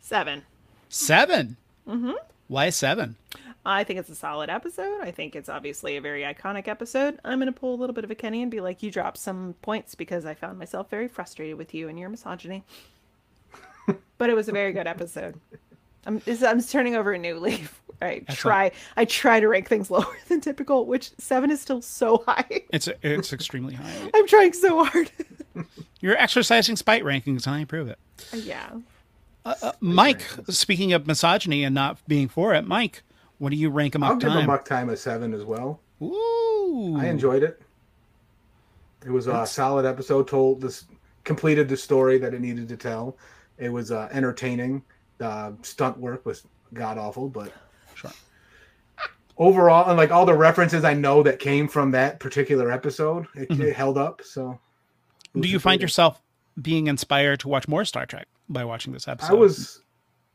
seven. Seven. Mm-hmm. Why seven? I think it's a solid episode. I think it's obviously a very iconic episode. I'm going to pull a little bit of a Kenny and be like, you dropped some points because I found myself very frustrated with you and your misogyny. but it was a very good episode. I'm, I'm turning over a new leaf. I try, I try to rank things lower than typical, which seven is still so high. It's it's extremely high. I'm trying so hard. You're exercising spite rankings, and I approve it. Uh, yeah. Uh, uh, Mike, speaking of misogyny and not being for it, Mike, what do you rank them? Up to? I'll give Time? Amok Time a seven as well. Ooh, I enjoyed it. It was a solid episode. Told this completed the story that it needed to tell. It was uh, entertaining. The stunt work was god awful, but Sure. overall, and like all the references I know that came from that particular episode, it, Mhm. it held up. So, Do you find yourself being inspired to watch more Star Trek by watching this episode? I was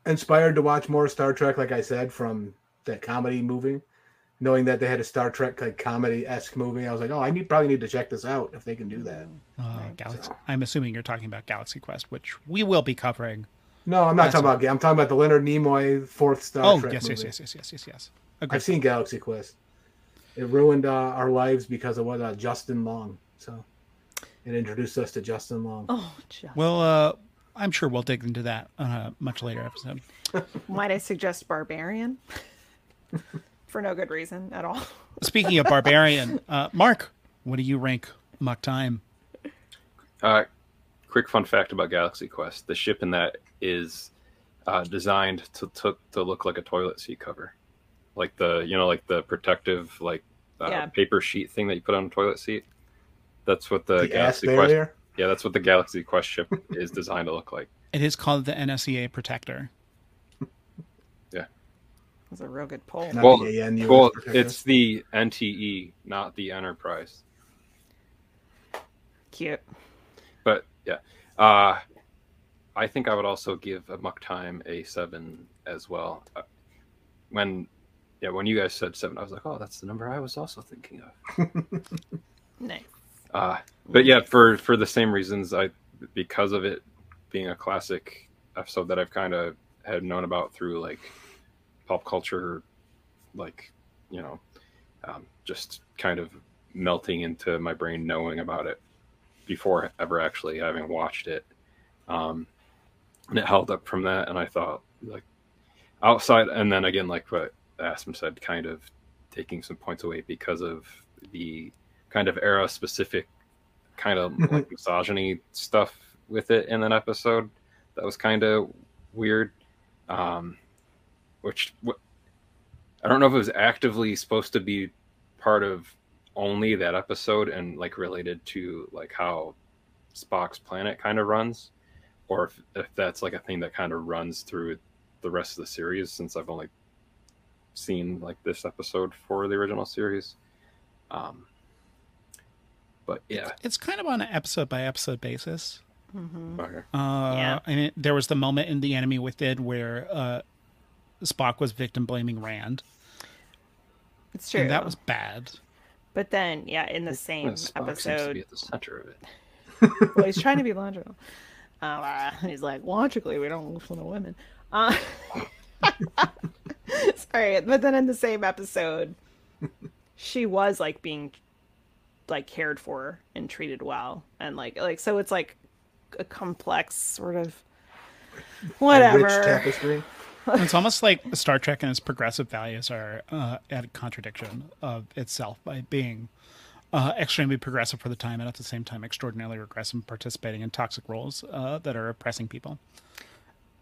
inspired to watch more Star Trek, like I said, from that comedy movie. Knowing that they had a Star Trek like comedy esque movie, I was like, oh, I need probably need to check this out if they can do that. Uh, Galaxy. I'm assuming you're talking about Galaxy Quest, which we will be covering. No, I'm not That's talking about. I'm talking about the Leonard Nimoy fourth Star oh, Trek yes, movie. yes, yes, yes, yes, yes, yes. Agreed. I've seen Galaxy Quest. It ruined uh, our lives because of what uh, Justin Long. So it introduced us to Justin Long. Oh, just. Well, uh, I'm sure we'll dig into that on a much later episode. Might I suggest Barbarian? For no good reason at all. Speaking of Barbarian, uh, Mark, what do you rank Muck Time? Uh, quick fun fact about Galaxy Quest: the ship in that is uh, designed to, to to look like a toilet seat cover, like the you know like the protective like uh, Yeah. paper sheet thing that you put on a toilet seat. That's what the, The, Galaxy Quest. barrier. Yeah, that's what the Galaxy Quest ship is designed to look like. It is called the NSEA Protector. That's a real good poll. Not Well- the Well, it's the NTE, not the Enterprise. Cute. But yeah, uh, I think I would also give Amok Time a seven as well. Uh, when yeah, when you guys said seven, I was like, oh, that's the number I was also thinking of. Nice. Uh, but yeah, for for the same reasons, I because of it being a classic episode that I've kind of had known about through like pop culture, like you know, um, just kind of melting into my brain knowing about it before ever actually having watched it. Um, and it held up from that, and I thought like outside, and then again, like what Aspen said, kind of taking some points away because of the kind of era specific kind of like misogyny stuff with it in an episode. That was kind of weird. Um which i don't know if it was actively supposed to be part of only that episode and like related to like how spock's planet kind of runs or if, if that's like a thing that kind of runs through the rest of the series since i've only seen like this episode for the original series um but yeah It's kind of on an episode by episode basis. hmm okay. Uh, Yeah. I mean, there was the moment in The Enemy Within where uh, Spock was victim blaming Rand. It's true. And that was bad. But then, yeah, in the same Spock seems to episode, be at the center of it well, he's trying to be logical. Uh, he's like, logically, we don't listen to women. Uh, sorry, but then in the same episode, she was like being like cared for and treated well, and like like so it's like a complex sort of A rich whatever. tapestry. It's almost like Star Trek and its progressive values are uh, at a contradiction of itself by being uh, extremely progressive for the time and at the same time extraordinarily regressive and participating in toxic roles uh, that are oppressing people.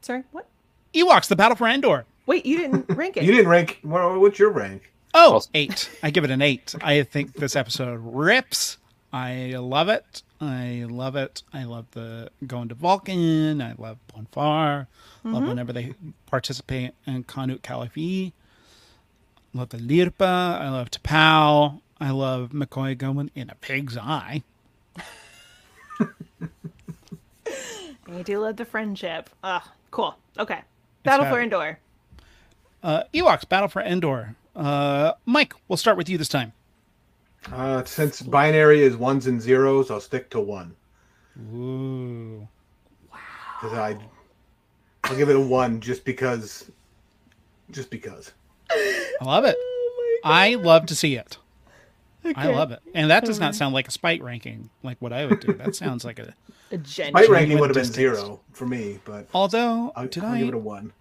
Sorry, what? Ewoks, the Battle for Endor. Wait, you didn't rank it. You didn't rank. what- What's your rank? Oh, Also- eight. I give it an eight. I think this episode rips. I love it. I love it. I love the going to Vulcan. I love Pon farr. Love whenever they participate in Koon-ut Kal-if-fee. Love the Lirpa. I love T'Pau. I love McCoy going in a pig's eye. You do love the friendship. Ugh, cool. Okay. Battle for. Endor. Uh, Ewoks, Battle for Endor. Uh, Mike, we'll start with you this time. Uh, since binary is ones and zeros, I'll stick to one Ooh. Wow. because I, I'll give it a one just because, just because. I love it. I love to see it. I love it. And that does not sound like a spite ranking, like what I would do. That sounds like a. A My genuine. ranking would have been zero for me, but Although, I'll, did I'll I? give it a one.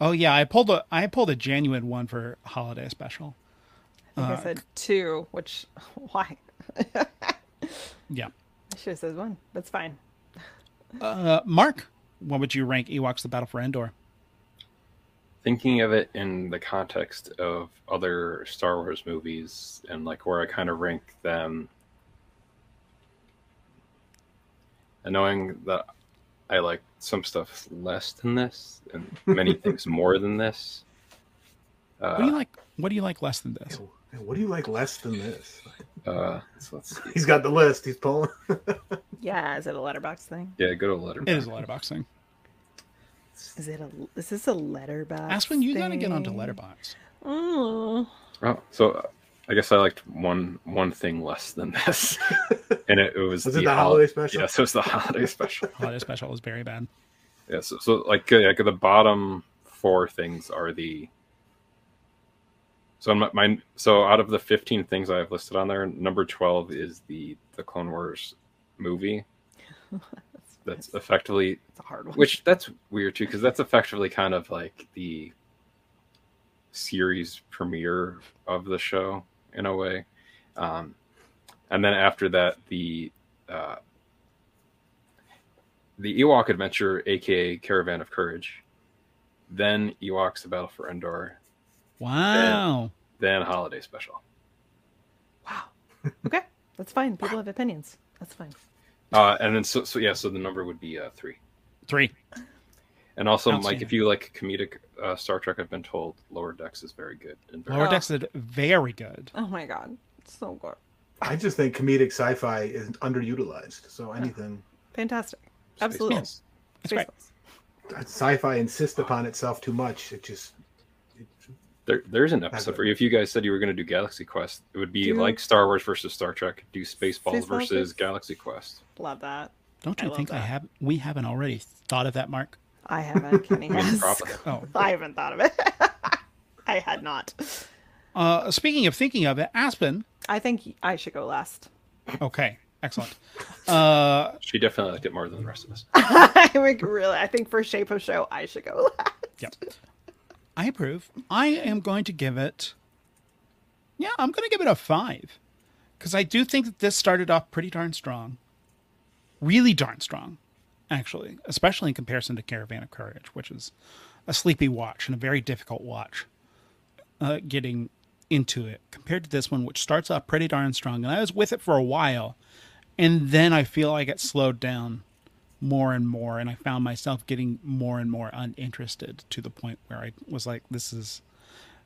Oh yeah, I pulled a. I pulled a genuine one for holiday special. I think Uh, I said two, which why? Yeah. I should have said one. That's fine. Uh, Mark, what would you rank Ewoks: The Battle for Endor? thinking of it in the context of other Star Wars movies and like where I kind of rank them, and knowing that I like some stuff less than this and many things more than this. What do you Uh, like? What do you like less than this? Hey, What do you like less than this? uh, so let's see. He's got the list. He's pulling. Yeah, is it a Letterboxd thing? Yeah, go to letter. It is a Letterboxd thing. Is it a? Is this a Letterboxd? Aspen, you gotta get onto thing? Letterboxd. Oh, Oh, so uh, I guess I liked one one thing less than this, and it, it was Was it the hol- holiday special? Yes, it was the holiday special. Holiday special is very bad. Yeah, so, so like, uh, like the bottom four things are the. So my, my so out of the fifteen things I have listed on there, number twelve is the the Clone Wars movie. That's effectively, it's a hard one. which that's weird too, because that's effectively kind of like the series premiere of the show in a way, um, and then after that the uh, the Ewok Adventure, aka Caravan of Courage, then Ewoks: The Battle for Endor, Wow. then Holiday Special. wow. Okay. That's fine. People have opinions. That's fine. Uh, and then so so yeah, so the number would be uh, three. Three. And also, Mike, Outstanding. if you like comedic uh, Star Trek, I've been told Lower Decks is very good. And very Lower Oh. Decks is very good. Oh my god, so good, I just think comedic sci-fi is underutilized. So anything fantastic, absolutely. Yes. It's great. Spaceballs. sci-fi insists upon itself too much. It just There, there's an episode for you. If you guys said you were going to do Galaxy Quest, it would be Do- like Star Wars versus Star Trek. Do Spaceballs, Spaceballs versus versus- Galaxy Quest. Love that. Don't you love think I that. have? We haven't already thought of that, Mark. I haven't. Kenny I has. Oh, I haven't thought of it. I had not. uh, speaking of thinking of it, Aspen. I think I should go last. Okay, excellent. Uh, She definitely liked it more than the rest of us. I would really. I think for shape of show, I should go last. Yep. I approve. I am going to give it. Yeah, I'm going to give it a five, because I do think that this started off pretty darn strong. Really darn strong, actually, especially in comparison to Caravan of Courage, which is a sleepy watch and a very difficult watch. Uh, getting into it compared to this one, which starts off pretty darn strong, and I was with it for a while, and then I feel like it slowed down more and more and i found myself getting more and more uninterested to the point where i was like this is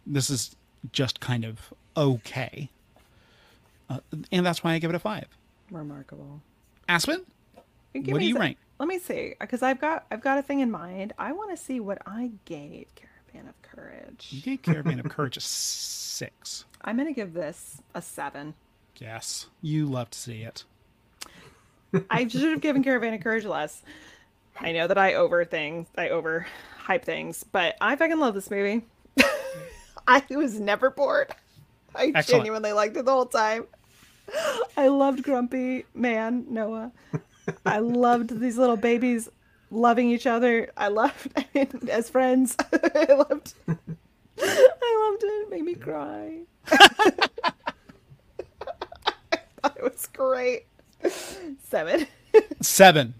this is just kind of okay uh, and that's why i give it a five Remarkable. aspen Give what do you rank Let me see, because I've got I've got a thing in mind. I want to see what I gave Caravan of Courage. you gave caravan of courage a six I'm gonna give this a seven. yes you love to see it I should have given Caravan of Courage less. I know that I over things, I over hype things, but I fucking love this movie. I was never bored. I Excellent. genuinely liked it the whole time. I loved Grumpy Man Noa. I loved these little babies loving each other. I loved I mean, as friends. I loved. I loved it. It made me cry. I thought it was great. Seven. seven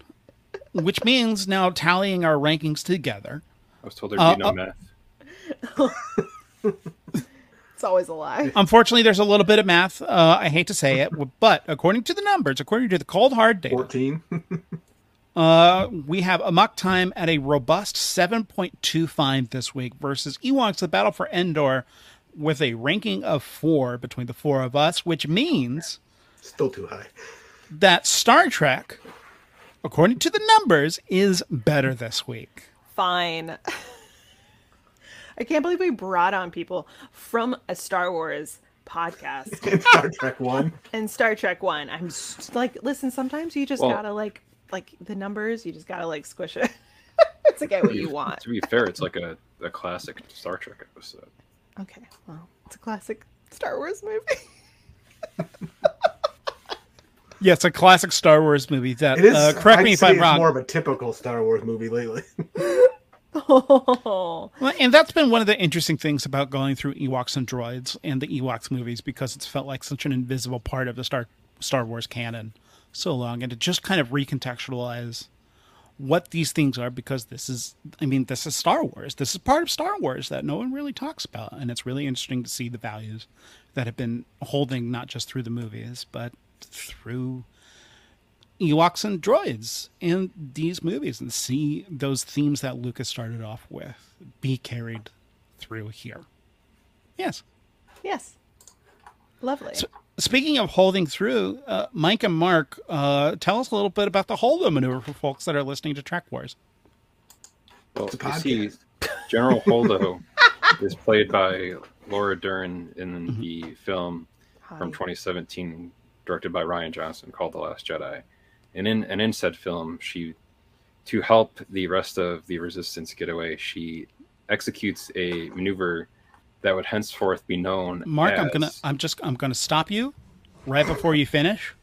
which means now tallying our rankings together I was told there'd Uh, be no uh, math. It's always a lie. unfortunately there's a little bit of math uh, i hate to say it but according to the numbers according to the cold hard data fourteen. Uh, we have Amok Time at a robust 7.25 this week versus Ewoks The Battle for Endor with a ranking of four between the four of us, which means Still too high. That Star Trek, according to the numbers, is better this week. Fine. I can't believe we brought on people from a Star Wars podcast In Star Trek One. and Star Trek One. I'm just like, listen, sometimes you just Well- gotta like, like the numbers, you just gotta like squish it to get what you want. To be fair, it's like a, a classic Star Trek episode. Okay, well, it's a classic Star Wars movie. Yeah, it's a classic Star Wars movie. That It is. uh, correct I'd me if I'm it's wrong. More of a typical Star Wars movie lately. Oh, Well, and that's been one of the interesting things about going through Ewoks and droids and the Ewoks movies because it's felt like such an invisible part of the Star Star Wars canon so long, and to just kind of recontextualize what these things are because this is, I mean, this is Star Wars. This is part of Star Wars that no one really talks about, and it's really interesting to see the values that have been holding not just through the movies but through Ewoks and droids in these movies and see those themes that Lucas started off with be carried through here. Yes. yes, lovely. Speaking of holding through, uh, Mike and Marc, uh, tell us a little bit about the Holdo maneuver for folks that are listening to Trek Wars. Well, It's a you see, podcast. General Holdo is played by Laura Dern in the film from 2017, directed by Rian Johnson, called The Last Jedi. And in and in said film, she, to help the rest of the Resistance get away, she executes a maneuver that would henceforth be known. Marc, as, I'm gonna, I'm just, I'm gonna stop you right before you finish.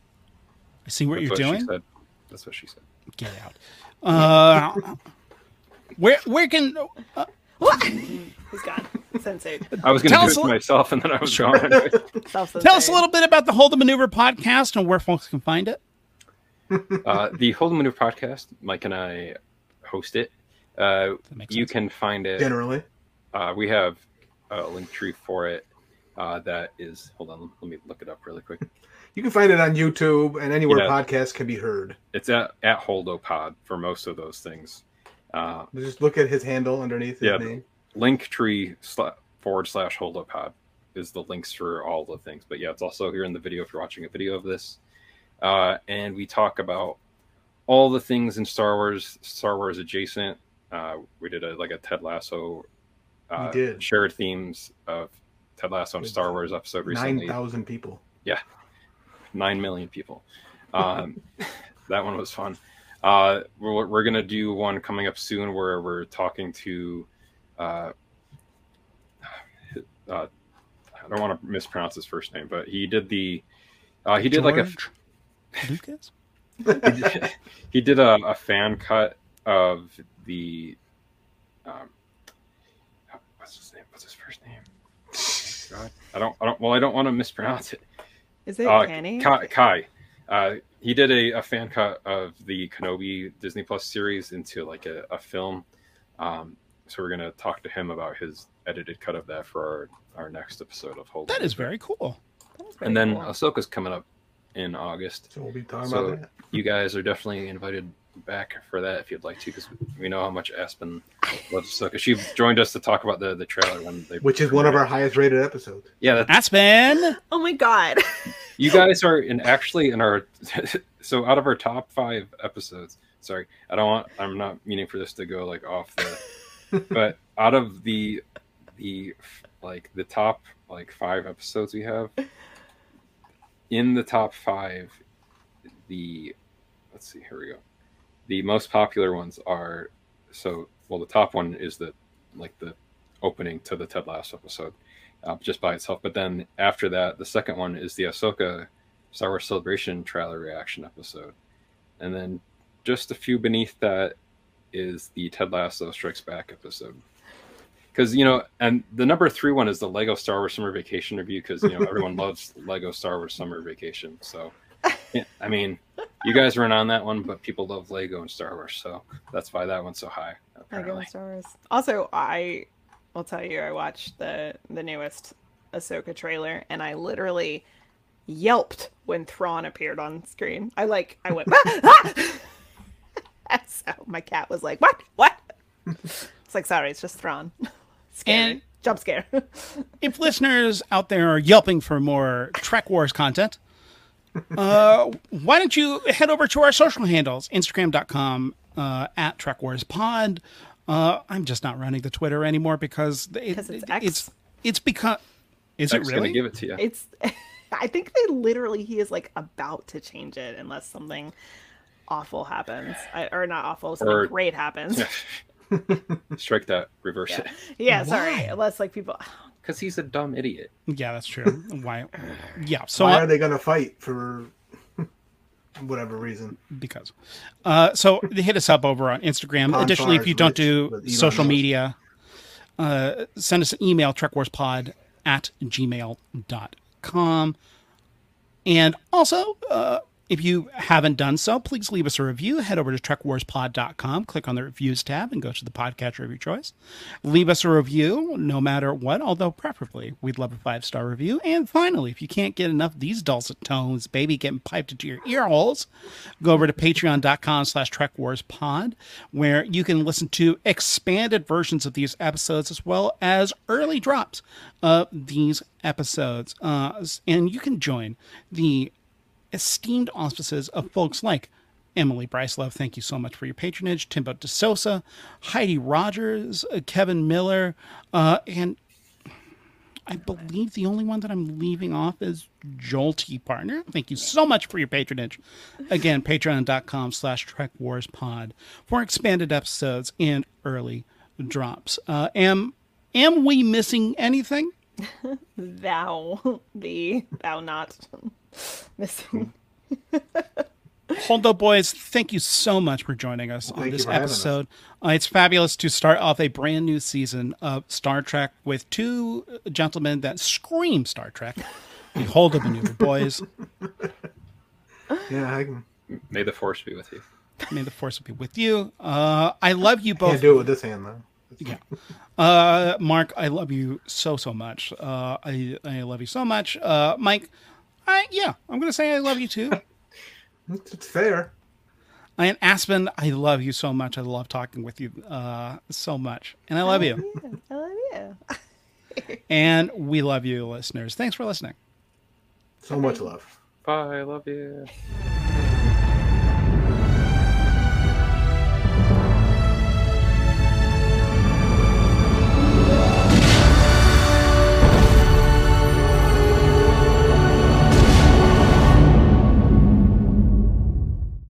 I see what That's you're she doing. said. That's what she said. Get out. Uh, where, where can? Uh, He's gone. Sensei. I was going to do it li- myself, and then I was Sure. gone. anyway. tell us a little bit about the Holdo Maneuver podcast and where folks can find it. uh, the Holdo Maneuver podcast, Mike and I host it. Uh, you sense. can find it. Generally, Uh, we have a link tree for it. Uh, that is, hold on, let me look it up really quick. You can find it on YouTube and anywhere Yeah. podcasts can be heard. It's at at Holdopod for most of those things. Uh, Just look at his handle underneath his Yeah. name. Linktree sla- forward slash Holdopod is the links for all the things. But yeah, it's also here in the video if you're watching a video of this. Uh, and we talk about all the things in Star Wars, Star Wars adjacent. Uh, we did a like a Ted Lasso uh, did. shared themes of Ted Lasso and Star Wars episode recently. thousand people. Yeah, Nine million people. Um, that one was fun. Uh, we're, we're gonna do one coming up soon where we're talking to. Uh, uh, I don't want to mispronounce his first name, but he did the. Uh, he did like a George Lucas. he did, he did a, a fan cut of the um, what's his name what's his first name God, I don't I don't well I don't want to mispronounce it Is it uh, Kenny? Kai, Kai. Uh, he did a, a fan cut of the Kenobi Disney Plus series into like a, a film um, so we're gonna talk to him about his edited cut of that for our, our next episode of Hold That is very cool. That very and then cool. Ahsoka's coming up in August So we'll be talking So- about that. you guys are definitely invited back for that if you'd like to, because we know how much Aspen loves Ahsoka. She joined us to talk about the the trailer when they, Which is one of our highest rated episodes. yeah. That, Aspen. oh my god. you guys are in actually in our so out of our top five episodes. Sorry, I don't want. I'm not meaning for this to go like off the. but out of the the like the top like five episodes we have in the top five the let's see here we go the most popular ones are so well the top one is the like the opening to the ted lasso episode uh, just by itself. But then after that the second one is the ahsoka star wars celebration trailer reaction episode. And then just a few beneath that is the ted lasso strikes back episode. Because you know and the number three one is the lego star wars summer vacation review because you know everyone loves lego star wars summer vacation so yeah, i mean you guys weren't on that one but people love lego and star wars so that's why that one's so high Lego apparently. Star Wars. Also, I will tell you, I watched the the newest Ahsoka trailer, and I literally yelped when Thrawn appeared on screen. I like, I went, ah! ah! so my cat was like, "What? What?" It's like, sorry, it's just Thrawn. Scared. And- Jump scare. if listeners out there are yelping for more Trek Wars content, uh, why don't you head over to our social handles, Instagram.com uh, at Trek Wars Pod. Uh, I'm just not running the Twitter anymore because it, 'Cause it's it- X. it's it's become. Is i it really? gonna give it to you it's, I think they literally, he is like about to change it unless something awful happens, I, or not awful, something Or- great happens. strike that reverse Yeah. it Yeah, sorry. Unless like people, because he's a dumb idiot yeah, that's true. Why? Yeah. So Why are they going to fight for whatever reason? because. Uh, so they hit us up over on Instagram. Pon Additionally, if you don't do social media, uh, send us an email, trekwarspod at gmail.com. And also, uh, if you haven't done so, please leave us a review. Head over to trekwarspod.com, click on the reviews tab, and go to the podcatcher of your choice. Leave us a review, no matter what, although preferably we'd love a five star review. And finally, if you can't get enough of these dulcet tones, baby, getting piped into your ear holes, go over to patreon.com slash trekwarspod, where you can listen to expanded versions of these episodes as well as early drops of these episodes. Uh, and you can join the esteemed auspices of folks like Emily Brycelove, thank you so much for your patronage. Timbo DeSosa, Heidi Rogers, uh, Kevin Miller, uh, and I believe the only one that I'm leaving off is Jolty Partner. Thank you so much for your patronage. Again, patreon.com slash Trek Wars Pod for expanded episodes and early drops. Uh, am, am we missing anything? thou, thee, thou not missing. Hold up, boys. Thank you so much for joining us on this for having us. episode. Uh, it's fabulous to start off a brand new season of Star Trek with two gentlemen that scream Star Trek. The Holdo Maneuver boys. Yeah, I can, may the force be with you May the force be with you. Uh, I love you both. can't do it with this hand though. Yeah. Uh, Marc, I love you so so much. Uh, I I love you so much. Uh, Mike, I yeah, I'm gonna say I love you too. It's, it's fair. and Aspen, I love you so much. I love talking with you uh, so much, and I love you. I love you. And we love you, listeners. Thanks for listening. So much love. Bye. I love you.